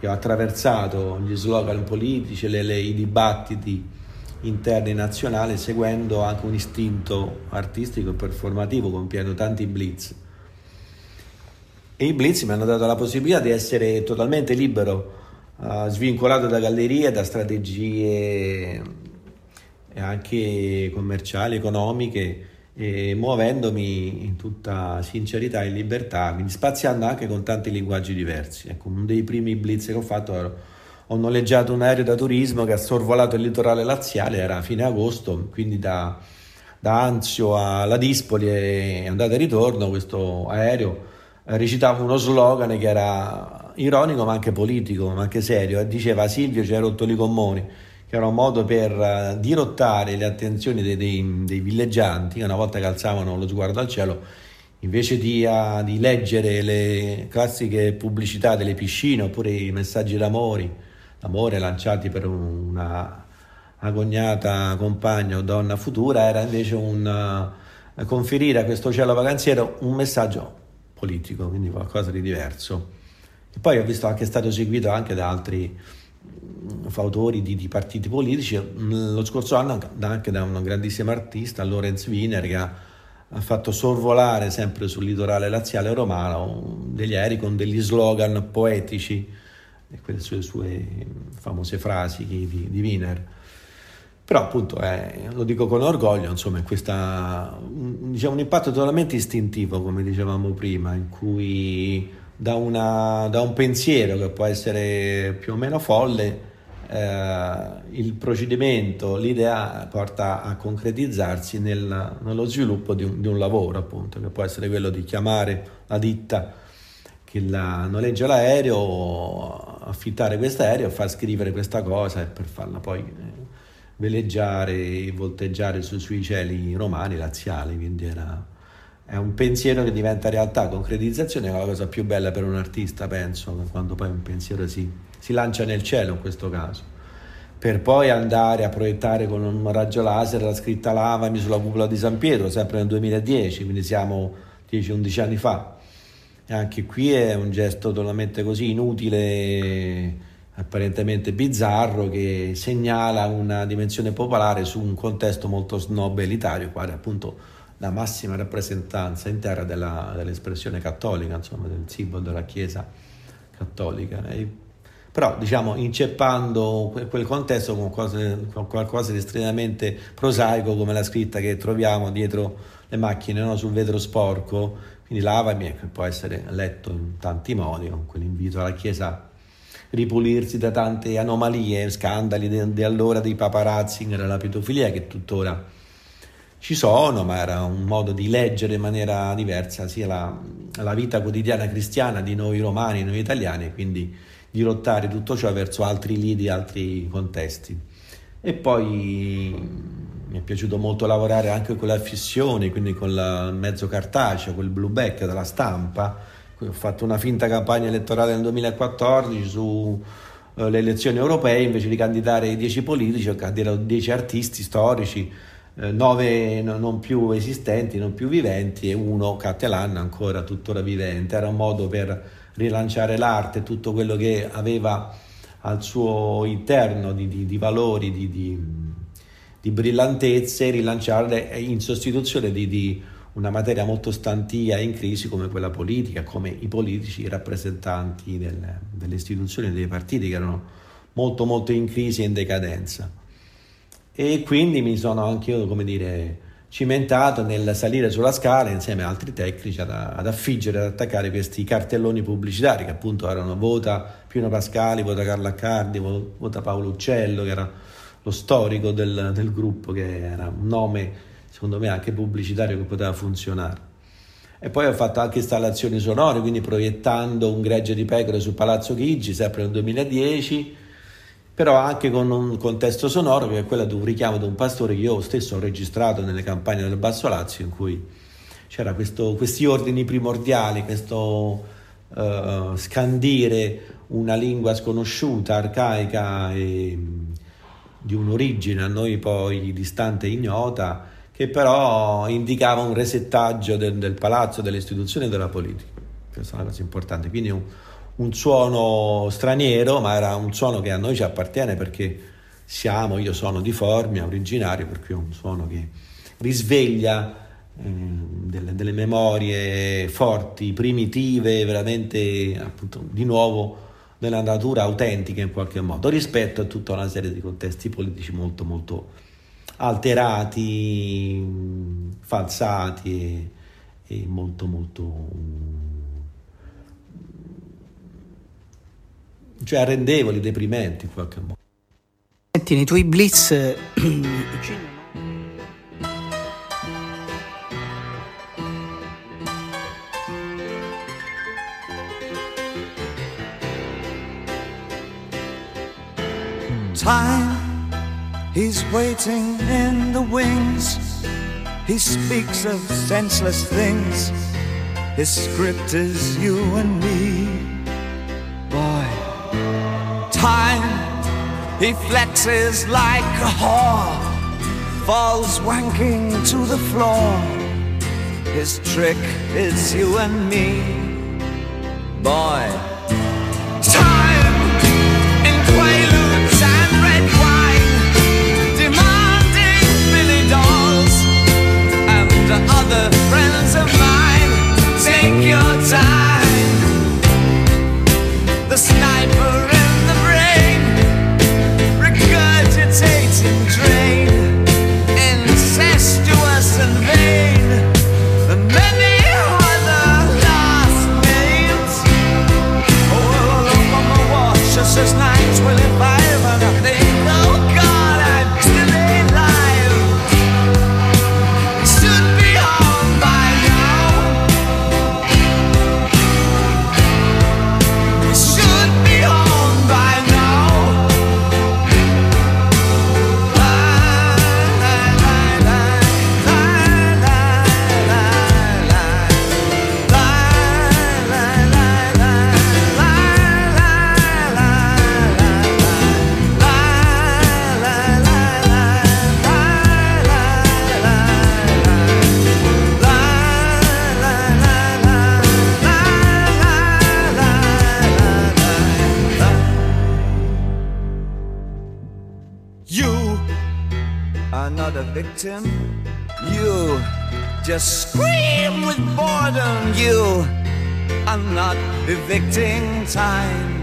che ho attraversato gli slogan politici, le, le, i dibattiti interni nazionali, seguendo anche un istinto artistico e performativo, compiendo tanti blitz. E i blitz mi hanno dato la possibilità di essere totalmente libero, uh, svincolato da gallerie, da strategie anche commerciali, economiche, e muovendomi in tutta sincerità e libertà, quindi spaziando anche con tanti linguaggi diversi. Ecco, uno dei primi blitz che ho fatto ero, ho noleggiato un aereo da turismo che ha sorvolato il litorale laziale, era a fine agosto, quindi da, da Anzio alla Dispoli e andata e ritorno questo aereo recitava uno slogan che era ironico ma anche politico, ma anche serio, e diceva Silvio ci hai rotto i gommoni che era un modo per uh, dirottare le attenzioni dei, dei, dei, villeggianti che una volta che alzavano lo sguardo al cielo, invece di, uh, di, leggere le classiche pubblicità delle piscine oppure i messaggi d'amore, d'amore lanciati per una agognata compagna o donna futura, era invece un uh, conferire a questo cielo vacanziero un messaggio politico, quindi qualcosa di diverso. E poi ho visto che è stato seguito anche da altri fautori di, di, partiti politici. Lo scorso anno anche da un grandissimo artista, Lorenz Wiener, che ha, ha fatto sorvolare sempre sul litorale laziale romano degli aerei con degli slogan poetici e quelle sue, sue famose frasi di, di Wiener. Però appunto è, lo dico con orgoglio, insomma, questa, un, diciamo, un impatto totalmente istintivo, come dicevamo prima, in cui da, una, da un pensiero che può essere più o meno folle, eh, il procedimento, l'idea porta a concretizzarsi nel, nello sviluppo di un, di un, lavoro, appunto, che può essere quello di chiamare la ditta che la, noleggia l'aereo, affittare questo aereo, far scrivere questa cosa e per farla poi eh, veleggiare e volteggiare su, sui cieli romani, laziali, quindi era, è un pensiero che diventa realtà, concretizzazione è la cosa più bella per un artista, penso, quando poi un pensiero si, si lancia nel cielo in questo caso, per poi andare a proiettare con un raggio laser la scritta Lavami sulla cupola di San Pietro, sempre nel 2010, quindi siamo 10-11 anni fa. E anche qui è un gesto totalmente così inutile apparentemente bizzarro che segnala una dimensione popolare su un contesto molto snob elitario, quale appunto la massima rappresentanza in terra della, dell'espressione cattolica, insomma, del simbolo della Chiesa cattolica. E, però, diciamo, inceppando quel contesto con, qualcosa di estremamente prosaico, come la scritta che troviamo dietro le macchine, no? sul vetro sporco, quindi lavami, che può essere letto in tanti modi, con quell'invito alla Chiesa ripulirsi da tante anomalie, scandali di, di allora dei paparazzi nella pedofilia che tuttora ci sono, ma era un modo di leggere in maniera diversa sia la, la vita quotidiana cristiana di noi romani, noi italiani, quindi dirottare tutto ciò verso altri lidi, altri contesti. E poi mi è piaciuto molto lavorare anche con la fissione, quindi con il mezzo cartaceo, quel blue back della stampa, ho fatto una finta campagna elettorale nel 2014 sulle eh, elezioni europee, invece di candidare i 10 politici, ho candidato 10 artisti storici, 9 eh, non più esistenti, non più viventi e uno Cattelan ancora tuttora vivente. Era un modo per rilanciare l'arte, tutto quello che aveva al suo interno di, di, di valori, di, di, brillantezze, rilanciarle in sostituzione di una materia molto stantia e in crisi come quella politica, come i politici, i rappresentanti del, delle istituzioni, dei partiti che erano molto molto in crisi e in decadenza. E quindi mi sono anche io, come dire, cimentato nel salire sulla scala insieme a altri tecnici ad, ad affiggere, ad attaccare questi cartelloni pubblicitari che appunto erano vota Pino Pascali, vota Carlo Accardi, vota Paolo Uccello, che era lo storico del, del gruppo, che era un nome secondo me anche pubblicitario che poteva funzionare. E poi ho fatto anche installazioni sonore, quindi proiettando un gregge di pecore su Palazzo Chigi, sempre nel 2010, però anche con un contesto sonoro che è quello di un richiamo di un pastore che io stesso ho registrato nelle campagne del Basso Lazio, in cui c'era questo, questi ordini primordiali, questo uh, scandire una lingua sconosciuta, arcaica e di un'origine a noi poi distante e ignota, che però indicava un resettaggio del, del palazzo, delle istituzioni e della politica. Questa è una cosa importante. Quindi un, un suono straniero, ma era un suono che a noi ci appartiene perché siamo, io sono di Formia, originario, per cui è un suono che risveglia eh, delle, delle, memorie forti, primitive, veramente appunto di nuovo della natura autentica in qualche modo, rispetto a tutta una serie di contesti politici molto molto alterati, falsati e, e molto molto cioè arrendevoli, deprimenti in qualche modo. Senti, nei tuoi blitz Time He's waiting in the wings. He speaks of senseless things. His script is you and me. He flexes like a whore, falls wanking to the floor. His trick is you and me. Boy, Time in quaaludes and red wine, demanding Billy dolls and other friends of mine. Take your time. Evicting time.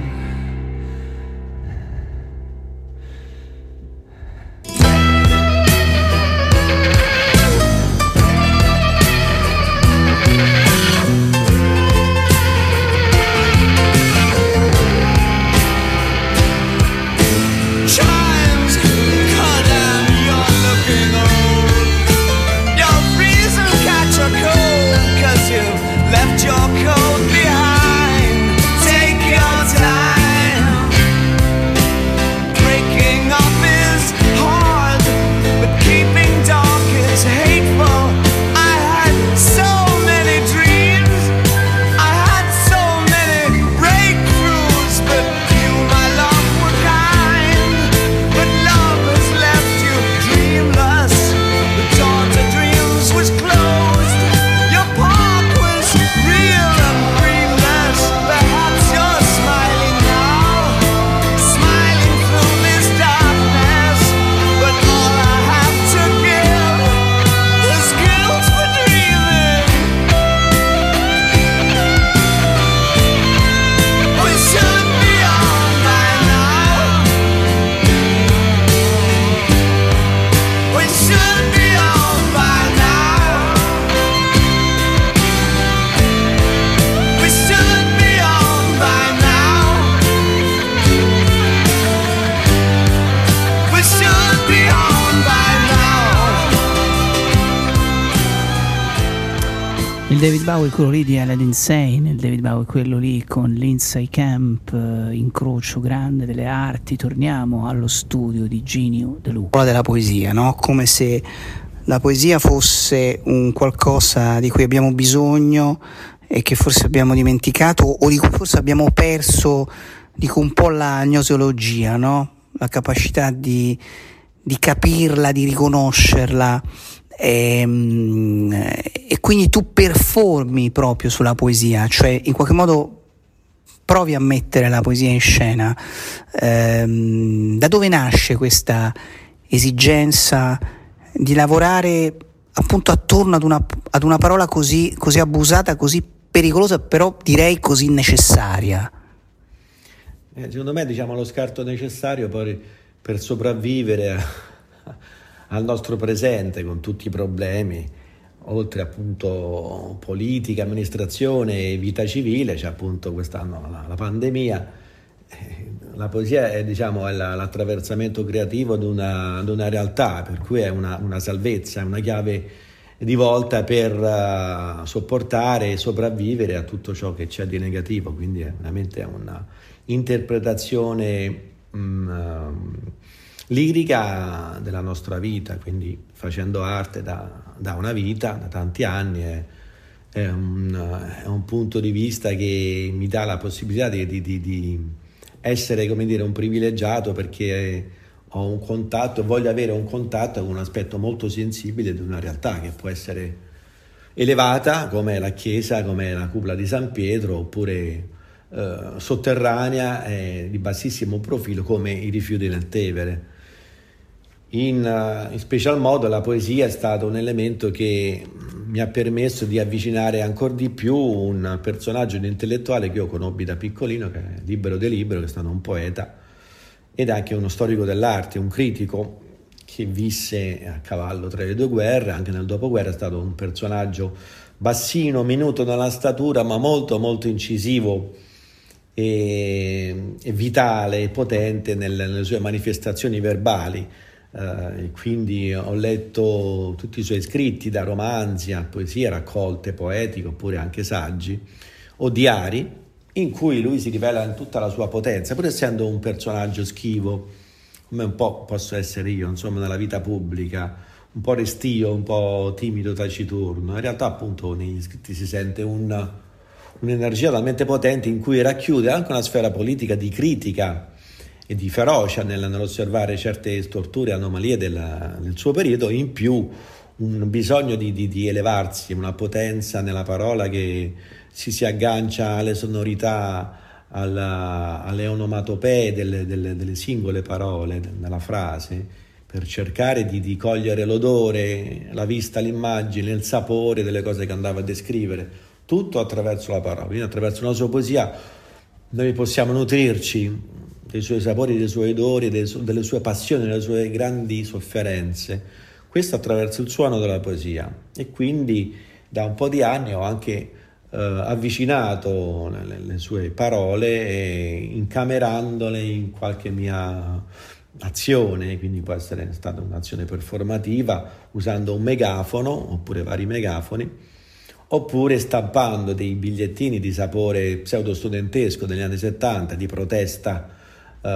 Quello lì di Aladdin Sane, il David Bowie, quello lì con Lindsay Camp, eh, incrocio grande delle arti. Torniamo allo studio di Ginio De Luca. della poesia, no? Come se la poesia fosse un qualcosa di cui abbiamo bisogno e che forse abbiamo dimenticato o di cui forse abbiamo perso, dico un po' la gnoseologia, no? La capacità di, di capirla, di riconoscerla. Ehm, E, quindi tu performi proprio sulla poesia, cioè in qualche modo provi a mettere la poesia in scena. Ehm, da dove nasce questa esigenza di lavorare appunto attorno ad una, ad una parola così, così abusata, così pericolosa, però direi così necessaria? Eh, secondo me diciamo lo scarto necessario poi per sopravvivere a- al nostro presente con tutti i problemi, oltre appunto politica, amministrazione e vita civile, c'è appunto quest'anno la, la pandemia. Eh, La poesia è, diciamo, l'attraversamento creativo di una, di una realtà, per cui è una, una salvezza, è una chiave di volta per eh, sopportare e sopravvivere a tutto ciò che c'è di negativo, quindi è veramente una interpretazione mm, lirica della nostra vita, quindi facendo arte da, da una vita, da tanti anni, è, è un, è un punto di vista che mi dà la possibilità di, di- di- di essere come dire, un privilegiato perché ho un contatto voglio avere un contatto con un aspetto molto sensibile di una realtà che può essere elevata come la chiesa, come la cupola di San Pietro, oppure eh, sotterranea e di bassissimo profilo come i rifiuti del Tevere. In, eh, in special modo la poesia è stato un elemento che mi ha permesso di avvicinare ancora di più un personaggio di intellettuale che io conobbi da piccolino, che è Libero De Libero, che è stato un poeta ed anche uno storico dell'arte, un critico che visse a cavallo tra le due guerre, anche nel dopoguerra è stato un personaggio bassino, minuto nella statura, ma molto molto incisivo e, e vitale e potente nelle, nelle sue manifestazioni verbali. Eh, e quindi ho letto tutti i suoi scritti, da romanzi a poesie raccolte, poetiche oppure anche saggi o diari, in cui lui si rivela in tutta la sua potenza, pur essendo un personaggio schivo, come un po' posso essere io, insomma, nella vita pubblica, un po' restio, un po' timido, taciturno. In realtà, appunto, negli scritti si sente un- un'energia talmente potente in cui racchiude anche una sfera politica di critica e di ferocia nel- nell'osservare certe storture e anomalie della- del suo periodo, in più un bisogno di, di- di elevarsi, una potenza nella parola che si, si aggancia alle sonorità, alla- alle onomatopee delle, delle- delle singole parole nella frase, per cercare di, di cogliere l'odore, la vista, l'immagine, il sapore delle cose che andava a descrivere, tutto attraverso la parola, quindi attraverso la sua poesia noi possiamo nutrirci dei suoi sapori, dei suoi odori, delle sue passioni, delle sue grandi sofferenze, questo attraverso il suono della poesia. E quindi da un po' di anni ho anche eh, avvicinato le, le, sue parole e incamerandole in qualche mia azione, quindi può essere stata un'azione performativa usando un megafono oppure vari megafoni, oppure stampando dei bigliettini di sapore pseudo-studentesco degli anni 70 di protesta eh,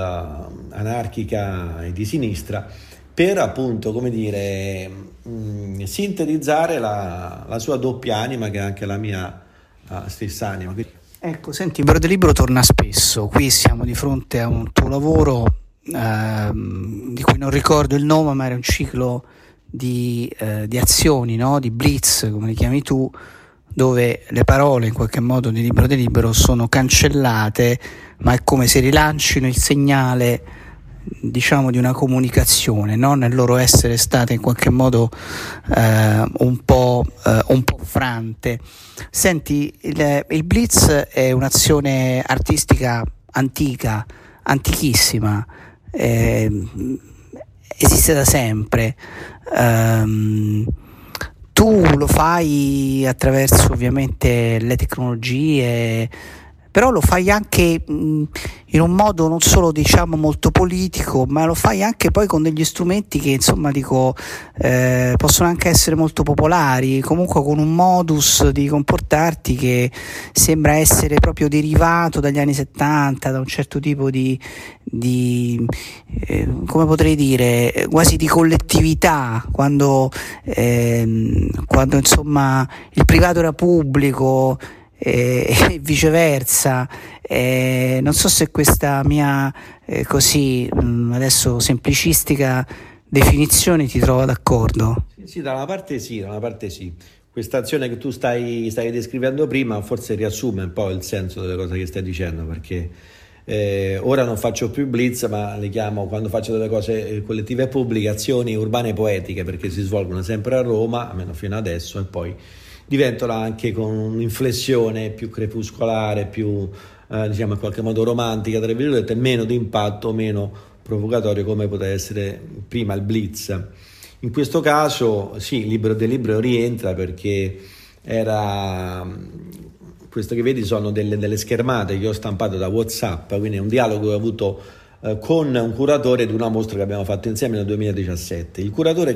anarchica e di sinistra per appunto, come dire, mh, sintetizzare la, la, sua doppia anima che è anche la mia uh, stessa anima. Ecco, senti, il Verde Libro torna spesso, qui siamo di fronte a un tuo lavoro ehm, di cui non ricordo il nome, ma era un ciclo di, eh, di azioni, no? di blitz, come li chiami tu, dove le parole in qualche modo di libro di libro sono cancellate, ma è come se rilancino il segnale diciamo di una comunicazione no? nel loro essere state in qualche modo eh, un, po', eh, un po' frante senti il, il blitz è un'azione artistica antica antichissima eh, esiste da sempre um, tu lo fai attraverso ovviamente le tecnologie però lo fai anche mh, in un modo non solo diciamo molto politico, ma lo fai anche poi con degli strumenti che insomma dico eh, possono anche essere molto popolari, comunque con un modus di comportarti che sembra essere proprio derivato dagli anni 70, da un certo tipo di, di eh, come potrei dire, quasi di collettività, quando, eh, quando insomma il privato era pubblico e viceversa. Eh, non so se questa mia eh, così mh, mm, adesso semplicistica definizione ti trova d'accordo? Sì, sì, da una parte sì, da una parte sì. Questa azione che tu stai, stai, descrivendo prima forse riassume un po' il senso delle cose che stai dicendo perché eh, ora non faccio più blitz ma le chiamo quando faccio delle cose eh, collettive e pubbliche azioni urbane poetiche perché si svolgono sempre a Roma, almeno fino adesso e poi diventano anche con un'inflessione più crepuscolare, più eh, diciamo in qualche modo romantica, tra virgolette, meno di impatto, meno provocatorio come poteva essere prima il blitz. In questo caso sì, il libro del libro rientra perché era questo che vedi sono delle, delle, schermate che ho stampato da Whatsapp, quindi è un dialogo che ho avuto eh, con un curatore di una mostra che abbiamo fatto insieme nel 2017. Il curatore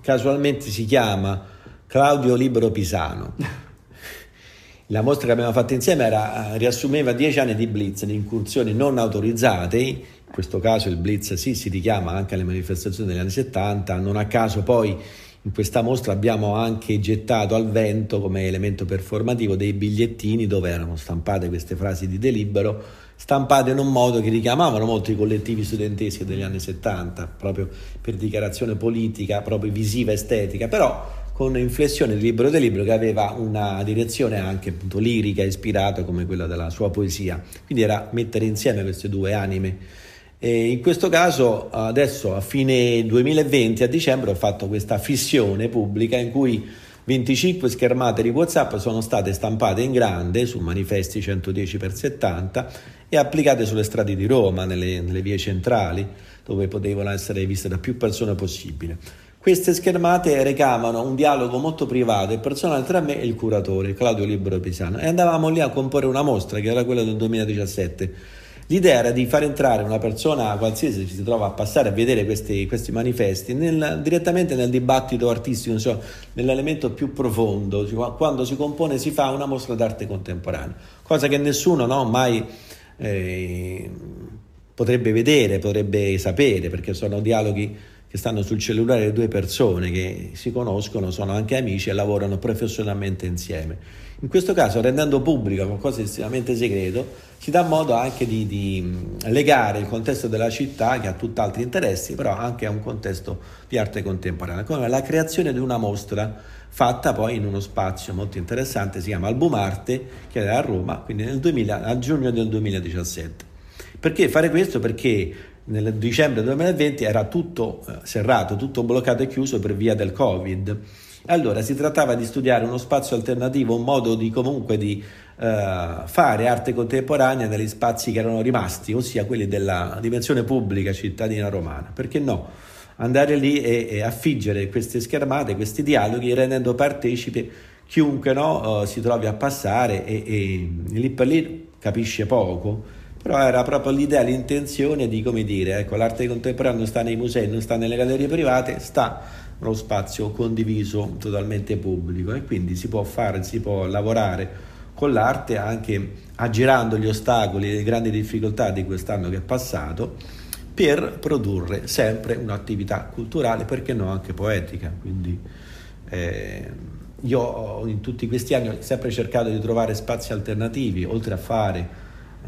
casualmente si chiama Claudio Libero Pisano. La mostra che abbiamo fatto insieme era, riassumeva dieci anni di blitz, di incursioni non autorizzate, in questo caso il blitz sì, si richiama anche alle manifestazioni degli anni 70, non a caso poi in questa mostra abbiamo anche gettato al vento come elemento performativo dei bigliettini dove erano stampate queste frasi di delibero, stampate in un modo che richiamavano molto i collettivi studenteschi degli anni 70, proprio per dichiarazione politica, proprio visiva, estetica, però con inflessione di libro del libro che aveva una direzione anche appunto lirica, ispirata come quella della sua poesia. Quindi era mettere insieme queste due anime. E in questo caso adesso a fine 2020, a dicembre, ho fatto questa fissione pubblica in cui 25 schermate di WhatsApp sono state stampate in grande su manifesti 110x70 e applicate sulle strade di Roma, nelle, nelle vie centrali, dove potevano essere viste da più persone possibile. Queste schermate recavano un dialogo molto privato e personale tra me e il curatore, Claudio Libero Pisano, e andavamo lì a comporre una mostra che era quella del 2017. L'idea era di far entrare una persona qualsiasi che si trova a passare a vedere questi, questi manifesti nel, direttamente nel dibattito artistico, insomma, nell'elemento più profondo, quando si compone si fa una mostra d'arte contemporanea, cosa che nessuno no, mai eh, potrebbe vedere, potrebbe sapere, perché sono dialoghi che stanno sul cellulare due persone che si conoscono, sono anche amici e lavorano professionalmente insieme. In questo caso, rendendo pubblico qualcosa di estremamente segreto, si dà modo anche di, di, legare il contesto della città, che ha tutt'altri interessi, però anche a un contesto di arte contemporanea, come la creazione di una mostra fatta poi in uno spazio molto interessante, si chiama Album Arte, che era a Roma, quindi nel 2000, a giugno del 2017. Perché fare questo? Perché nel dicembre 2020 era tutto eh, serrato, tutto bloccato e chiuso per via del Covid. Allora si trattava di studiare uno spazio alternativo, un modo di comunque di eh, fare arte contemporanea negli spazi che erano rimasti, ossia quelli della dimensione pubblica cittadina romana. Perché no? Andare lì e, e affiggere queste schermate, questi dialoghi, rendendo partecipe chiunque no, uh, si trovi a passare e, e, lì per lì capisce poco, però era proprio l'idea, l'intenzione di, come dire, ecco, l'arte contemporanea non sta nei musei, non sta nelle gallerie private, sta nello spazio condiviso, totalmente pubblico e quindi si può fare, si può lavorare con l'arte anche aggirando gli ostacoli e le grandi difficoltà di quest'anno che è passato per produrre sempre un'attività culturale, perché no anche poetica. Quindi, eh, io in tutti questi anni ho sempre cercato di trovare spazi alternativi, oltre a fare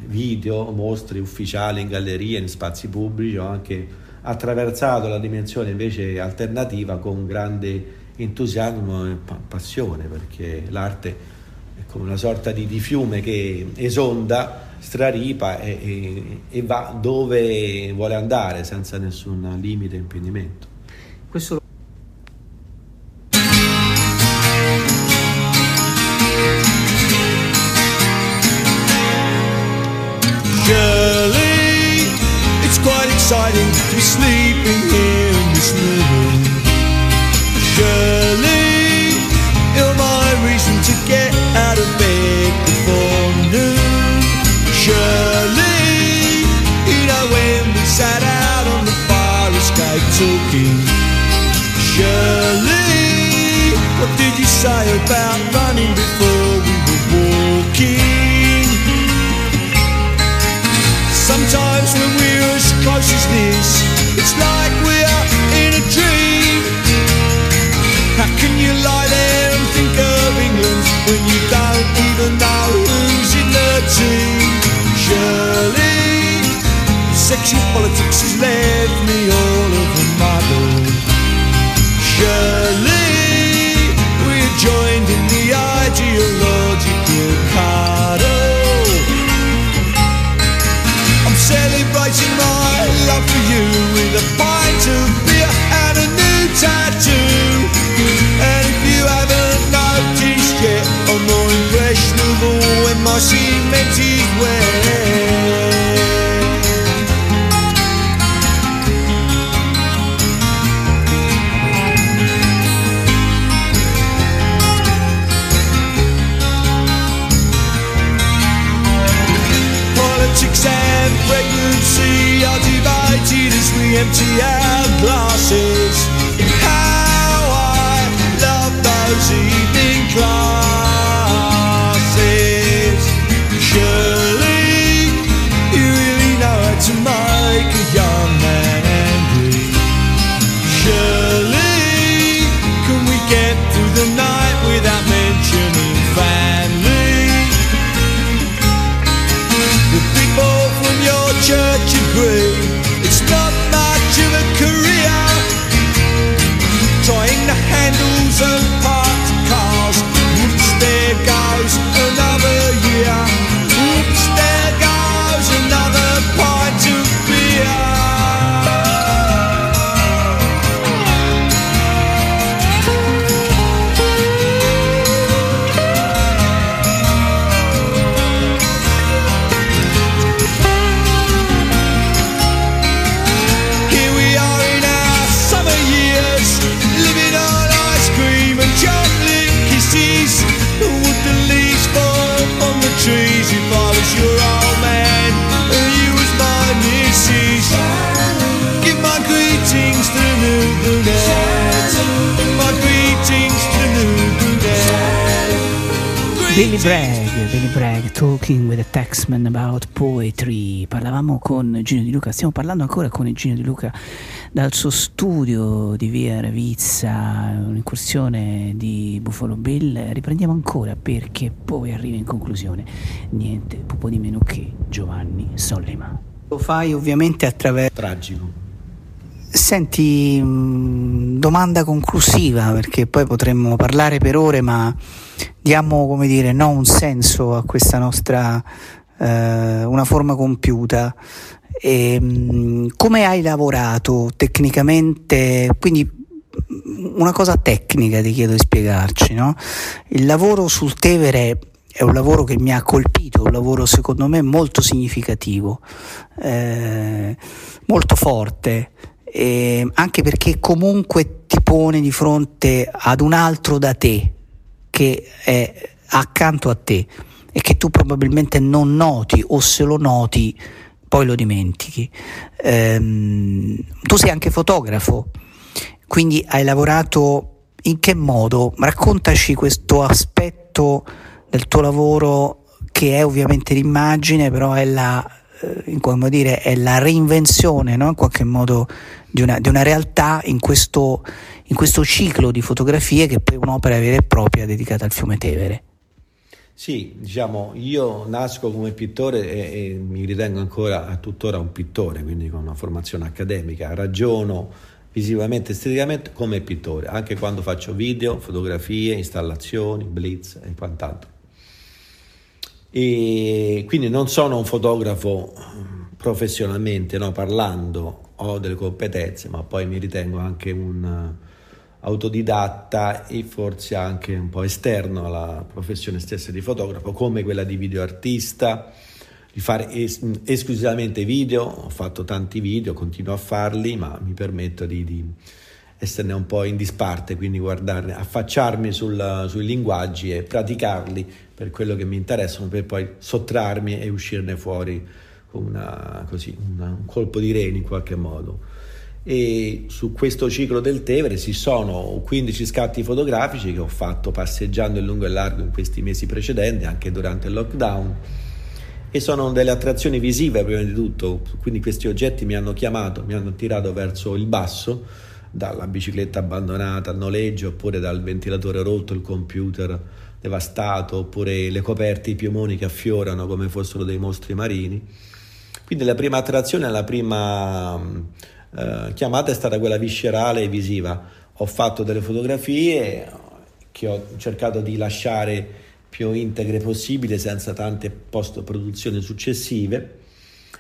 video, mostre ufficiali in gallerie, in spazi pubblici, ho anche attraversato la dimensione invece alternativa con grande entusiasmo e passione, perché l'arte è come una sorta di, di fiume che esonda, straripa e, e, e va dove vuole andare senza nessun limite e impedimento. Questo exciting to be sleeping here in this living. Shirley, you're my reason to get out of bed before noon. Shirley, you know when we sat out on the fire escape talking. Shirley, what did you say about as close this, it's like we're in a dream. How can you lie there and think of England when you don't even know who's in the team? Surely, sexual politics has left me all of a muddle. Surely, Politics and pregnancy are divided as we empty our glasses. How I love those Bragg, Billy Bragg, talking with a taxman about poetry. Parlavamo con Gino Di Luca, stiamo parlando ancora con Gino Di Luca dal suo studio di via Ravizza, un'incursione di Buffalo Bill. Riprendiamo ancora perché poi arriva in conclusione niente poco di meno che Giovanni Sollima. Lo fai ovviamente attraverso... Tragico. Senti, mh, domanda conclusiva perché poi potremmo parlare per ore, ma diamo come dire no, un senso a questa nostra, eh, una forma compiuta. E, mh, come hai lavorato tecnicamente? Quindi mh, una cosa tecnica ti chiedo di spiegarci, no? Il lavoro sul Tevere è un lavoro che mi ha colpito, un lavoro secondo me molto significativo, eh, molto forte, eh, anche perché comunque ti pone di fronte ad un altro da te che è accanto a te e che tu probabilmente non noti o se lo noti poi lo dimentichi. Ehm, tu sei anche fotografo, quindi hai lavorato in che modo? Raccontaci questo aspetto del tuo lavoro che è ovviamente l'immagine, però è la, eh, come dire, è la reinvenzione no? in qualche modo di una, di una realtà in questo, in questo ciclo di fotografie che poi è un'opera vera e propria dedicata al fiume Tevere. Sì, diciamo, io nasco come pittore e, e mi ritengo ancora a tuttora un pittore, quindi con una formazione accademica, ragiono visivamente, esteticamente come pittore, anche quando faccio video, fotografie, installazioni, blitz e quant'altro. E quindi non sono un fotografo professionalmente, no, parlando, ho delle competenze, ma poi mi ritengo anche un autodidatta e forse anche un po' esterno alla professione stessa di fotografo, come quella di videoartista, di fare es- esclusivamente video, ho fatto tanti video, continuo a farli, ma mi permetto di, di esserne un po' in disparte, quindi guardarne, affacciarmi sul, sui linguaggi e praticarli per quello che mi interessano, per poi sottrarmi e uscirne fuori con una, così, una, un colpo di reni in qualche modo. E su questo ciclo del Tevere ci sono 15 scatti fotografici che ho fatto passeggiando in lungo e largo in questi mesi precedenti, anche durante il lockdown e sono delle attrazioni visive prima di tutto, quindi questi oggetti mi hanno chiamato, mi hanno tirato verso il basso, dalla bicicletta abbandonata al noleggio, oppure dal ventilatore rotto, il computer devastato, oppure le coperte, i piumoni che affiorano come fossero dei mostri marini. Quindi la prima attrazione, la prima eh, chiamata è stata quella viscerale e visiva. Ho fatto delle fotografie che ho cercato di lasciare più integre possibile senza tante post-produzioni successive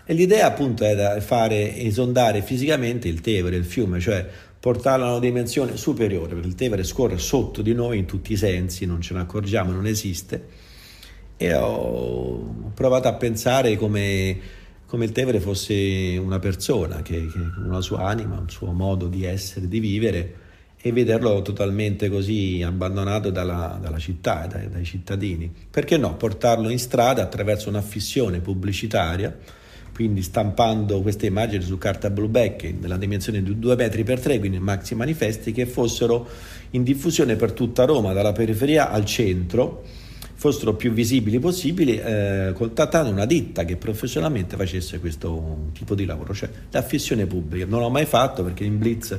e l'idea appunto era fare esondare fisicamente il Tevere, il fiume, cioè portarlo a una dimensione superiore, perché il Tevere scorre sotto di noi in tutti i sensi, non ce ne accorgiamo, non esiste. E ho provato a pensare come, come il Tevere fosse una persona, che, che una sua anima, un suo modo di essere, di vivere, e vederlo totalmente così abbandonato dalla, dalla città, dai, dai cittadini. Perché no? Portarlo in strada attraverso un'affissione pubblicitaria quindi stampando queste immagini su carta blu back nella dimensione di 2 metri per 3, quindi maxi manifesti che fossero in diffusione per tutta Roma, dalla periferia al centro, fossero più visibili possibili, eh, contattando una ditta che professionalmente facesse questo tipo di lavoro, cioè l'affissione pubblica. Non l'ho mai fatto perché in Blitz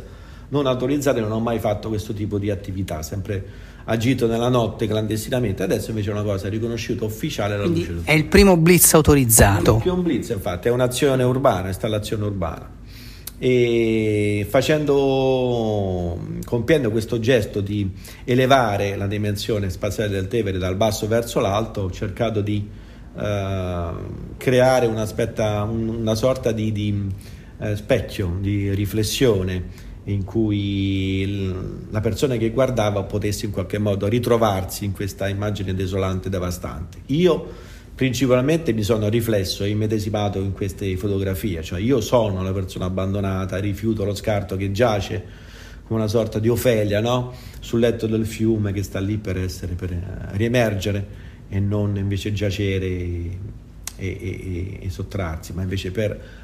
non autorizzate non ho mai fatto questo tipo di attività, sempre agito nella notte clandestinamente, adesso invece è una cosa riconosciuta ufficiale alla luce. è il primo blitz autorizzato. È più un blitz, infatti, è un'azione urbana, installazione urbana. E facendo, compiendo questo gesto di elevare la dimensione spaziale del Tevere dal basso verso l'alto, ho cercato di eh, creare una, una sorta di, di eh, specchio, di riflessione in cui la persona che guardava potesse in qualche modo ritrovarsi in questa immagine desolante e devastante. Io principalmente mi sono riflesso e immedesimato in queste fotografie, cioè io sono la persona abbandonata, rifiuto lo scarto che giace come una sorta di Ofelia no? sul letto del fiume che sta lì per, essere, per eh, riemergere e non invece giacere e, e, e, e sottrarsi, ma invece per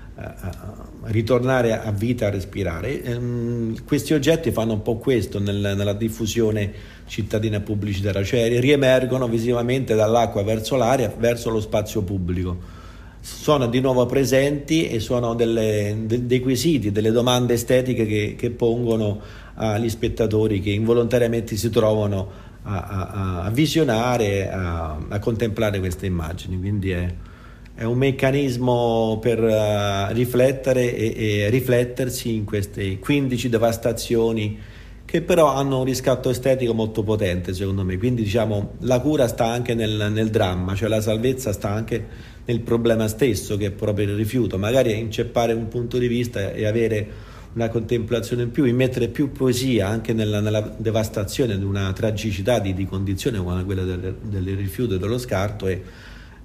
ritornare a vita, a respirare. Ehm, questi oggetti fanno un po' questo nel, nella diffusione cittadina pubblicitaria, cioè riemergono visivamente dall'acqua verso l'aria, verso lo spazio pubblico. Sono di nuovo presenti e sono delle, de, dei quesiti, delle domande estetiche che, che, pongono agli spettatori che involontariamente si trovano a, a, a visionare, a, a contemplare queste immagini. Quindi è, è un meccanismo per uh, riflettere e, e, riflettersi in queste 15 devastazioni che però hanno un riscatto estetico molto potente secondo me, quindi diciamo la cura sta anche nel, nel dramma, cioè la salvezza sta anche nel problema stesso che è proprio il rifiuto, magari inceppare un punto di vista e avere una contemplazione in più, immettere più poesia anche nella, nella devastazione di una tragicità di, di condizione come quella del, del rifiuto e dello scarto e,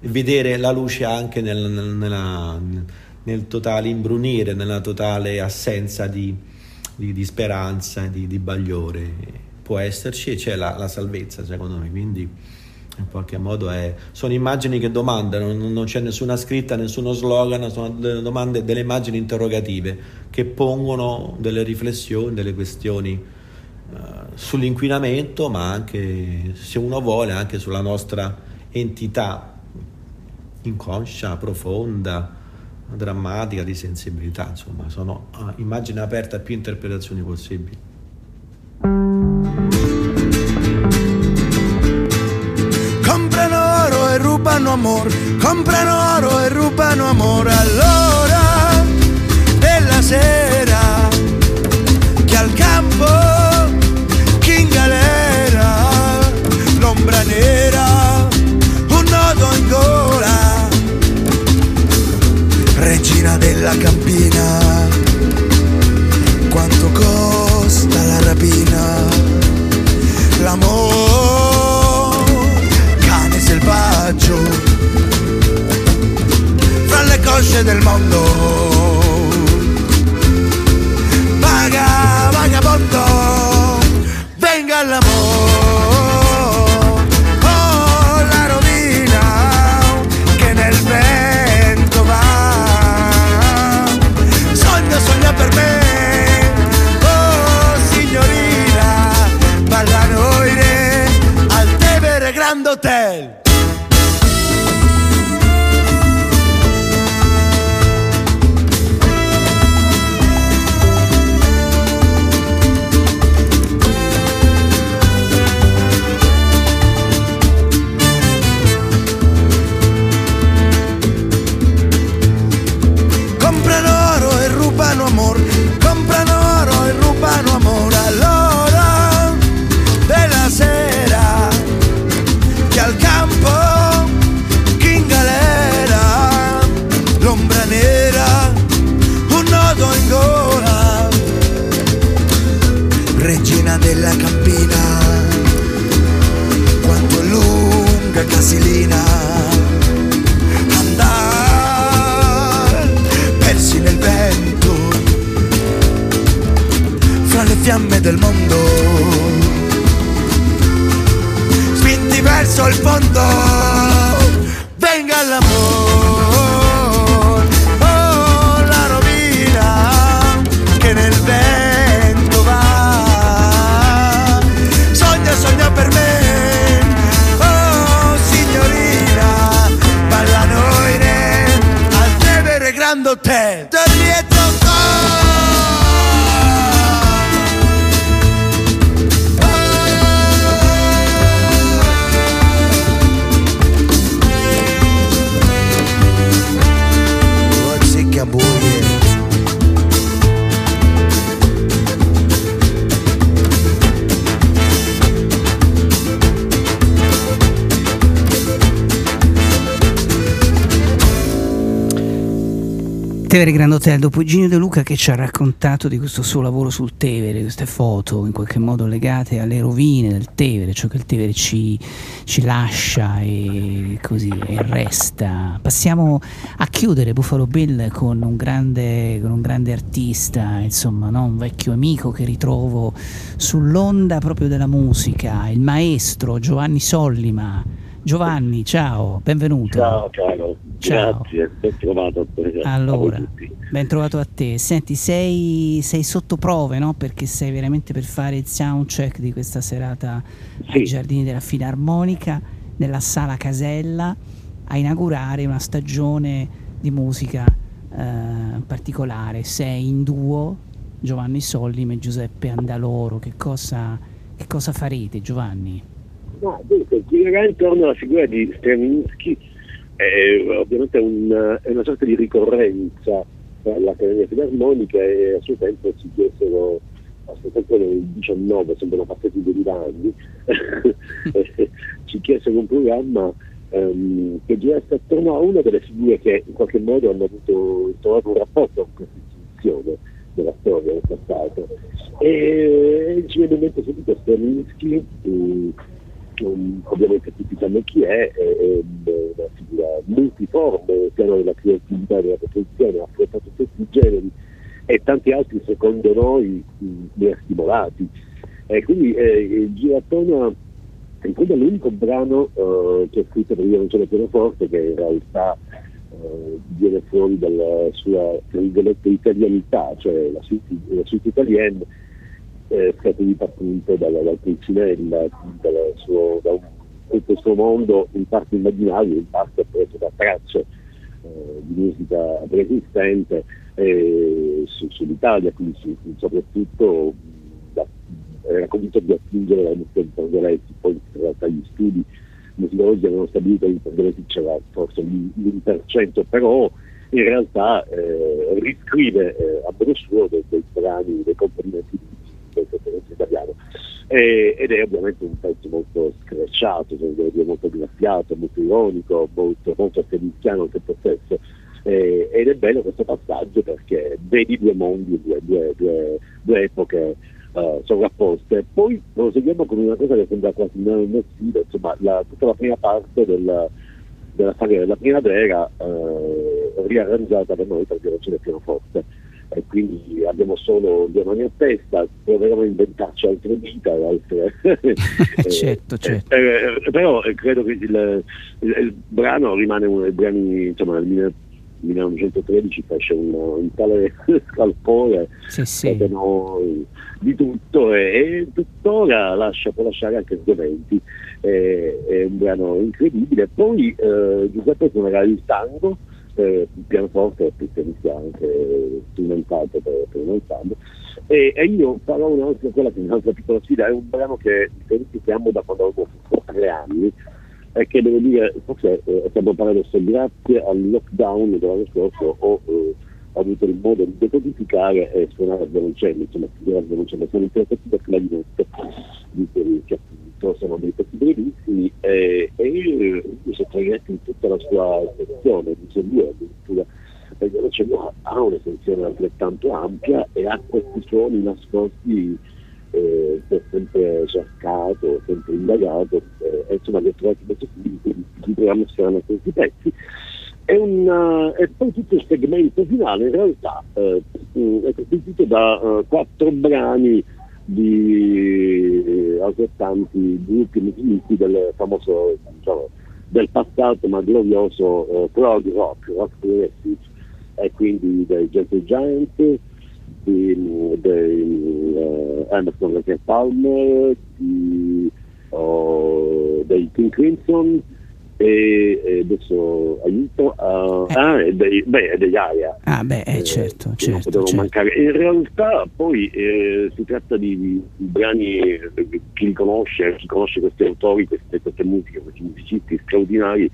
vedere la luce anche nel, nel, nella, nel totale imbrunire, nella totale assenza di, di, di speranza, di, di, bagliore. Può esserci e c'è la, la, salvezza secondo me, quindi in qualche modo è, sono immagini che domandano, non, c'è nessuna scritta, nessuno slogan, sono delle domande, delle immagini interrogative che pongono delle riflessioni, delle questioni uh, sull'inquinamento, ma anche, se uno vuole, anche sulla nostra entità inconscia, profonda, drammatica, di sensibilità, insomma, sono uh, immagini aperte a più interpretazioni possibili. Comprano oro e rubano amor, comprano oro e rubano amor all'ora della sera della campina. Quanto costa la rapina? L'amor cane selvaggio fra le cosce del mondo. Vaga vagabondo venga l'amor Grand spinti verso il fondo Tevere Grand Hotel, dopo Eugenio De Luca che ci ha raccontato di questo suo lavoro sul Tevere, queste foto in qualche modo legate alle rovine del Tevere, ciò che il Tevere ci, ci lascia e così e resta. Passiamo a chiudere Buffalo Bill con un grande, con un grande artista, insomma, no? un vecchio amico che ritrovo sull'onda proprio della musica, il maestro Giovanni Sollima. Giovanni, ciao, benvenuto. Ciao caro, Ciao. grazie, ben trovato a te. Allora, ben trovato a te. Senti, sei, sei sotto prove, no? Perché sei veramente per fare il soundcheck di questa serata ai Giardini della Filarmonica, nella Sala Casella, a inaugurare una stagione di musica eh, particolare. Sei in duo, Giovanni Sollime e Giuseppe Andaloro. Che cosa, che cosa farete, Giovanni? No, dunque, girerà intorno alla figura di Stravinsky, è ovviamente un- è una sorta di ricorrenza per l'Accademia Filarmonica e a suo tempo si chiesero a questo nel 19 sembrano passati 2000 anni, eh, ci chiesero un programma ehm, che girasse attorno a una delle figure che in qualche modo hanno avuto trovato un rapporto con questa istituzione della storia del passato. E ci viene in mente subito Stravinsky, um, ovviamente tutti sanno chi è, è, una figura multiforme, piano della creatività della protezione, ha affrontato tutti i generi e tanti altri secondo noi mh, li ha stimolati. E quindi eh, gira attorno a in fondo è l'unico brano eh, che ha scritto per violoncella e pianoforte che in realtà eh, viene fuori dalla sua italianità, cioè la suite, la suite italienne eh, scaturita appunto dalla, dal Pulcinella, suo, da un, tutto il suo mondo in parte immaginario, in parte preso da tracce eh, di musica preesistente eh, su, sull'Italia, quindi su, soprattutto da, era convinto di attingere la musica di Pergoletti, poi in realtà gli studi musicologi avevano stabilito che in Pergoletti c'era forse l'1%, però in realtà eh, riscrive eh, a modo suo dei, dei brani, dei componimenti del sottotesto italiano e, ed è ovviamente un pezzo molto screcciato, cioè, molto graffiato, molto ironico, molto, molto feliziano al tempo stesso. Eh, ed è bello questo passaggio perché vedi due mondi, due, due, due, due epoche uh, sovrapposte. Poi proseguiamo con una cosa che sembra quasi immensile, insomma, la, tutta la prima parte del, della saga della primavera eh, riarrangiata per noi per violoncella e pianoforte e quindi abbiamo solo due mani a testa, proveremo a inventarci altre vite, altre... certo, certo. Eh, eh, però eh, credo che il, il, il, brano rimane uno dei brani, insomma, nel 1913 fece un, un tale scalpore sì, sì. di tutto e, e, tuttora lascia, può lasciare anche sgomenti. È, è un brano incredibile. Poi eh, Giuseppe suonerà il tango eh, pianoforte è anche strumentato per, per un ensemble. E, e, io farò un'altra, quella che è un'altra piccola sfida, è un brano che amo da quando avevo tre anni e che devo dire, forse eh, stiamo parlando adesso grazie al lockdown dell'anno scorso ho eh, avuto il modo di decodificare e suonare al violoncello, insomma scrivere al violoncello, sono interessato per clarinetto che appunto sono dei pezzi brevissimi e, e uso clarinetto in tutta la sua sezione, uso due addirittura, il violoncello ha una altrettanto ampia e ha questi suoni nascosti eh, sempre cercato, sempre indagato, eh, e insomma li ho trovati molto figli, quindi ci troviamo strano questi pezzi. E, una, e, poi tutto il segmento finale in realtà eh, è costituito da uh, quattro brani di eh, altrettanti gruppi musicisti del famoso diciamo, del passato ma glorioso uh, prog rock, rock progressive. E quindi dei Gentle Giant di, dei uh, Emerson Lake Palmer di, uh, dei King Crimson e, e adesso aiuto uh, eh. ah, e dei, beh, degli Aria ah beh eh, certo, eh, certo, certo. mancare in realtà poi eh, si tratta di, di, brani eh, chi li conosce chi conosce questi autori queste, queste musiche questi musicisti straordinari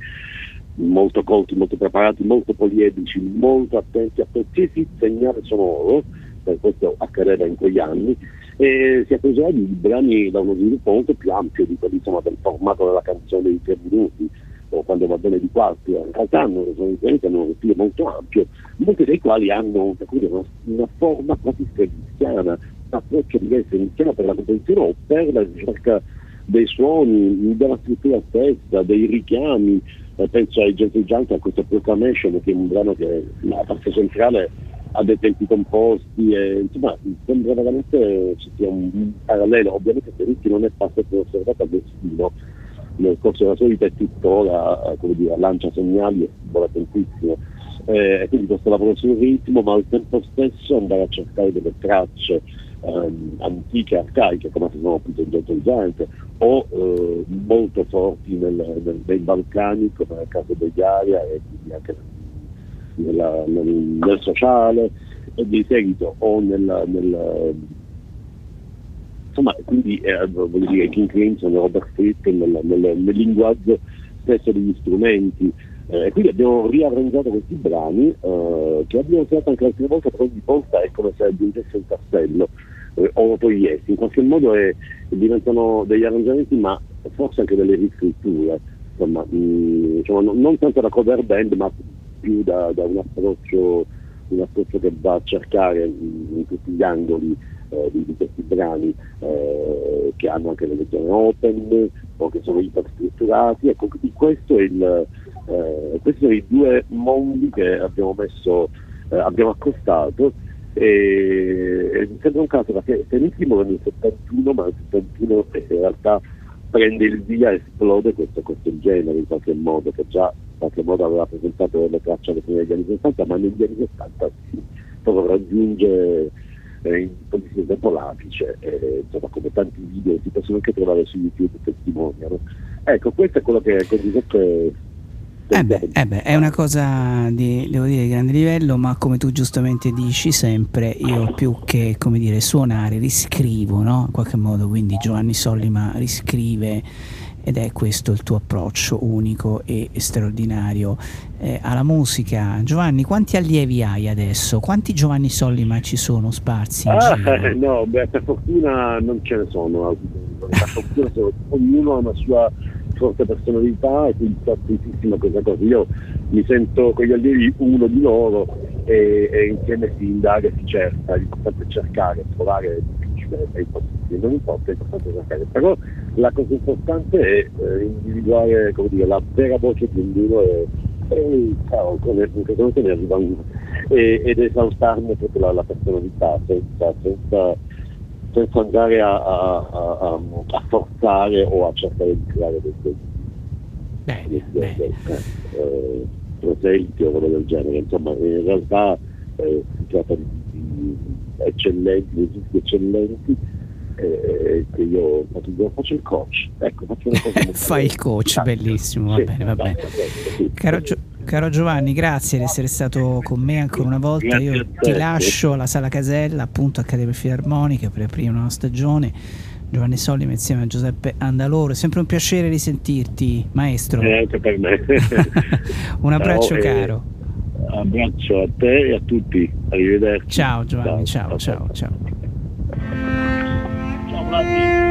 molto colti, molto preparati, molto poliedrici, molto attenti a qualsiasi segnale sonoro, per questo accadeva in quegli anni, e si accusava di brani da uno sviluppo molto più ampio di quelli insomma, del formato della canzone di tre minuti o quando va bene di quarti, in realtà hanno, hanno uno stile molto ampio, molti dei quali hanno una, una forma quasi straviziana, un approccio diverso iniziano per la composizione o per la ricerca dei suoni, della struttura stessa, dei richiami, eh, penso ai Gentle Giant, a questo Proclamation che è un brano che la parte centrale ha dei tempi composti e insomma sembra veramente ci sia un, un parallelo, ovviamente Ferrucci non è passato osservato al destino nel corso della sua vita e tuttora come dire, lancia segnali e vola tantissimo. Eh, quindi questo lavoro sul ritmo, ma al tempo stesso andare a cercare delle tracce ehm, antiche, arcaiche, come si sono appunto Giant, o eh, molto forti nel, nel, nei Balcani, come nel caso degli Aria e quindi anche nella, nel, nel, sociale, e di seguito o nel insomma, quindi eh, voglio dire King Crimson, Robert Fripp nel, nel, nel linguaggio stesso degli strumenti, Eh, quindi abbiamo riarrangiato questi brani eh, che abbiamo usato anche l'altra volta, però ogni volta è come se aggiungesse un tassello eh, o lo togliessi. In qualche modo è- diventano degli arrangiamenti, ma forse anche delle riscritture. Insomma, mh, diciamo, non, non tanto da cover band, ma più da, da un, approccio, un approccio che va a cercare mh, in tutti gli angoli eh, di, di questi brani eh, che hanno anche le lezioni open o che sono iperstrutturati. Ecco, quindi questo è il, eh, questi sono i due mondi che abbiamo messo, eh, abbiamo accostato e, mi sembra un caso perché Tenissimo nel 71 ma nel 71 in realtà prende il via esplode questo, questo genere in qualche modo che già in qualche modo aveva presentato le tracce alle fine degli anni 60 ma negli anni 70 sì, proprio raggiunge eh, in posizione dopo l'apice e, insomma come tanti video si possono anche trovare su YouTube testimoniano ecco questo è quello che con Giuseppe Eh beh, eh beh, è una cosa di, devo dire, di grande livello, ma come tu giustamente dici sempre, io più che come dire, suonare, riscrivo, no? In qualche modo, quindi Giovanni Sollima riscrive ed è questo il tuo approccio unico e straordinario eh, alla musica. Giovanni, quanti allievi hai adesso? Quanti Giovanni Sollima ci sono sparsi Ah, eh, no, beh, per fortuna non ce ne sono. Per fortuna sono- ognuno ha una sua forte personalità e quindi sta attentissimo a questa cosa. Io mi sento con gli allievi uno di loro e, e insieme si indaga e si cerca. L'importante è cercare, trovare è è impossibile, non importa, è importante cercare. Però la cosa importante è eh, individuare dire, la vera voce di ognuno e, e cavolo, come come come ne arriva uno e- ed esaltarne proprio la, la personalità senza, senza, senza andare a, a- a- a- forzare o a cercare di creare dei, dei, eh, proseliti o roba del genere. Insomma, in realtà eh, si tratta di, di eccellenti, di musicisti eccellenti eh, che io faccio, io faccio il coach. Ecco, faccio una cosa Fai il coach, bellissimo, va Sì, bene, va bene. sì. Caro, Gio- caro Giovanni, grazie di essere stato con me ancora una volta. Grazie Io ti lascio alla Sala Casella, appunto Accademia Filarmonica, per aprire una nuova stagione. Giovanni Sollima insieme a Giuseppe Andaloro. È sempre un piacere risentirti, maestro. Eh, anche per me. Un abbraccio Ciao, e caro. Abbraccio a te e a tutti. Arrivederci. Ciao Giovanni, ciao, ciao, ciao. Ciao Vladi.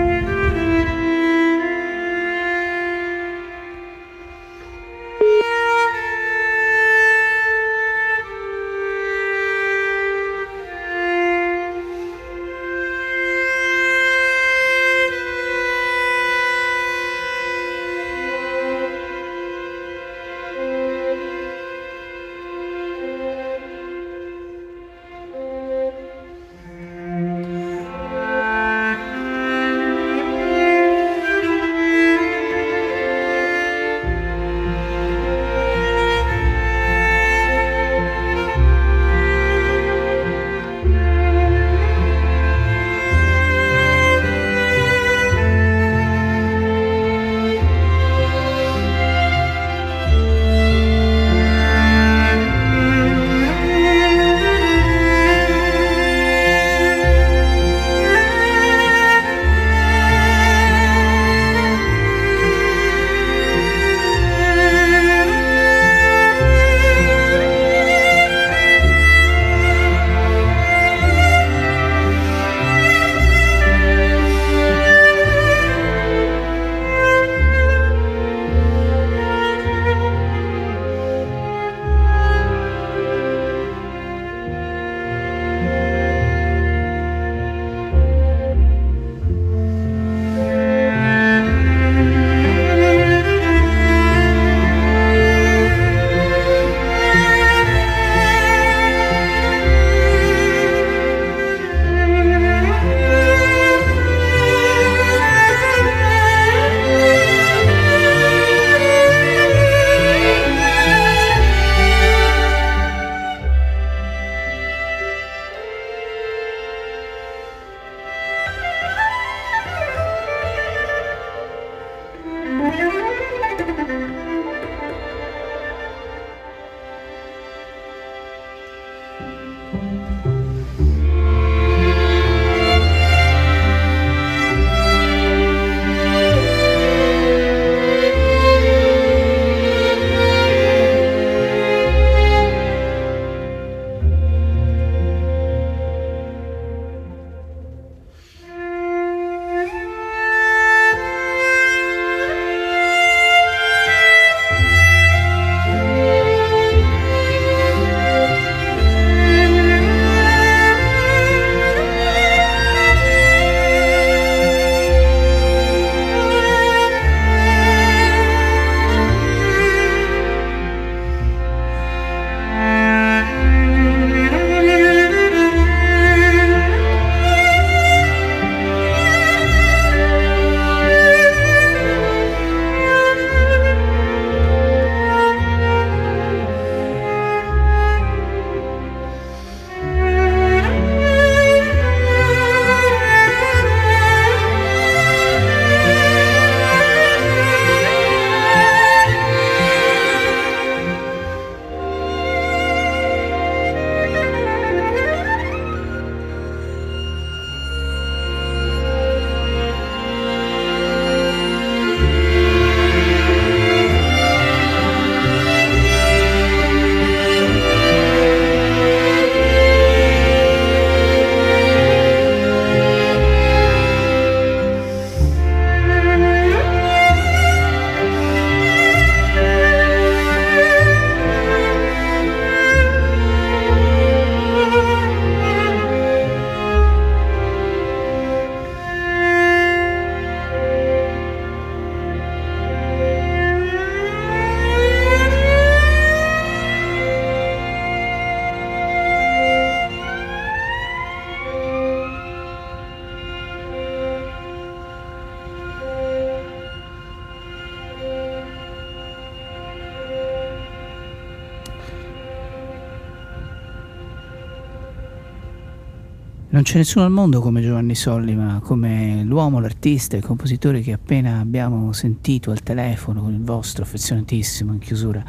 C'è nessuno al mondo come Giovanni Sollima, come l'uomo, l'artista, il compositore che appena abbiamo sentito al telefono con il vostro affezionatissimo in chiusura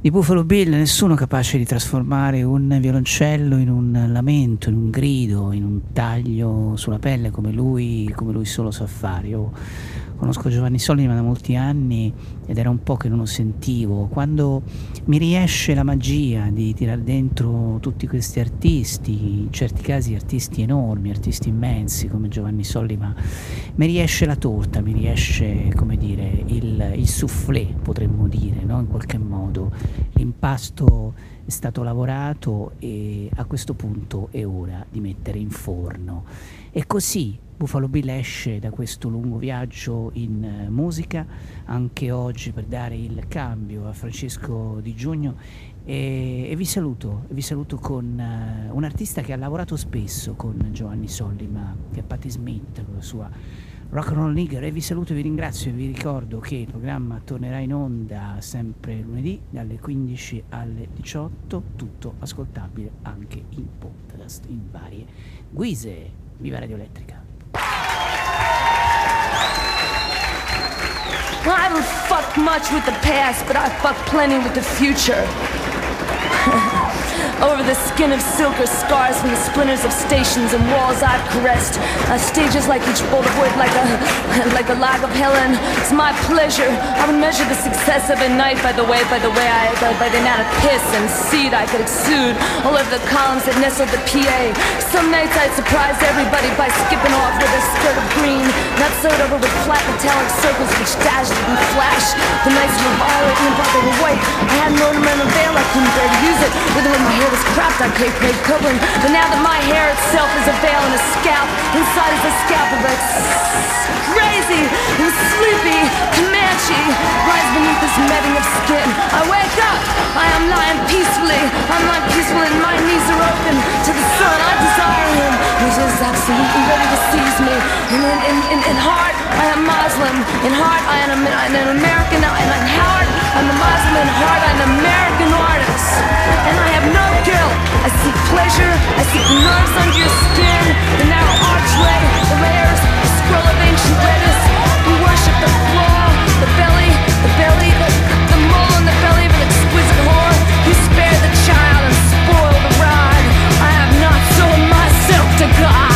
di Buffalo Bill, nessuno capace di trasformare un violoncello in un lamento, in un grido, in un taglio sulla pelle come lui, come lui solo sa fare. Io conosco Giovanni Sollima da molti anni ed era un po' che non lo sentivo. Quando mi riesce la magia di tirare dentro tutti questi artisti, in certi casi artisti enormi, artisti immensi come Giovanni Sollima, mi riesce la torta, mi riesce, come dire, il, il soufflé, potremmo dire, no? in qualche modo. L'impasto è stato lavorato e a questo punto è ora di mettere in forno. E così Buffalo Bill esce da questo lungo viaggio in eh, musica, anche oggi per dare il cambio a Francesco Di Giugno e, e vi saluto, vi saluto con eh, un artista che ha lavorato spesso con Giovanni Sollima, che è Patti Smith con la sua Rock and Roll Nigger e vi saluto e vi ringrazio e vi ricordo che il programma tornerà in onda sempre lunedì dalle 15 alle 18, tutto ascoltabile anche in podcast in varie guise. Viva Radio Elettrica! I don't fuck much with the past, but I fuck plenty with the future. Over the skin of silk are scars from the splinters of stations and walls I've caressed. Uh, stages like each bolt of wood, like a like a log of Helen. It's my pleasure. I would measure the success of a night by the way, by the way I, by, by the amount of piss and seed I could exude all over the columns that nestled the PA. Some nights I'd surprise everybody by skipping off with a skirt of green, not sewed over with flat metallic circles which dashed and flashed. The nights were violet and but they were white. I had an ornamental veil, I couldn't bear to use it. With my was cropped, I paid paid covering. But now that my hair itself is a veil and a scalp, inside is a scalp of a crazy and sleepy Comanche lies beneath this netting of skin. I wake up, I am lying peacefully. I'm lying peaceful and my knees are open to the sun. I desire him. He is absolutely ready to seize me. And in, in, in, in heart, I am Muslim. In heart, I am an, an American. And in heart, I'm a Muslim. In heart, I'm an American artist. And I have no guilt. I seek pleasure. I seek nerves under your skin. The narrow archway, the layers, the scroll of ancient letters. The the belly, the belly, the, mole the belly of an exquisite whore. You spare the child and spoil the ride. I have not sold myself to God.